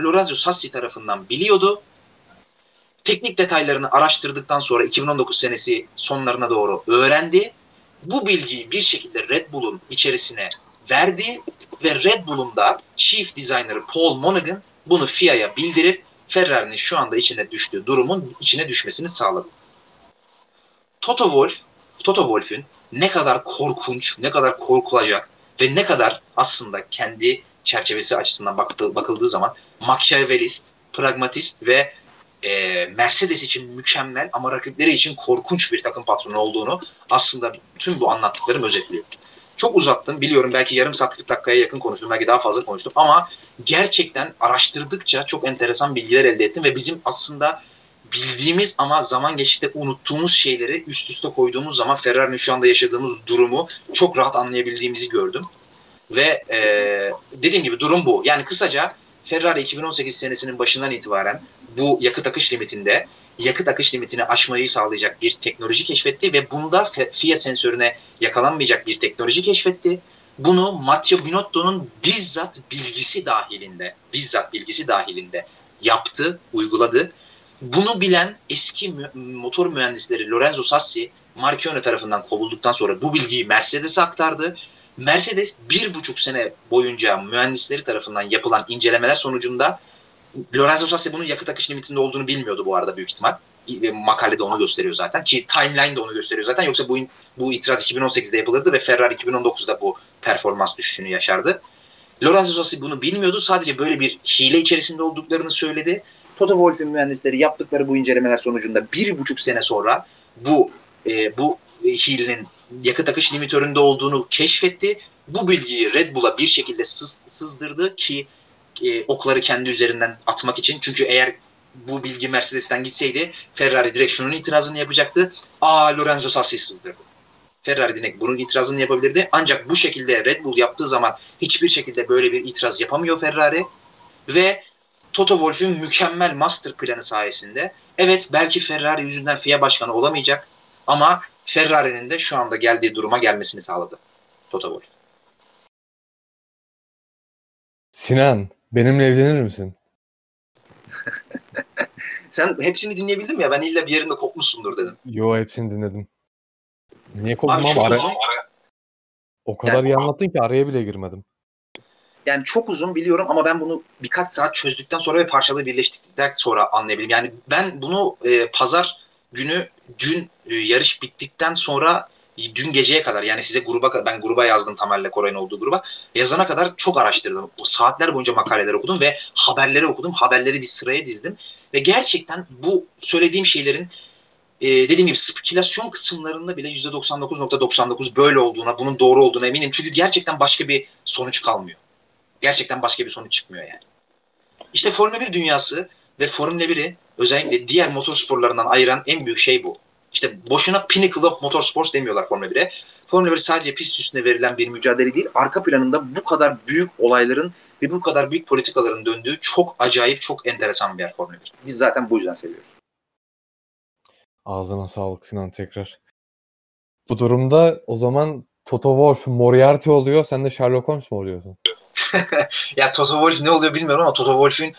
Lorenzo Sassi tarafından biliyordu. Teknik detaylarını araştırdıktan sonra 2019 senesi sonlarına doğru öğrendi. Bu bilgiyi bir şekilde Red Bull'un içerisine verdi ve Red Bull'un da Chief Designer'ı Paul Monaghan bunu FIA'ya bildirip Ferrari'nin şu anda içine düştüğü durumun içine düşmesini sağladı. Toto Wolff, Toto Wolff'ün ne kadar korkunç, ne kadar korkulacak ve ne kadar aslında kendi çerçevesi açısından bakıldığı, bakıldığı zaman makyavelist, pragmatist ve e, Mercedes için mükemmel ama rakipleri için korkunç bir takım patronu olduğunu aslında tüm bu anlattıklarım özetliyor. Çok uzattım biliyorum belki yarım saat 40 dakikaya yakın konuştum belki daha fazla konuştum ama gerçekten araştırdıkça çok enteresan bilgiler elde ettim ve bizim aslında bildiğimiz ama zaman geçtikçe unuttuğumuz şeyleri üst üste koyduğumuz zaman Ferrari'nin şu anda yaşadığımız durumu çok rahat anlayabildiğimizi gördüm. Ve e, dediğim gibi durum bu. Yani kısaca Ferrari 2018 senesinin başından itibaren bu yakıt akış limitinde yakıt akış limitini aşmayı sağlayacak bir teknoloji keşfetti ve bunda FIA sensörüne yakalanmayacak bir teknoloji keşfetti. Bunu Matteo Binotto'nun bizzat bilgisi dahilinde, bizzat bilgisi dahilinde yaptı, uyguladı. Bunu bilen eski motor mühendisleri Lorenzo Sassi, Marchione tarafından kovulduktan sonra bu bilgiyi Mercedes'e aktardı. Mercedes bir buçuk sene boyunca mühendisleri tarafından yapılan incelemeler sonucunda Lorenzo Sassi bunun yakıt akış limitinde olduğunu bilmiyordu bu arada büyük ihtimal. Makalede onu gösteriyor zaten ki timeline de onu gösteriyor zaten yoksa bu bu itiraz 2018'de yapılırdı ve Ferrari 2019'da bu performans düşüşünü yaşardı. Lorenzo Sassi bunu bilmiyordu. Sadece böyle bir hile içerisinde olduklarını söyledi. Toto Wolff'in mühendisleri yaptıkları bu incelemeler sonucunda bir buçuk sene sonra bu e, bu hilenin yakıt akış limitöründe olduğunu keşfetti. Bu bilgiyi Red Bull'a bir şekilde sız, sızdırdı ki e, okları kendi üzerinden atmak için. Çünkü eğer bu bilgi Mercedes'ten gitseydi Ferrari direkt şunun itirazını yapacaktı. Aa Lorenzo Sassi sızdırdı. Ferrari direkt bunun itirazını yapabilirdi. Ancak bu şekilde Red Bull yaptığı zaman hiçbir şekilde böyle bir itiraz yapamıyor Ferrari. Ve Toto Wolff'ün mükemmel master planı sayesinde evet belki Ferrari yüzünden FIA başkanı olamayacak ama Ferrari'nin de şu anda geldiği duruma gelmesini sağladı Toto Wolff. Sinan, benimle evlenir misin? Sen hepsini dinleyebildin mi ya? Ben illa bir yerinde kopmuşsundur dedim. Yo hepsini dinledim. Niye koptum ama ara... O kadar yani, iyi anlattın ki araya bile girmedim. Yani çok uzun biliyorum ama ben bunu birkaç saat çözdükten sonra ve parçalı birleştirdikten sonra anlayabildim. Yani ben bunu e, pazar günü dün e, yarış bittikten sonra dün geceye kadar yani size gruba ben gruba yazdım Tamer'le Koray'ın olduğu gruba yazana kadar çok araştırdım. O saatler boyunca makaleler okudum ve haberleri okudum. Haberleri bir sıraya dizdim ve gerçekten bu söylediğim şeylerin e, dediğim gibi spekülasyon kısımlarında bile %99.99 böyle olduğuna, bunun doğru olduğuna eminim. Çünkü gerçekten başka bir sonuç kalmıyor. Gerçekten başka bir sonuç çıkmıyor yani. İşte Formula 1 dünyası ve Formula 1'i özellikle diğer motorsporlarından ayıran en büyük şey bu. İşte boşuna Pinnacle of Motorsports demiyorlar Formula 1'e. Formula 1 sadece pist üstünde verilen bir mücadele değil. Arka planında bu kadar büyük olayların ve bu kadar büyük politikaların döndüğü çok acayip, çok enteresan bir yer Formula 1. Biz zaten bu yüzden seviyoruz. Ağzına sağlık Sinan tekrar. Bu durumda o zaman Toto Wolff Moriarty oluyor. Sen de Sherlock Holmes mu oluyorsun? ya Toto Wolff ne oluyor bilmiyorum ama Toto Wolff'ün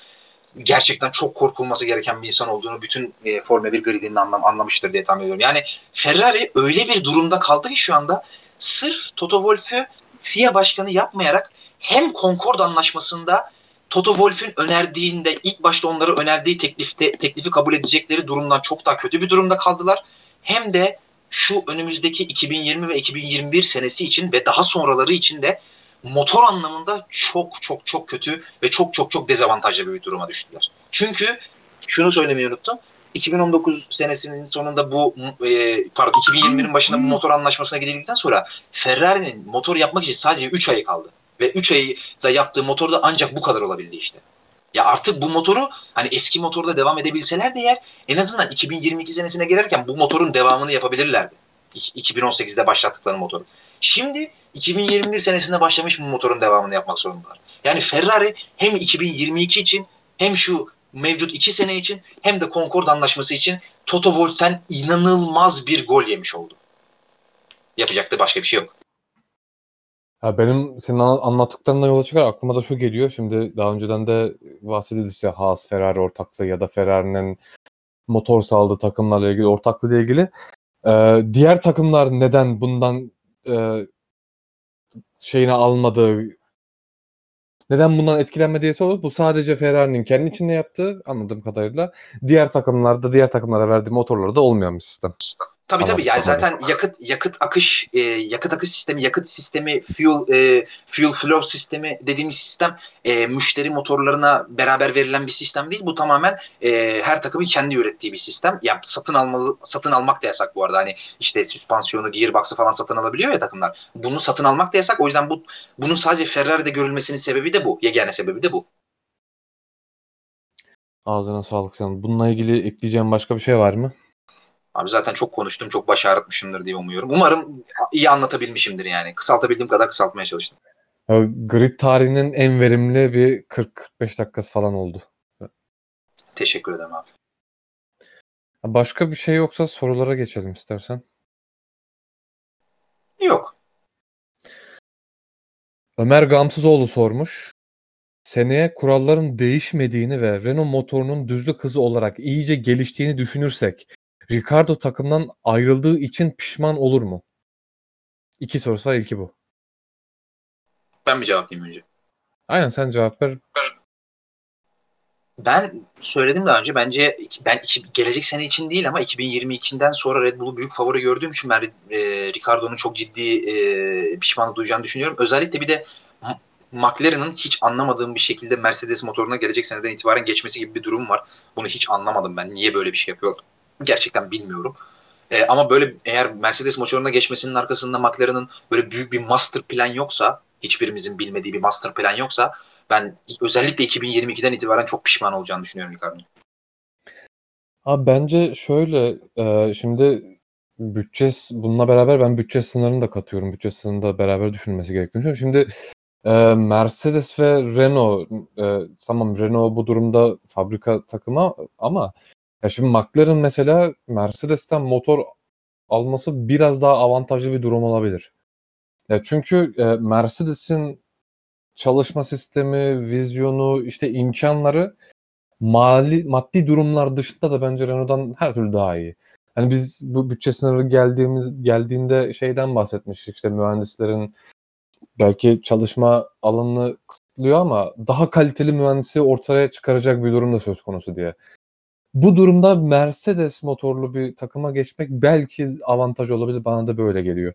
gerçekten çok korkulması gereken bir insan olduğunu bütün e, Formula 1 gridinin anlam, anlamıştır diye tahmin ediyorum. Yani Ferrari öyle bir durumda kaldı ki şu anda sırf Toto Wolff'ü FIA başkanı yapmayarak hem Concord anlaşmasında Toto Wolff'ün önerdiğinde ilk başta onları önerdiği teklifte teklifi kabul edecekleri durumdan çok daha kötü bir durumda kaldılar. Hem de şu önümüzdeki 2020 ve 2021 senesi için ve daha sonraları için de motor anlamında çok çok çok kötü ve çok çok çok dezavantajlı bir duruma düştüler. Çünkü şunu söylemeyi unuttum. 2019 senesinin sonunda bu e, pardon 2020'nin başında bu motor anlaşmasına gidildikten sonra Ferrari'nin motor yapmak için sadece 3 ayı kaldı. Ve 3 ayda yaptığı motor da ancak bu kadar olabildi işte. Ya artık bu motoru hani eski motorda devam edebilseler de eğer en azından 2022 senesine girerken bu motorun devamını yapabilirlerdi. 2018'de başlattıkları motoru. Şimdi 2021 senesinde başlamış bu motorun devamını yapmak zorundalar. Yani Ferrari hem 2022 için hem şu mevcut 2 sene için hem de Concord anlaşması için Toto Wolff'ten inanılmaz bir gol yemiş oldu. Yapacak da başka bir şey yok. Ya benim senin anlattıklarından yola çıkar aklıma da şu geliyor. Şimdi daha önceden de bahsedildi işte Haas Ferrari ortaklığı ya da Ferrari'nin motor sağladığı takımlarla ilgili ortaklığı ile ilgili. Ee, diğer takımlar neden bundan e, şeyini almadı neden bundan etkilenme diye sorulur. Bu sadece Ferrari'nin kendi içinde yaptığı anladığım kadarıyla. Diğer takımlarda diğer takımlara verdiği motorlarda olmayan bir sistem. Tabii tabii yani zaten yakıt yakıt akış e, yakıt akış sistemi, yakıt sistemi, fuel e, fuel flow sistemi dediğimiz sistem e, müşteri motorlarına beraber verilen bir sistem değil. Bu tamamen e, her takımın kendi ürettiği bir sistem. Yani satın almalı satın almak da yasak bu arada. Hani işte süspansiyonu, gearbox'ı falan satın alabiliyor ya takımlar. Bunu satın almak da yasak. O yüzden bu bunun sadece Ferrari'de görülmesinin sebebi de bu. Yegane sebebi de bu. Ağzına sağlık sen. Bununla ilgili ekleyeceğim başka bir şey var mı? Abi zaten çok konuştum, çok baş ağrıtmışımdır diye umuyorum. Umarım iyi anlatabilmişimdir yani. Kısaltabildiğim kadar kısaltmaya çalıştım. Grid tarihinin en verimli bir 40-45 dakikası falan oldu. Teşekkür ederim abi. Başka bir şey yoksa sorulara geçelim istersen. Yok. Ömer Gamsızoğlu sormuş. Seneye kuralların değişmediğini ve Renault motorunun düzlük hızı olarak iyice geliştiğini düşünürsek Ricardo takımdan ayrıldığı için pişman olur mu? İki sorusu var ilki bu. Ben mi cevaplayayım önce? Aynen sen cevap ver. Ben söyledim daha önce bence ben gelecek sene için değil ama 2022'den sonra Red Bull'u büyük favori gördüğüm için ben e, Ricardo'nun çok ciddi e, pişmanlık duyacağını düşünüyorum. Özellikle bir de McLaren'ın hiç anlamadığım bir şekilde Mercedes motoruna gelecek seneden itibaren geçmesi gibi bir durum var. Bunu hiç anlamadım ben. Niye böyle bir şey yapıyor? Gerçekten bilmiyorum. E, ama böyle eğer Mercedes motoruna geçmesinin arkasında McLaren'ın böyle büyük bir master plan yoksa, hiçbirimizin bilmediği bir master plan yoksa ben özellikle 2022'den itibaren çok pişman olacağını düşünüyorum Ricardo'nun. Abi bence şöyle e, şimdi bütçe bununla beraber ben bütçe sınırını da katıyorum. Bütçe sınırını da beraber düşünülmesi gerektiğini düşünüyorum. Şimdi e, Mercedes ve Renault e, tamam Renault bu durumda fabrika takımı ama ya şimdi McLaren mesela Mercedes'ten motor alması biraz daha avantajlı bir durum olabilir. Ya çünkü e, Mercedes'in çalışma sistemi, vizyonu, işte imkanları mali maddi durumlar dışında da bence Renault'dan her türlü daha iyi. Hani biz bu bütçe sınırı geldiğimiz geldiğinde şeyden bahsetmiştik işte mühendislerin belki çalışma alanını kısıtlıyor ama daha kaliteli mühendisi ortaya çıkaracak bir durum da söz konusu diye. Bu durumda Mercedes motorlu bir takıma geçmek belki avantaj olabilir. Bana da böyle geliyor.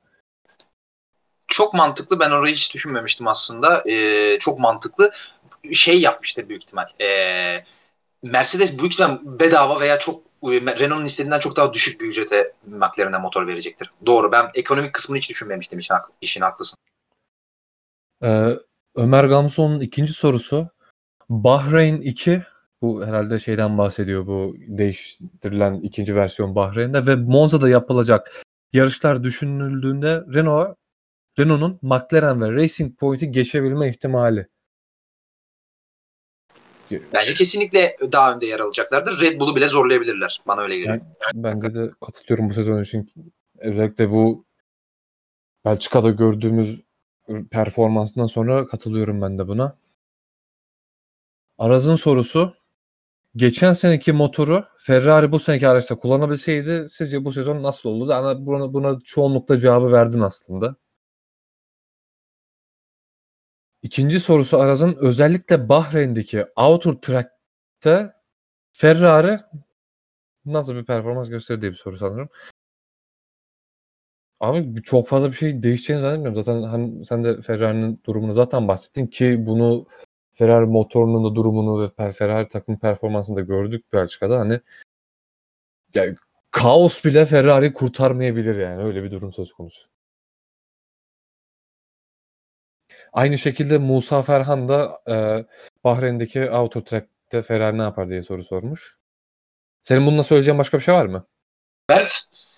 Çok mantıklı. Ben orayı hiç düşünmemiştim aslında. Ee, çok mantıklı. Şey yapmıştır büyük ihtimal. Ee, Mercedes büyük ihtimal bedava veya çok Renault'un istediğinden çok daha düşük bir ücrete McLaren'e motor verecektir. Doğru. Ben ekonomik kısmını hiç düşünmemiştim. İşin, işin haklısın. Ee, Ömer Gamson'un ikinci sorusu. Bahreyn 2 bu herhalde şeyden bahsediyor bu değiştirilen ikinci versiyon Bahreyn'de ve Monza'da yapılacak yarışlar düşünüldüğünde Renault Renault'un McLaren ve Racing Point'i geçebilme ihtimali. Bence kesinlikle daha önde yer alacaklardır. Red Bull'u bile zorlayabilirler. Bana öyle geliyor. Yani, ben de, de katılıyorum bu sezon için. Özellikle bu Belçika'da gördüğümüz performansından sonra katılıyorum ben de buna. Araz'ın sorusu geçen seneki motoru Ferrari bu seneki araçta kullanabilseydi sizce bu sezon nasıl olurdu? Yani buna, buna çoğunlukla cevabı verdin aslında. İkinci sorusu Araz'ın özellikle Bahreyn'deki Outer Track'te Ferrari nasıl bir performans gösterdiği bir soru sanırım. Abi çok fazla bir şey değişeceğini zannetmiyorum. Zaten hani sen de Ferrari'nin durumunu zaten bahsettin ki bunu Ferrari motorunun da durumunu ve Ferrari takım performansını da gördük Belçika'da. Hani Yani kaos bile Ferrari kurtarmayabilir yani öyle bir durum söz konusu. Aynı şekilde Musa Ferhan da e, Bahreyn'deki Auto Track'te Ferrari ne yapar diye soru sormuş. Senin bununla söyleyeceğin başka bir şey var mı? Ben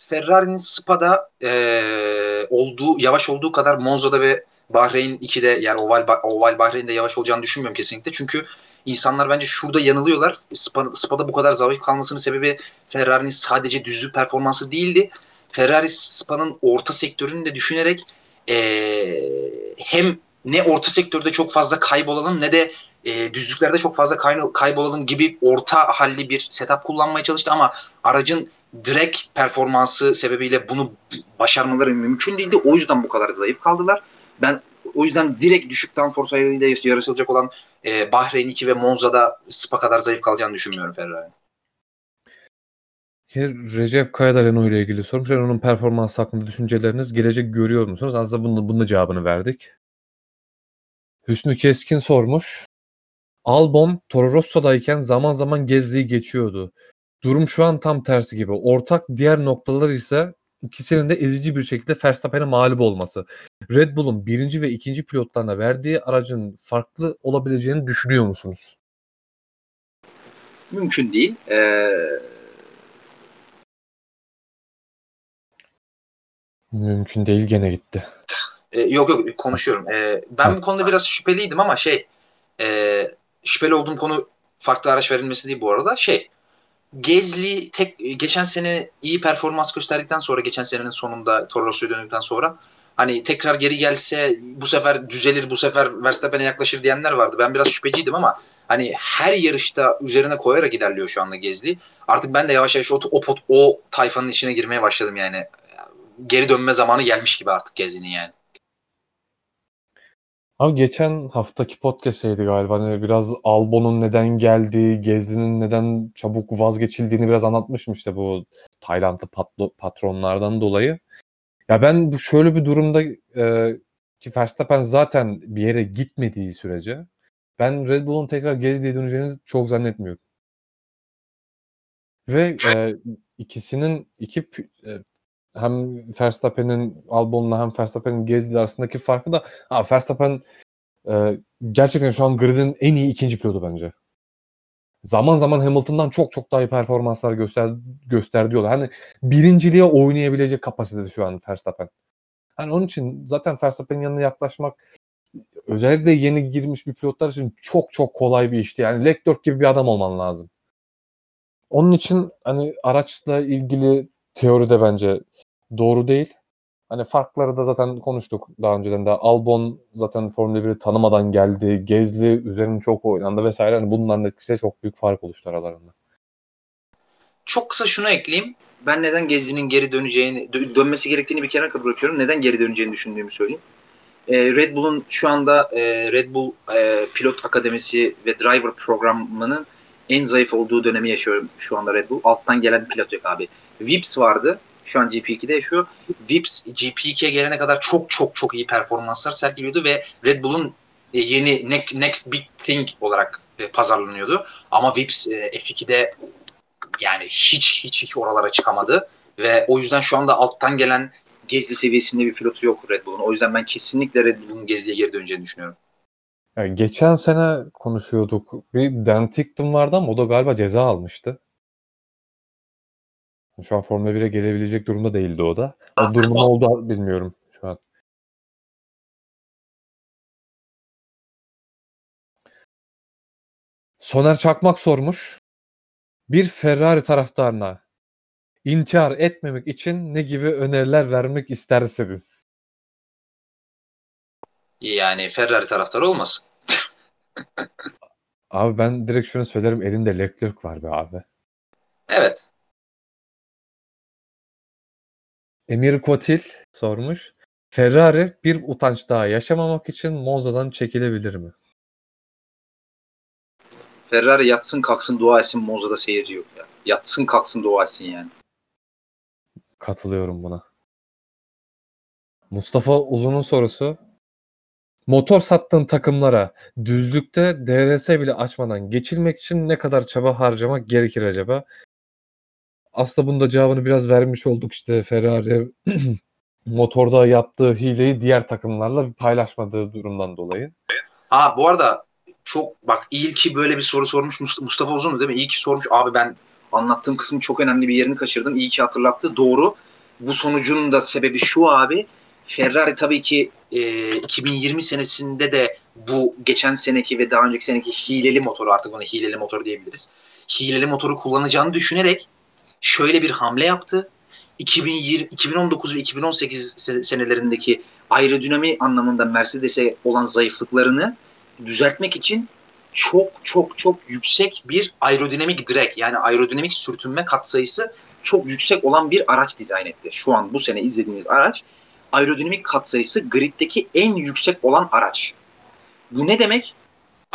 Ferrari'nin Spa'da e, olduğu yavaş olduğu kadar Monza'da ve Bahreyn 2'de yani Oval, Oval Bahreyn'de yavaş olacağını düşünmüyorum kesinlikle. Çünkü insanlar bence şurada yanılıyorlar. Spa, Spa'da bu kadar zayıf kalmasının sebebi Ferrari'nin sadece düzlük performansı değildi. Ferrari Spa'nın orta sektörünü de düşünerek e, hem ne orta sektörde çok fazla kaybolalım ne de e, düzlüklerde çok fazla kay, kaybolalım gibi orta halli bir setup kullanmaya çalıştı ama aracın direkt performansı sebebiyle bunu başarmaları mümkün değildi. O yüzden bu kadar zayıf kaldılar. Ben o yüzden direkt düşük downforce ayarıyla yarışılacak olan e, Bahreyn 2 ve Monza'da Spa kadar zayıf kalacağını düşünmüyorum Ferrari. Recep Kaya da Renault ile ilgili sormuş. Renault'un performansı hakkında düşünceleriniz gelecek görüyor musunuz? Aslında bunun, bunun cevabını verdik. Hüsnü Keskin sormuş. Albon Toro Rosso'dayken zaman zaman gezdiği geçiyordu. Durum şu an tam tersi gibi. Ortak diğer noktalar ise ikisinin de ezici bir şekilde Verstappen'e mağlup olması. Red Bull'un birinci ve ikinci pilotlarına verdiği aracın farklı olabileceğini düşünüyor musunuz? Mümkün değil. Ee... Mümkün değil gene gitti. Ee, yok yok konuşuyorum. Ee, ben bu konuda biraz şüpheliydim ama şey e, şüpheli olduğum konu farklı araç verilmesi değil bu arada. Şey Gezli tek geçen sene iyi performans gösterdikten sonra geçen senenin sonunda Toro Rosso'ya döndükten sonra hani tekrar geri gelse bu sefer düzelir bu sefer Verstappen'e yaklaşır diyenler vardı. Ben biraz şüpheciydim ama hani her yarışta üzerine koyarak ilerliyor şu anda Gezli. Artık ben de yavaş yavaş o, o, o tayfanın içine girmeye başladım yani. Geri dönme zamanı gelmiş gibi artık Gezli'nin yani. Abi geçen haftaki podcast'teydi galiba. Hani biraz Albon'un neden geldiği, Gezi'nin neden çabuk vazgeçildiğini biraz anlatmışım işte bu Taylandlı patronlardan dolayı. Ya ben bu şöyle bir durumda e, ki Verstappen zaten bir yere gitmediği sürece ben Red Bull'un tekrar Gezi'ye döneceğini çok zannetmiyorum. Ve e, ikisinin iki e, hem Verstappen'in Albon'la hem Verstappen'in Gezdi arasındaki farkı da ha, Verstappen e, gerçekten şu an grid'in en iyi ikinci pilotu bence. Zaman zaman Hamilton'dan çok çok daha iyi performanslar göster gösterdi yolu. Hani birinciliğe oynayabilecek kapasitede şu an Verstappen. Hani onun için zaten Verstappen'in yanına yaklaşmak özellikle yeni girmiş bir pilotlar için çok çok kolay bir işti. Yani Leclerc gibi bir adam olman lazım. Onun için hani araçla ilgili teoride bence doğru değil. Hani farkları da zaten konuştuk daha önceden de. Albon zaten Formula 1'i tanımadan geldi. Gezli üzerine çok oynandı vesaire. Hani bunların etkisiyle çok büyük fark oluştu aralarında. Çok kısa şunu ekleyeyim. Ben neden Gezli'nin geri döneceğini, dönmesi gerektiğini bir kenara bırakıyorum. Neden geri döneceğini düşündüğümü söyleyeyim. Ee, Red Bull'un şu anda e, Red Bull e, Pilot Akademisi ve Driver programının en zayıf olduğu dönemi yaşıyorum şu anda Red Bull. Alttan gelen pilot yok abi. Vips vardı. Şu an GP2'de şu Vips GP2'ye gelene kadar çok çok çok iyi performanslar sergiliyordu ve Red Bull'un e, yeni next, next big thing olarak e, pazarlanıyordu. Ama Vips e, F2'de yani hiç hiç hiç oralara çıkamadı ve o yüzden şu anda alttan gelen Gezli seviyesinde bir pilotu yok Red Bull'un. O yüzden ben kesinlikle Red Bull'un Gezli'ye geri döneceğini düşünüyorum. Geçen sene konuşuyorduk. Bir Dan Tickton vardı ama o da galiba ceza almıştı. Şu an Formula 1'e gelebilecek durumda değildi o da. O durumun oldu bilmiyorum şu an. Soner Çakmak sormuş. Bir Ferrari taraftarına intihar etmemek için ne gibi öneriler vermek istersiniz? Yani Ferrari taraftarı olmasın. abi ben direkt şunu söylerim elinde Leclerc var be abi. Evet. Emir Kotil sormuş. Ferrari bir utanç daha yaşamamak için Monza'dan çekilebilir mi? Ferrari yatsın kalksın dua etsin Monza'da seyirci yok ya. Yatsın kalksın dua etsin yani. Katılıyorum buna. Mustafa Uzun'un sorusu. Motor sattığın takımlara düzlükte DRS bile açmadan geçilmek için ne kadar çaba harcamak gerekir acaba? Aslında bunun da cevabını biraz vermiş olduk işte Ferrari motorda yaptığı hileyi diğer takımlarla paylaşmadığı durumdan dolayı. Ha bu arada çok bak iyi ki böyle bir soru sormuş Mustafa Uzun değil mi? İyi ki sormuş. Abi ben anlattığım kısmın çok önemli bir yerini kaçırdım. İyi ki hatırlattı. Doğru. Bu sonucun da sebebi şu abi. Ferrari tabii ki e, 2020 senesinde de bu geçen seneki ve daha önceki seneki hileli motoru artık ona hileli motor diyebiliriz. Hileli motoru kullanacağını düşünerek şöyle bir hamle yaptı. 2020, 2019 ve 2018 senelerindeki aerodinami anlamında Mercedes'e olan zayıflıklarını düzeltmek için çok çok çok yüksek bir aerodinamik direk yani aerodinamik sürtünme katsayısı çok yüksek olan bir araç dizayn etti. Şu an bu sene izlediğiniz araç aerodinamik katsayısı griddeki en yüksek olan araç. Bu ne demek?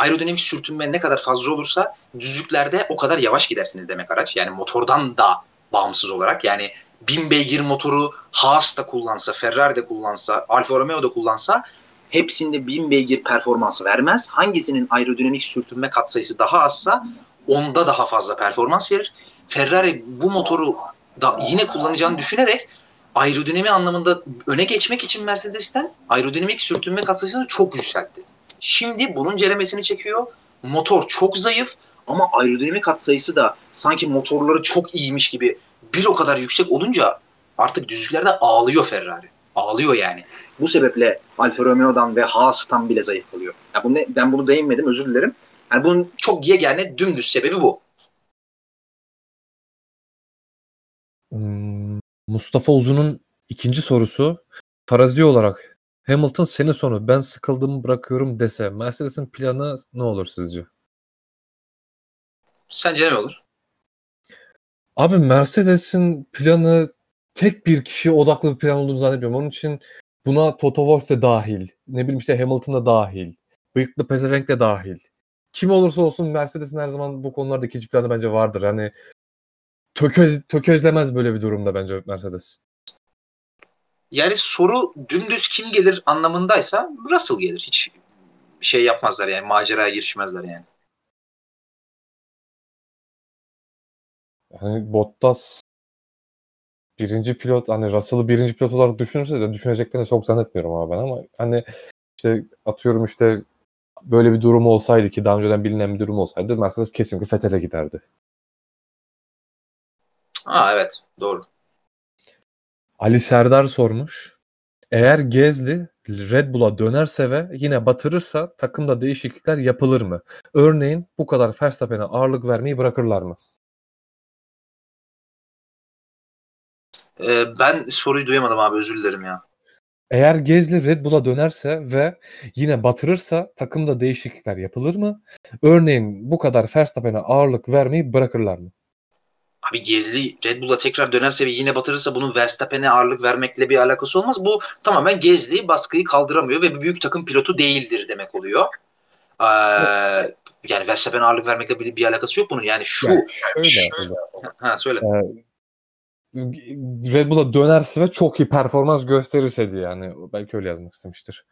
Aerodinamik sürtünme ne kadar fazla olursa düzlüklerde o kadar yavaş gidersiniz demek araç. Yani motordan da bağımsız olarak yani 1000 beygir motoru Haas da kullansa, Ferrari de kullansa, Alfa Romeo da kullansa hepsinde 1000 beygir performans vermez. Hangisinin aerodinamik sürtünme katsayısı daha azsa onda daha fazla performans verir. Ferrari bu motoru da yine kullanacağını düşünerek aerodinami anlamında öne geçmek için Mercedes'ten aerodinamik sürtünme katsayısını çok yükseltti. Şimdi bunun ceremesini çekiyor. Motor çok zayıf ama aerodinamik katsayısı da sanki motorları çok iyiymiş gibi bir o kadar yüksek olunca artık düzlüklerde ağlıyor Ferrari. Ağlıyor yani. Bu sebeple Alfa Romeo'dan ve Haas'tan bile zayıf kalıyor. Yani bunu, ben bunu değinmedim özür dilerim. Yani bunun çok yegane dümdüz sebebi bu. Hmm, Mustafa Uzun'un ikinci sorusu farazi olarak Hamilton sene sonu ben sıkıldım bırakıyorum dese Mercedes'in planı ne olur sizce? Sence ne olur? Abi Mercedes'in planı tek bir kişi odaklı bir plan olduğunu zannetmiyorum. Onun için buna Toto Wolff de dahil. Ne bileyim işte Hamilton da dahil. Bıyıklı Pezevenk de dahil. Kim olursa olsun Mercedes'in her zaman bu konularda ikinci planı bence vardır. Hani tököz, tökezlemez böyle bir durumda bence Mercedes. Yani soru dümdüz kim gelir anlamındaysa Russell gelir. Hiç şey yapmazlar yani maceraya girişmezler yani. Hani Bottas birinci pilot hani Russell'ı birinci pilot olarak düşünürse de düşüneceklerini çok zannetmiyorum abi ben ama hani işte atıyorum işte böyle bir durum olsaydı ki daha önceden bilinen bir durum olsaydı Mercedes kesinlikle Vettel'e giderdi. Aa evet doğru. Ali Serdar sormuş. Eğer Gezli Red Bull'a dönerse ve yine batırırsa takımda değişiklikler yapılır mı? Örneğin bu kadar Verstappen'e ağırlık vermeyi bırakırlar mı? Ee, ben soruyu duyamadım abi özür dilerim ya. Eğer Gezli Red Bull'a dönerse ve yine batırırsa takımda değişiklikler yapılır mı? Örneğin bu kadar Verstappen'e ağırlık vermeyi bırakırlar mı? Abi Gezli Red Bull'a tekrar dönerse ve yine batırırsa bunun Verstappen'e ağırlık vermekle bir alakası olmaz. Bu tamamen Gezli baskıyı kaldıramıyor ve bir büyük takım pilotu değildir demek oluyor. Ee, yani Verstappen'e ağırlık vermekle bir, bir alakası yok bunun. Yani şu. Yani şöyle. şöyle. Ha söyle. Ee, Red Bull'a dönerse ve çok iyi performans gösterirse diye yani belki öyle yazmak istemiştir.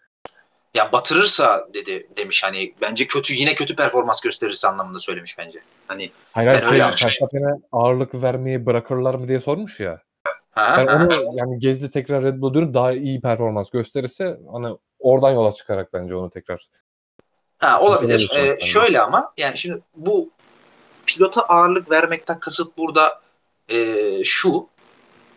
Ya batırırsa dedi demiş hani bence kötü yine kötü performans gösterirse anlamında söylemiş bence. Hani Hayır hayır şey, Verstappen'e ağırlık vermeyi bırakırlar mı diye sormuş ya. Ha, ben ha, onu ha. yani Gezdi tekrar Red Bull'a dönüp daha iyi performans gösterirse hani oradan yola çıkarak bence onu tekrar. Ha olabilir. Ee, şöyle ama yani şimdi bu pilota ağırlık vermekten kasıt burada e, şu.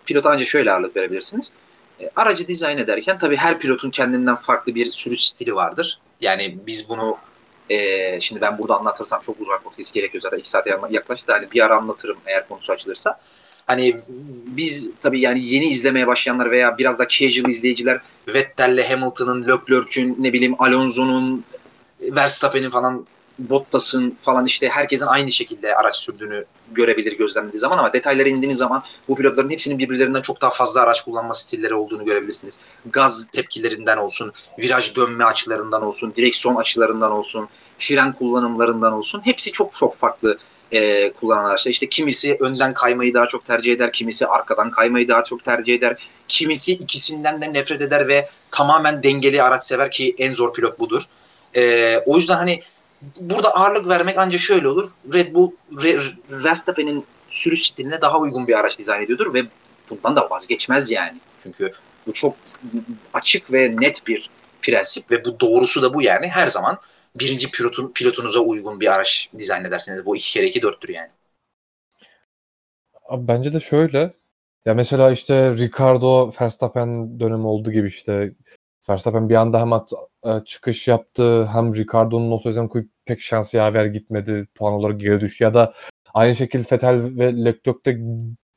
Pilota ancak şöyle ağırlık verebilirsiniz. E, aracı dizayn ederken tabii her pilotun kendinden farklı bir sürüş stili vardır. Yani biz bunu e, şimdi ben burada anlatırsam çok uzak vakit gerekiyor zaten iki saate yaklaştı. Hani bir ara anlatırım eğer konusu açılırsa. Hani biz tabii yani yeni izlemeye başlayanlar veya biraz da casual izleyiciler Vettel'le Hamilton'ın, Leclerc'ün, ne bileyim Alonso'nun, Verstappen'in falan Bottas'ın falan işte herkesin aynı şekilde araç sürdüğünü görebilir gözlemlediği zaman ama detaylara indiğiniz zaman bu pilotların hepsinin birbirlerinden çok daha fazla araç kullanma stilleri olduğunu görebilirsiniz. Gaz tepkilerinden olsun, viraj dönme açılarından olsun, direksiyon açılarından olsun, fren kullanımlarından olsun hepsi çok çok farklı e, kullanan araçlar. İşte kimisi önden kaymayı daha çok tercih eder, kimisi arkadan kaymayı daha çok tercih eder, kimisi ikisinden de nefret eder ve tamamen dengeli araç sever ki en zor pilot budur. E, o yüzden hani burada ağırlık vermek ancak şöyle olur. Red Bull Verstappen'in sürüş stiline daha uygun bir araç dizayn ediyordur ve bundan da vazgeçmez yani. Çünkü bu çok açık ve net bir prensip ve bu doğrusu da bu yani. Her zaman birinci pilotun, pilotunuza uygun bir araç dizayn ederseniz bu iki kere iki dörttür yani. Abi bence de şöyle. Ya mesela işte Ricardo Verstappen dönemi olduğu gibi işte Verstappen bir anda hem at, çıkış yaptı hem Ricardo'nun o sözden pek şansı yaver gitmedi. Puan olarak geri düştü ya da aynı şekilde Vettel ve Leclerc'te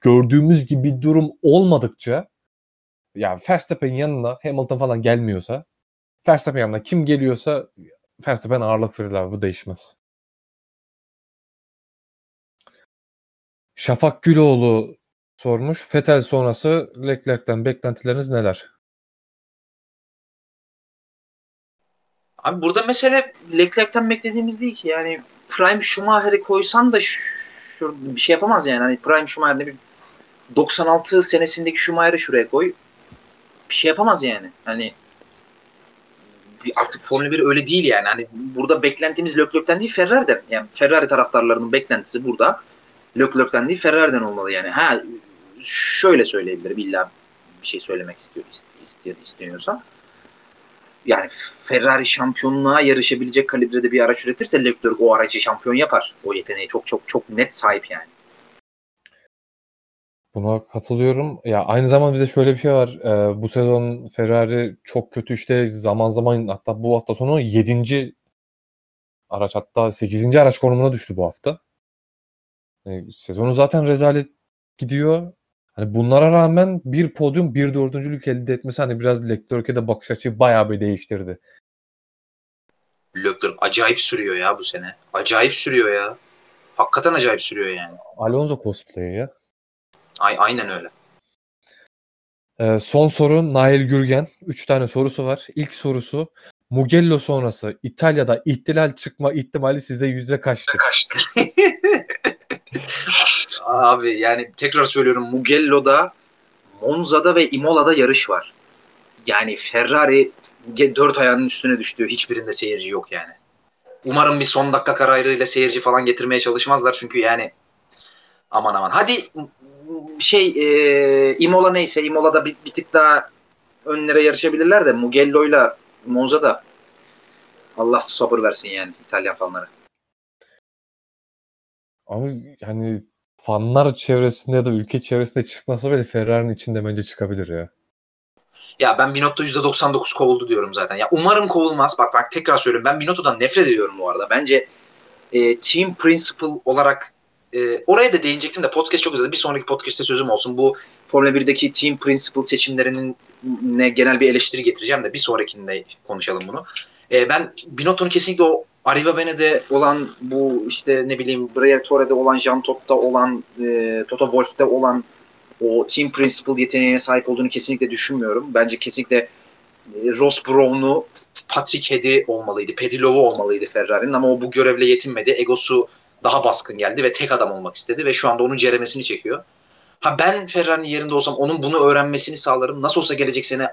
gördüğümüz gibi bir durum olmadıkça yani Verstappen yanına Hamilton falan gelmiyorsa Verstappen yanına kim geliyorsa Verstappen ağırlık verir abi bu değişmez. Şafak Güloğlu sormuş. Fetel sonrası Leclerc'ten beklentileriniz neler? Abi burada mesele Leclerc'ten beklediğimiz değil ki. Yani Prime Schumacher'i koysan da bir şey yapamaz yani. Hani Prime Schumacher'de bir 96 senesindeki Schumacher'i şuraya koy. Bir şey yapamaz yani. Hani artık Formula 1 öyle değil yani. Hani burada beklentimiz Leclerc'ten değil Ferrari'den. Yani Ferrari taraftarlarının beklentisi burada Leclerc'ten değil Ferrari'den olmalı yani. Ha şöyle söyleyebilirim illa bir şey söylemek istiyor istiyor isteniyorsa. Yani Ferrari şampiyonluğa yarışabilecek kalibrede bir araç üretirse Leclerc o aracı şampiyon yapar. O yeteneği çok çok çok net sahip yani. Buna katılıyorum. Ya aynı zamanda bir de şöyle bir şey var. Ee, bu sezon Ferrari çok kötü işte zaman zaman hatta bu hafta sonu 7. araç hatta 8. araç konumuna düştü bu hafta. Yani sezonu zaten rezalet gidiyor. Hani bunlara rağmen bir podyum, bir dördüncülük elde etmesi hani biraz Leclerc'e de bakış açıyı bayağı bir değiştirdi. Leclerc acayip sürüyor ya bu sene. Acayip sürüyor ya. Hakikaten acayip sürüyor yani. Alonso cosplay ya. Ay, aynen öyle. Ee, son soru Nail Gürgen. Üç tane sorusu var. İlk sorusu Mugello sonrası İtalya'da ihtilal çıkma ihtimali sizde yüzde kaçtı? Kaçtı. Abi yani tekrar söylüyorum Mugello'da, Monza'da ve Imola'da yarış var. Yani Ferrari dört ayağının üstüne düştüğü hiçbirinde seyirci yok yani. Umarım bir son dakika kararıyla seyirci falan getirmeye çalışmazlar çünkü yani aman aman. Hadi şey e, Imola neyse Imola'da bir, bir tık daha önlere yarışabilirler de Mugello'yla Monza'da Allah sabır versin yani İtalyan fanlara. Abi yani fanlar çevresinde da ülke çevresinde çıkmasa bile Ferrari'nin içinde bence çıkabilir ya. Ya ben Binotto %99 kovuldu diyorum zaten. Ya umarım kovulmaz. Bak bak tekrar söylüyorum. Ben Binotto'dan nefret ediyorum bu arada. Bence e, team principle olarak e, oraya da değinecektim de podcast çok uzadı. Bir sonraki podcast'te sözüm olsun. Bu Formula 1'deki team principle seçimlerinin ne genel bir eleştiri getireceğim de bir sonrakinde konuşalım bunu. E, ben Binotto'nun kesinlikle o Arriva Bene'de olan bu işte ne bileyim Briatore'de olan, Jean Top'ta olan, e, Toto Wolff'te olan o team principle yeteneğine sahip olduğunu kesinlikle düşünmüyorum. Bence kesinlikle e, Ross Brown'u Patrick Head'i olmalıydı. Lowe olmalıydı Ferrari'nin ama o bu görevle yetinmedi. Egosu daha baskın geldi ve tek adam olmak istedi ve şu anda onun ceremesini çekiyor. Ha ben Ferrari'nin yerinde olsam onun bunu öğrenmesini sağlarım. Nasıl olsa gelecek sene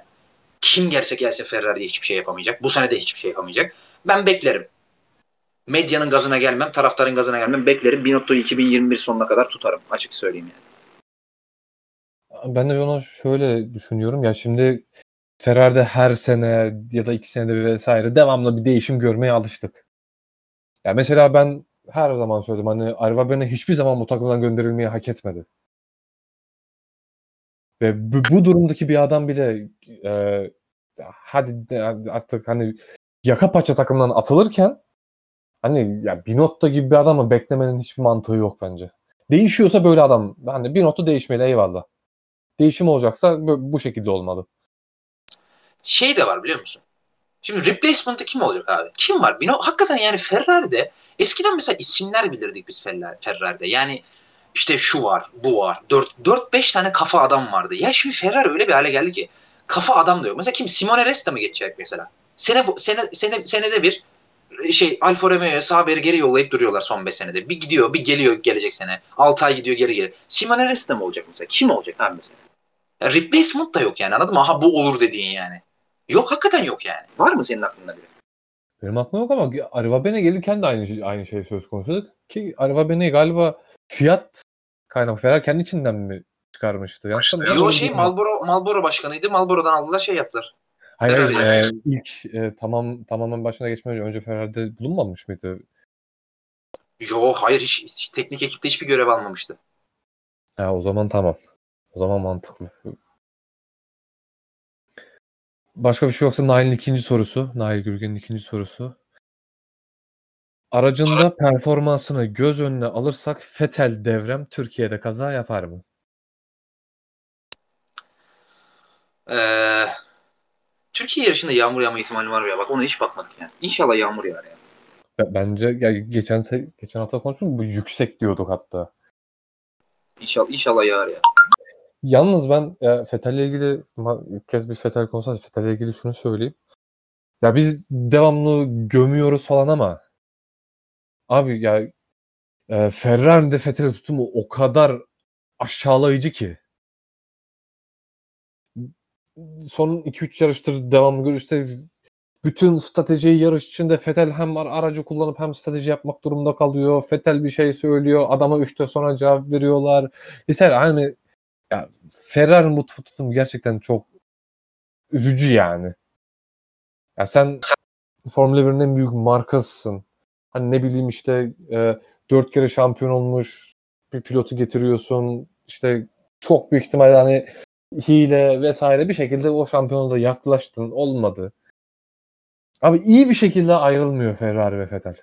kim gelse gelse Ferrari'ye hiçbir şey yapamayacak. Bu sene de hiçbir şey yapamayacak. Ben beklerim. Medyanın gazına gelmem, taraftarın gazına gelmem. Beklerim. Binotto'yu 2021 sonuna kadar tutarım. Açık söyleyeyim yani. Ben de onu şöyle düşünüyorum. Ya şimdi Ferrari'de her sene ya da iki senede bir vesaire devamlı bir değişim görmeye alıştık. Ya mesela ben her zaman söyledim hani Arva Bene hiçbir zaman bu takımdan gönderilmeyi hak etmedi. Ve bu, bu durumdaki bir adam bile e, hadi artık hani yaka paça takımdan atılırken hani ya Binotto gibi bir adamı beklemenin hiçbir mantığı yok bence. Değişiyorsa böyle adam. Hani Binotto değişmeli eyvallah. Değişim olacaksa bu şekilde olmalı. Şey de var biliyor musun? Şimdi replacement'ı kim olacak abi? Kim var? Binotto hakikaten yani Ferrari'de eskiden mesela isimler bilirdik biz Ferrari'de. Yani işte şu var, bu var. 4-5 tane kafa adam vardı. Ya şimdi Ferrari öyle bir hale geldi ki kafa adam da yok. Mesela kim? Simone Resta mı geçecek mesela? Sene, sene, sene, senede bir şey Alfa Romeo'ya Saber'i geri yollayıp duruyorlar son 5 senede. Bir gidiyor, bir geliyor gelecek sene. 6 ay gidiyor, geri geliyor. Simone Resta mı olacak mesela? Kim olacak abi mesela? Ya replacement da yok yani anladın mı? Aha bu olur dediğin yani. Yok hakikaten yok yani. Var mı senin aklında biri? Benim aklımda yok ama Arriva Bene gelirken de aynı, aynı şey söz konusu. Ki Arriva Bene galiba fiyat kaynak. Ferrari kendi içinden mi çıkarmıştı? Yanlış mı? Yo şey Marlboro, Marlboro başkanıydı. Marlboro'dan aldılar şey yaptılar. Hayır, hayır e, ilk e, tamam tamamen başına geçmeden önce, önce Ferrari'de bulunmamış mıydı? Yo hayır hiç, hiç teknik ekipte hiçbir görev almamıştı. Ha, o zaman tamam. O zaman mantıklı. Başka bir şey yoksa Nail'in ikinci sorusu. Nail Gürgen'in ikinci sorusu. Aracında performansını göz önüne alırsak Fetel devrem Türkiye'de kaza yapar mı? Ee, Türkiye yarışında yağmur yağma ihtimali var ya. Bak ona hiç bakmadık yani. İnşallah yağmur yağar ya. Be- Bence ya geçen se- geçen hafta konuştuk bu yüksek diyorduk hatta. İnşallah, inşallah yağar ya. Yalnız ben e, Fetel'le ilgili ma- ilk kez bir Fetel konusu var. Fetel'le ilgili şunu söyleyeyim. Ya biz devamlı gömüyoruz falan ama abi ya e, Ferrari'de Fetel'i tutumu o kadar aşağılayıcı ki. Son 2-3 yarıştır devamlı görüşte bütün stratejiyi yarış içinde Fetel hem ar- aracı kullanıp hem strateji yapmak durumunda kalıyor. Fetel bir şey söylüyor. Adama 3'te sonra cevap veriyorlar. Mesela hani ya Ferrari'nin bu tut- tutumu gerçekten çok üzücü yani. Ya sen Formula 1'in en büyük markasısın. Hani ne bileyim işte e, dört kere şampiyon olmuş bir pilotu getiriyorsun. İşte çok büyük ihtimalle hani hile vesaire bir şekilde o şampiyonluğa yaklaştın. Olmadı. Abi iyi bir şekilde ayrılmıyor Ferrari ve Vettel.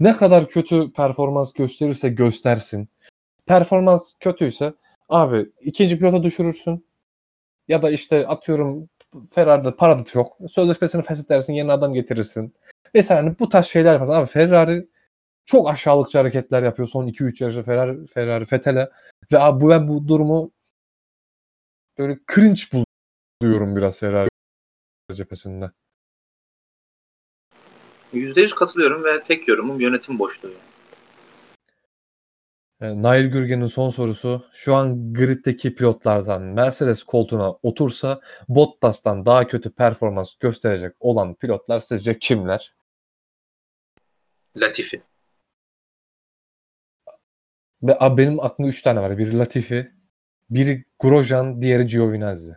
Ne kadar kötü performans gösterirse göstersin. Performans kötüyse abi ikinci pilota düşürürsün. Ya da işte atıyorum Ferrari'de para da çok. Sözleşmesini feshedersin, yeni adam getirirsin. Mesela hani bu tarz şeyler yaparsın. Abi Ferrari çok aşağılıkçı hareketler yapıyor son 2-3 yarışta Ferrari, Ferrari Vettel'e. Ve abi ben bu durumu böyle cringe buluyorum biraz Ferrari cephesinde. %100 katılıyorum ve tek yorumum yönetim boşluğu. Yani. E, Nail Gürgen'in son sorusu. Şu an griddeki pilotlardan Mercedes koltuğuna otursa Bottas'tan daha kötü performans gösterecek olan pilotlar sizce kimler? Latifi. Ve abi benim aklımda 3 tane var. Biri Latifi, biri Grosjean, diğeri Giovinazzi.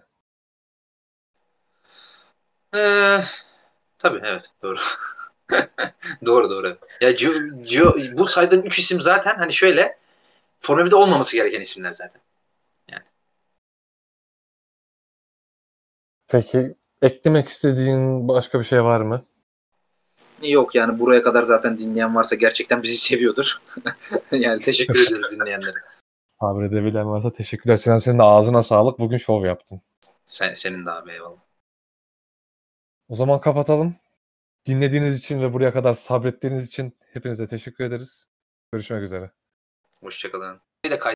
Ee, tabii evet doğru. doğru doğru. Ya Gio, Gio, bu saydığım 3 isim zaten hani şöyle Formula 1'de olmaması gereken isimler zaten. Peki eklemek istediğin başka bir şey var mı? Yok yani buraya kadar zaten dinleyen varsa gerçekten bizi seviyordur. yani teşekkür ediyoruz dinleyenlere. Sabredebilen varsa teşekkürler. Sinan senin de ağzına sağlık. Bugün şov yaptın. Sen, senin de abi eyvallah. O zaman kapatalım. Dinlediğiniz için ve buraya kadar sabrettiğiniz için hepinize teşekkür ederiz. Görüşmek üzere. Hoşçakalın. Bir de kay-